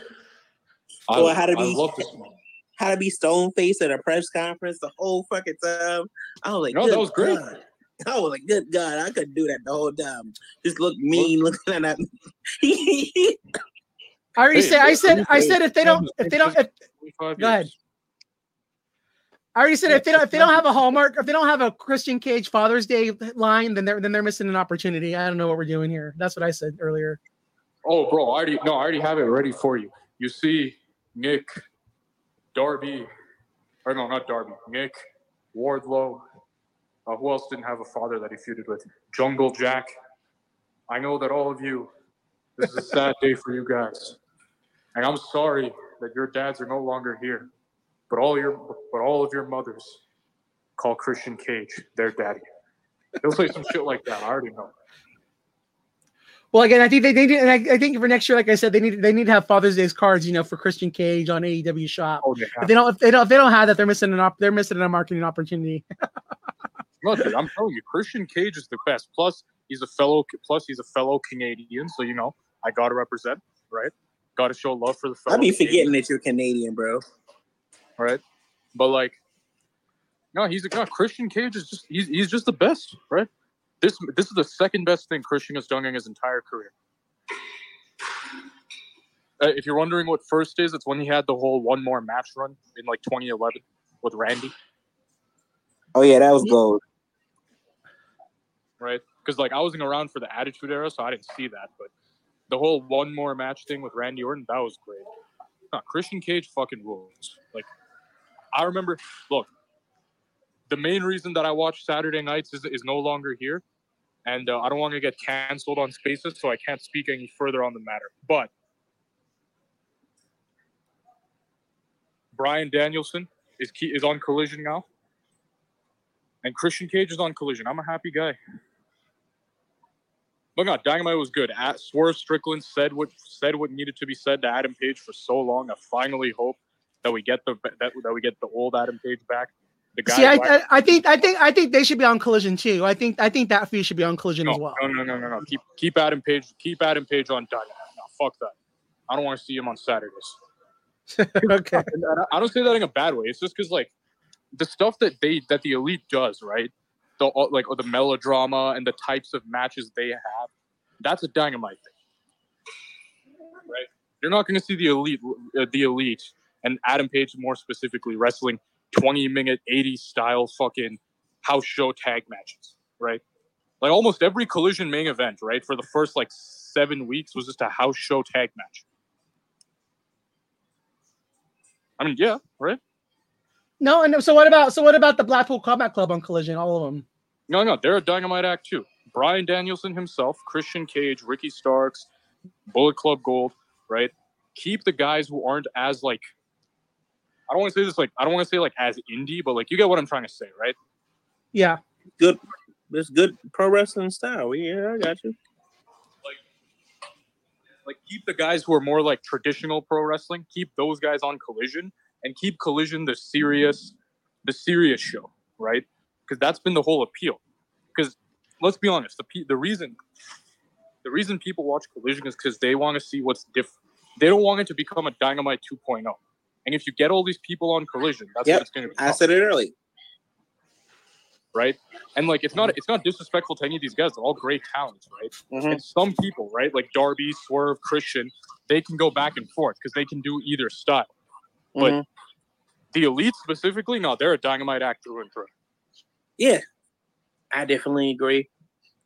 I, So how to I be- love this man. How to be stone faced at a press conference the whole fucking time. I was like, No, that was great. God. I was like, good God, I couldn't do that the whole time. Just look mean looking at that. I already Hey, said. I said. I said if they don't, if they don't, if, Go ahead. Years. I already said if they don't if they don't have a Hallmark, if they don't have a Christian Cage Father's Day line, then they're then they're missing an opportunity. I don't know what we're doing here. That's what I said earlier. Oh, bro, I already no, I already have it ready for you. You see, Nick, Darby, or no, not Darby, Nick, Wardlow. Uh, who else didn't have a father that he feuded with? Jungle Jack. I know that all of you. This is a sad day for you guys, and I'm sorry that your dads are no longer here. But all your, but all of your mothers call Christian Cage their daddy. They'll say some shit like that. I already know. Well, again, I think they, they need, and I, I think for next year, like I said, they need they need to have Father's Day's cards, you know, for Christian Cage on AEW Shop. Oh, they If they don't, if they don't, if they don't have that, they're missing an op, they're missing a marketing opportunity. Look, dude, I'm telling you, Christian Cage is the best. Plus, he's a fellow. Plus, he's a fellow Canadian. So you know, I got to represent, right? Got to show love for the fellow. I be forgetting Canadians, that you're Canadian, bro. Right? But like, no, he's a no Christian Cage is just he's he's just the best, right? This this is the second best thing Christian has done in his entire career. Uh, if you're wondering what first is, it's when he had the whole one more match run in like 2011 with Randy, Oh yeah, that was gold. right? Because like I wasn't around for the Attitude Era, so I didn't see that. But the whole one more match thing with Randy Orton, that was great. No, Christian Cage fucking rules. Like I remember, look, the main reason that I watch Saturday nights is, is no longer here, and uh, I don't want to get canceled on Spaces, so I can't speak any further on the matter. But Bryan Danielson is key, is on Collision now, and Christian Cage is on Collision. I'm a happy guy. But no, Dynamite was good. At Swerve Strickland said what said what needed to be said to Adam Page for so long. I finally hope that we get the that, that we get the old Adam Page back. The guy. See, I, I, I think I think I think they should be on Collision too. I think I think that feud should be on Collision no, as well. no, no, no, no, no. Keep keep Adam Page. Keep Adam Page on Dynamite. No, fuck that. I don't want to see him on Saturdays. okay. I I don't say that in a bad way. It's just because like the stuff that they that the elite does, right? The like or the melodrama and the types of matches they have. That's a dynamite thing, right? You're not going to see the elite, uh, the elite, and Adam Page more specifically wrestling 20 minute 80 style fucking house show tag matches, right? Like almost every collision main event, right? For the first like seven weeks was just a house show tag match. I mean, yeah, right? No, and so what about so what about the Blackpool Combat Club on Collision? All of them. No, no, they're a dynamite act too. Bryan Danielson himself, Christian Cage, Ricky Starks, Bullet Club Gold, right? Keep the guys who aren't as like I don't want to say this like I don't want to say like as indie, but like you get what I'm trying to say, right? Yeah. Good. This good pro wrestling style. Yeah, I got you. Like keep the guys who are more like traditional pro wrestling, keep those guys on Collision, and keep Collision the serious, the serious show, right? Because that's been the whole appeal. Because let's be honest, the the reason the reason people watch Collision is because they want to see what's different. They don't want it to become a Dynamite 2.0. And if you get all these people on Collision, that's Yep, what it's going to be. I said it early. right? And like it's not it's not disrespectful to any of these guys. They're all great talents, right? Mhm. And some people, right, like Darby, Swerve, Christian, they can go back and forth because they can do either style. But Mhm. the elite specifically, no, they're a dynamite act through and through. Yeah, I definitely agree.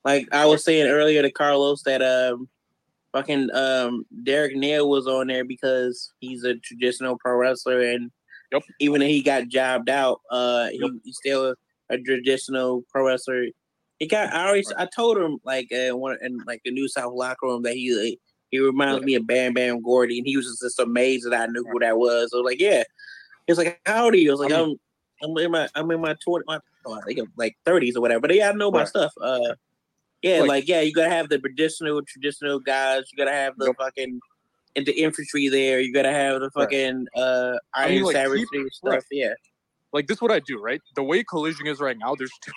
Like I was saying earlier to Carlos that um, fucking um, Derek Neal was on there because he's a traditional pro wrestler, and Yep. even if he got jobbed out, uh, Yep. he, he's still a traditional pro wrestler. He got. I always. I told him like uh, one in like the New South locker room that he he reminds me of Bam Bam Gordy, and he was just, just amazed that I knew who that was. I was like, yeah. He was like, how old are you? I was like, I I'm I'm in my I'm in my twenty my oh, I think I'm like thirties or whatever. But yeah, I know my Right. stuff. Uh yeah, Like- like, yeah, you gotta have the traditional traditional guys, you gotta have the Yep. fucking in the infantry there, you gotta have the Right. fucking uh I Iron mean, like, Savage keep- stuff, right. yeah. Like this, is what I do, right? The way Collision is right now, there's two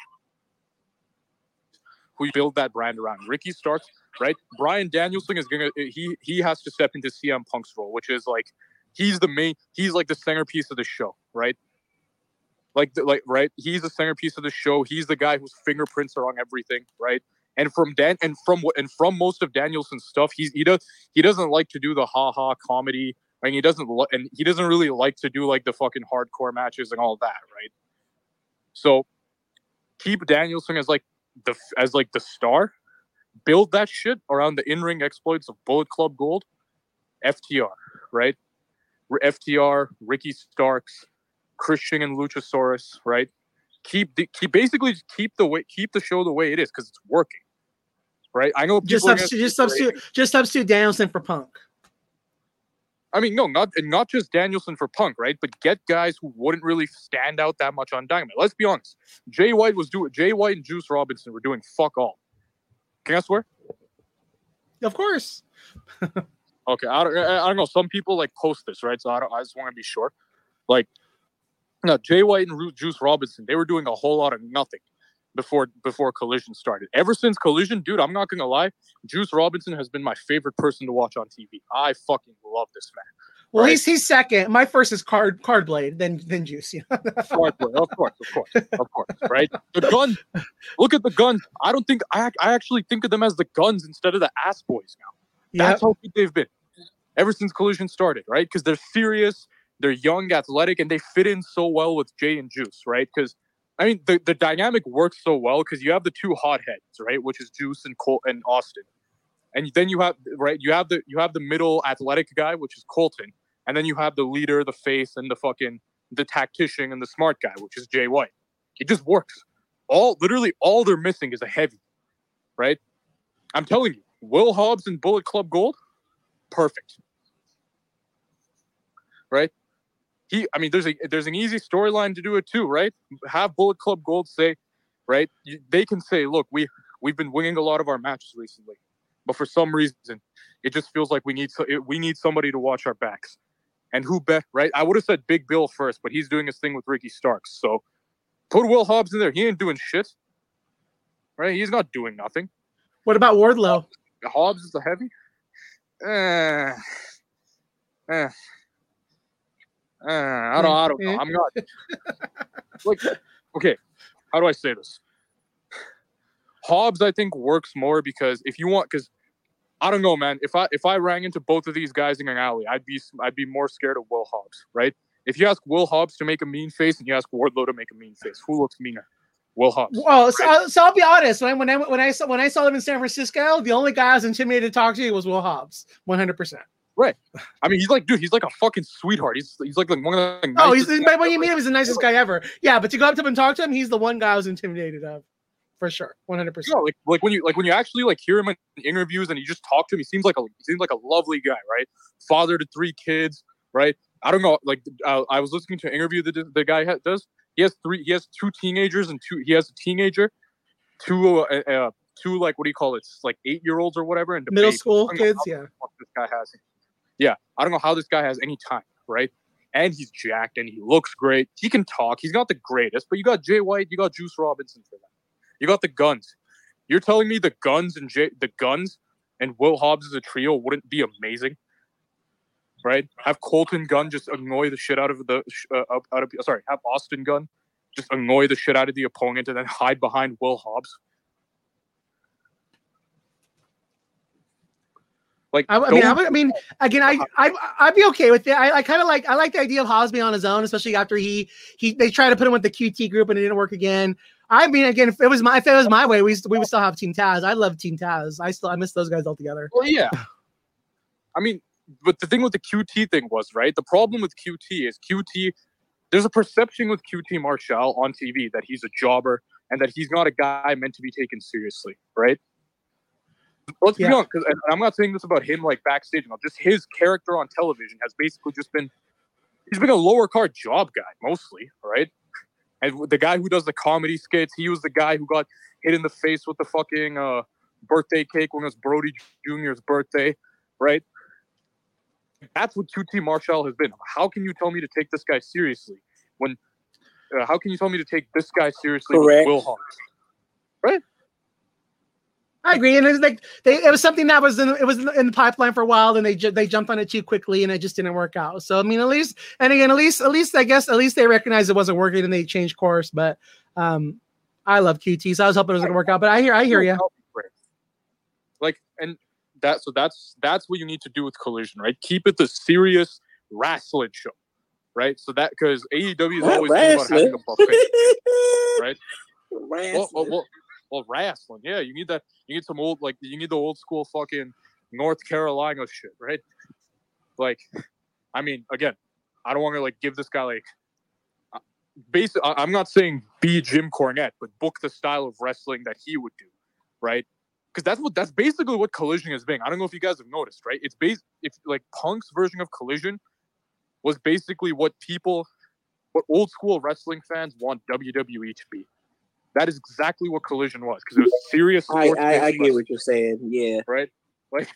who build that brand around. Ricky Starks, right? Bryan Danielson is gonna he he has to step into CM Punk's role, which is like he's the main he's like the centerpiece of the show, right? Like the, like right, he's the centerpiece of the show. He's the guy whose fingerprints are on everything, right? And from Dan and from and from most of Danielson's stuff, he's he does he doesn't like to do the ha ha comedy and he doesn't and he doesn't really like to do like the fucking hardcore matches and all that, right? So keep Danielson as like the as like the star. Build that shit around the in-ring exploits of Bullet Club Gold, FTR, right? FTR, Ricky Starks, Christian and Luchasaurus, right? Keep the keep basically keep the way keep the show the way it is because it's working, right? I know Just substitute, just substitute, just substitute Danielson for Punk. I mean, no, not and not just Danielson for Punk, right? But get guys who wouldn't really stand out that much on Dynamite. Let's be honest. Jay White was doing Jay White and Juice Robinson were doing fuck all. Can I swear? Of course. Okay, I don't, I I don't know. Some people like post this, right? So I don't. I just want to be sure. Like, no, Jay White and Juice Robinson, they were doing a whole lot of nothing before before Collision started. Ever since Collision, dude, I'm not gonna lie, Juice Robinson has been my favorite person to watch on TV. I fucking love this man. Well, Right. he's he's second. My first is card card blade, then then juice. Play, of course, of course, of course, right? The gun. Look at the guns. I don't think I. I actually think of them as the guns instead of the ass boys now. Yep. That's how good they've been ever since Collision started, right? Because they're serious, they're young, athletic, and they fit in so well with Jay and Juice, right? Because I mean, the, the dynamic works so well because you have the two hotheads, right? Which is Juice and Col- and Austin, and then you have right, you have the you have the middle athletic guy, which is Colten, and then you have the leader, the face, and the fucking the tactician and the smart guy, which is Jay White. It just works. All literally all they're missing is a heavy, right? I'm telling you, Will Hobbs and Bullet Club Gold, perfect. Right? He, I mean, there's a there's an easy storyline to do it too, right? Have Bullet Club Gold say, right? You, they can say, look, we we've been winning a lot of our matches recently, but for some reason, it just feels like we need so, it, we need somebody to watch our backs. And who bet, right? I would have said Big Bill first, but he's doing his thing with Ricky Starks. So put Will Hobbs in there. He ain't doing shit. Right? He's not doing nothing. What about Wardlow? Hobbs is the heavy. Eh, eh, eh, I don't. I don't know. I'm not like. Okay, how do I say this? Hobbs, I think, works more because if you want, because I don't know, man. If I if I rang into both of these guys in an alley, I'd be I'd be more scared of Will Hobbs, right? If you ask Will Hobbs to make a mean face and you ask Wardlow to make a mean face, who looks meaner? Will Hobbs. Well, so, I'll- so I'll be honest. When I when I when I saw when I saw them in San Francisco, the only guy I was intimidated to talk to was Will Hobbs, one hundred percent. I mean, he's like, dude, he's like a fucking sweetheart. He's he's like, like one of the Oh, he's guys when you him, he's the nicest guy ever. Yeah, but to go up to him and talk to him, he's the one guy I was intimidated of, for sure, one hundred percent. like like when you like when you actually like hear him in interviews and you just talk to him, he seems like a he seems like a lovely guy, right? Father to three kids, right? I don't know. Like uh, I was listening to an interview that the guy does. He has three. He has two teenagers and two. He has a teenager, two uh, uh two like what do you call it? It's like eight year olds or whatever. And Middle baby. school I don't know kids, yeah. this guy has. Yeah, I don't know how this guy has any time, right? And he's jacked and he looks great. He can talk. He's not the greatest, but you got Jay White, you got Juice Robinson for that. You got the guns. You're telling me the guns and Jay, the guns and Will Hobbs as a trio wouldn't be amazing, right? Have Colten Gunn just annoy the shit out of the uh, out of sorry, have Austin Gunn just annoy the shit out of the opponent and then hide behind Will Hobbs. Like I, I mean, I, would, I mean, again, I, uh-huh. I, I'd be okay with it. I, I kind of like, I like the idea of being on his own, especially after he, he, they tried to put him with the QT group and it didn't work again. I mean, again, if it was my, if it was my way, we, we would still have Team Taz. I love Team Taz. I still, I miss those guys altogether. Well, yeah. I mean, but the thing with the QT thing was right. The problem with QT is QT. There's a perception with QT Marshall on TV that he's a jobber and that he's not a guy meant to be taken seriously, right? Let's be honest, because I'm not saying this about him like backstage. No, just his character on television has basically just been he's been a lower card job guy mostly, right? And the guy who does the comedy skits, he was the guy who got hit in the face with the fucking uh, birthday cake when it was Brodie Jr.'s birthday, right? That's what QT Marshall has been. How can you tell me to take this guy seriously when? Uh, how can you tell me to take this guy seriously Correct. with Will Hobbs? I agree, and it's like they, it was something that was in, it was in the pipeline for a while, and they ju- they jumped on it too quickly, and it just didn't work out. So I mean, at least, and again, at least, at least, I guess, at least they recognized it wasn't working, and they changed course. But um, I love QT, so I was hoping it was going to work out. But I hear, I hear you. Like, and that so that's that's what you need to do with Collision, right? Keep it the serious wrestling show, right? So that because AEW is always been about having a buffet, right? Well, Wrestling. well, well, wrestling. Yeah, you need that. You need some old, like, you need the old school fucking North Carolina shit, right? Like, I mean, again, I don't want to like give this guy like. Uh, basically, I'm not saying be Jim Cornette, but book the style of wrestling that he would do, right? Because that's what that's basically what Collision is being. I don't know if you guys have noticed, right? It's based if like Punk's version of Collision was basically what people, what old school wrestling fans want WWE to be. That is exactly what Collision was because it was serious. I, I, I get what you're saying. Yeah. right? Like,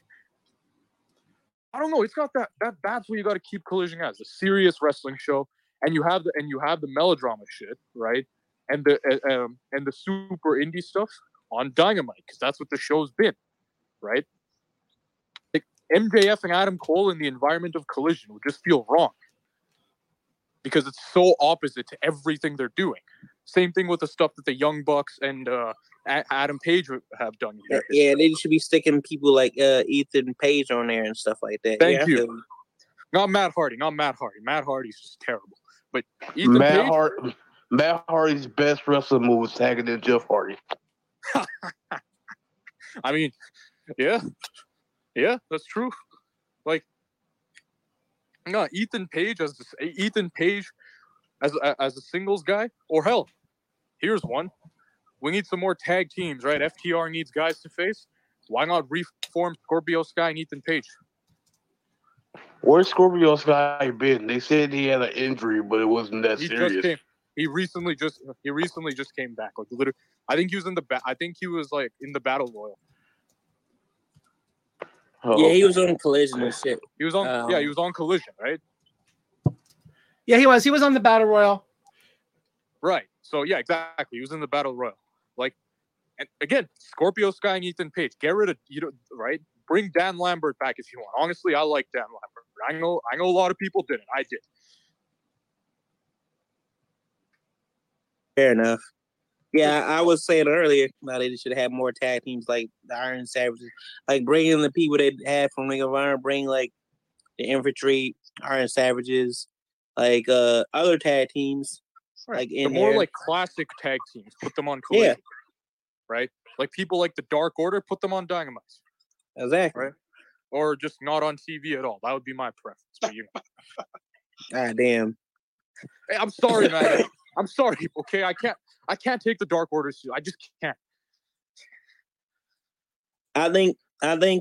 I don't know. It's got that. That that's what you got to keep Collision as a serious wrestling show, and you have the and you have the melodrama shit, right? And the uh, um and the super indie stuff on Dynamite because that's what the show's been, right? Like MJF and Adam Cole in the environment of Collision would just feel wrong because it's so opposite to everything they're doing. Same thing with the stuff that the Young Bucks and uh, A- Adam Page have done. in Yeah, yeah, they should be sticking people like uh, Ethan Page on there and stuff like that. Thank yeah, I you. feel. Not Matt Hardy, not Matt Hardy. Matt Hardy's just terrible. But Ethan Matt, Page, Hart, Matt Hardy's best wrestling move was tagging in Jeff Hardy. I mean, yeah, yeah, that's true. Like, no, Ethan Page as Ethan Page as as a singles guy, or hell, here's one. We need some more tag teams, right? FTR needs guys to face. Why not reform Scorpio Sky and Ethan Page? Where's Scorpio Sky been? They said he had an injury, but it wasn't that He serious. just came. He recently just he recently just came back. Like literally, I think he was in the ba- I think he was like in the battle royal. Oh, Yeah, he was on collision and shit. He was on yeah, he Um, was on collision, right? Yeah, he was. He was on the battle royal. Right. So yeah, exactly. He was in the battle royal. Like, and again, Scorpio Sky and Ethan Page. Get rid of you know, right? Bring Dan Lambert back if you want. Honestly, I like Dan Lambert. I know I know a lot of people didn't. I did. Fair enough. Yeah, I was saying earlier now they should have more tag teams like the Iron Savages, like bringing the people they had from Ring of Honor, bring like the Infantry, Iron Savages, like uh other tag teams. Right. Like the in more there. like classic tag teams, put them on Yeah. Right? Like people like the Dark Order, put them on Dynamite. Exactly. Right. Or just not on TV at all. That would be my preference. But you know. God damn. Hey, I'm sorry, man. I'm sorry. Okay, I can't. I can't take the Dark Order. Too. I just can't. I think I think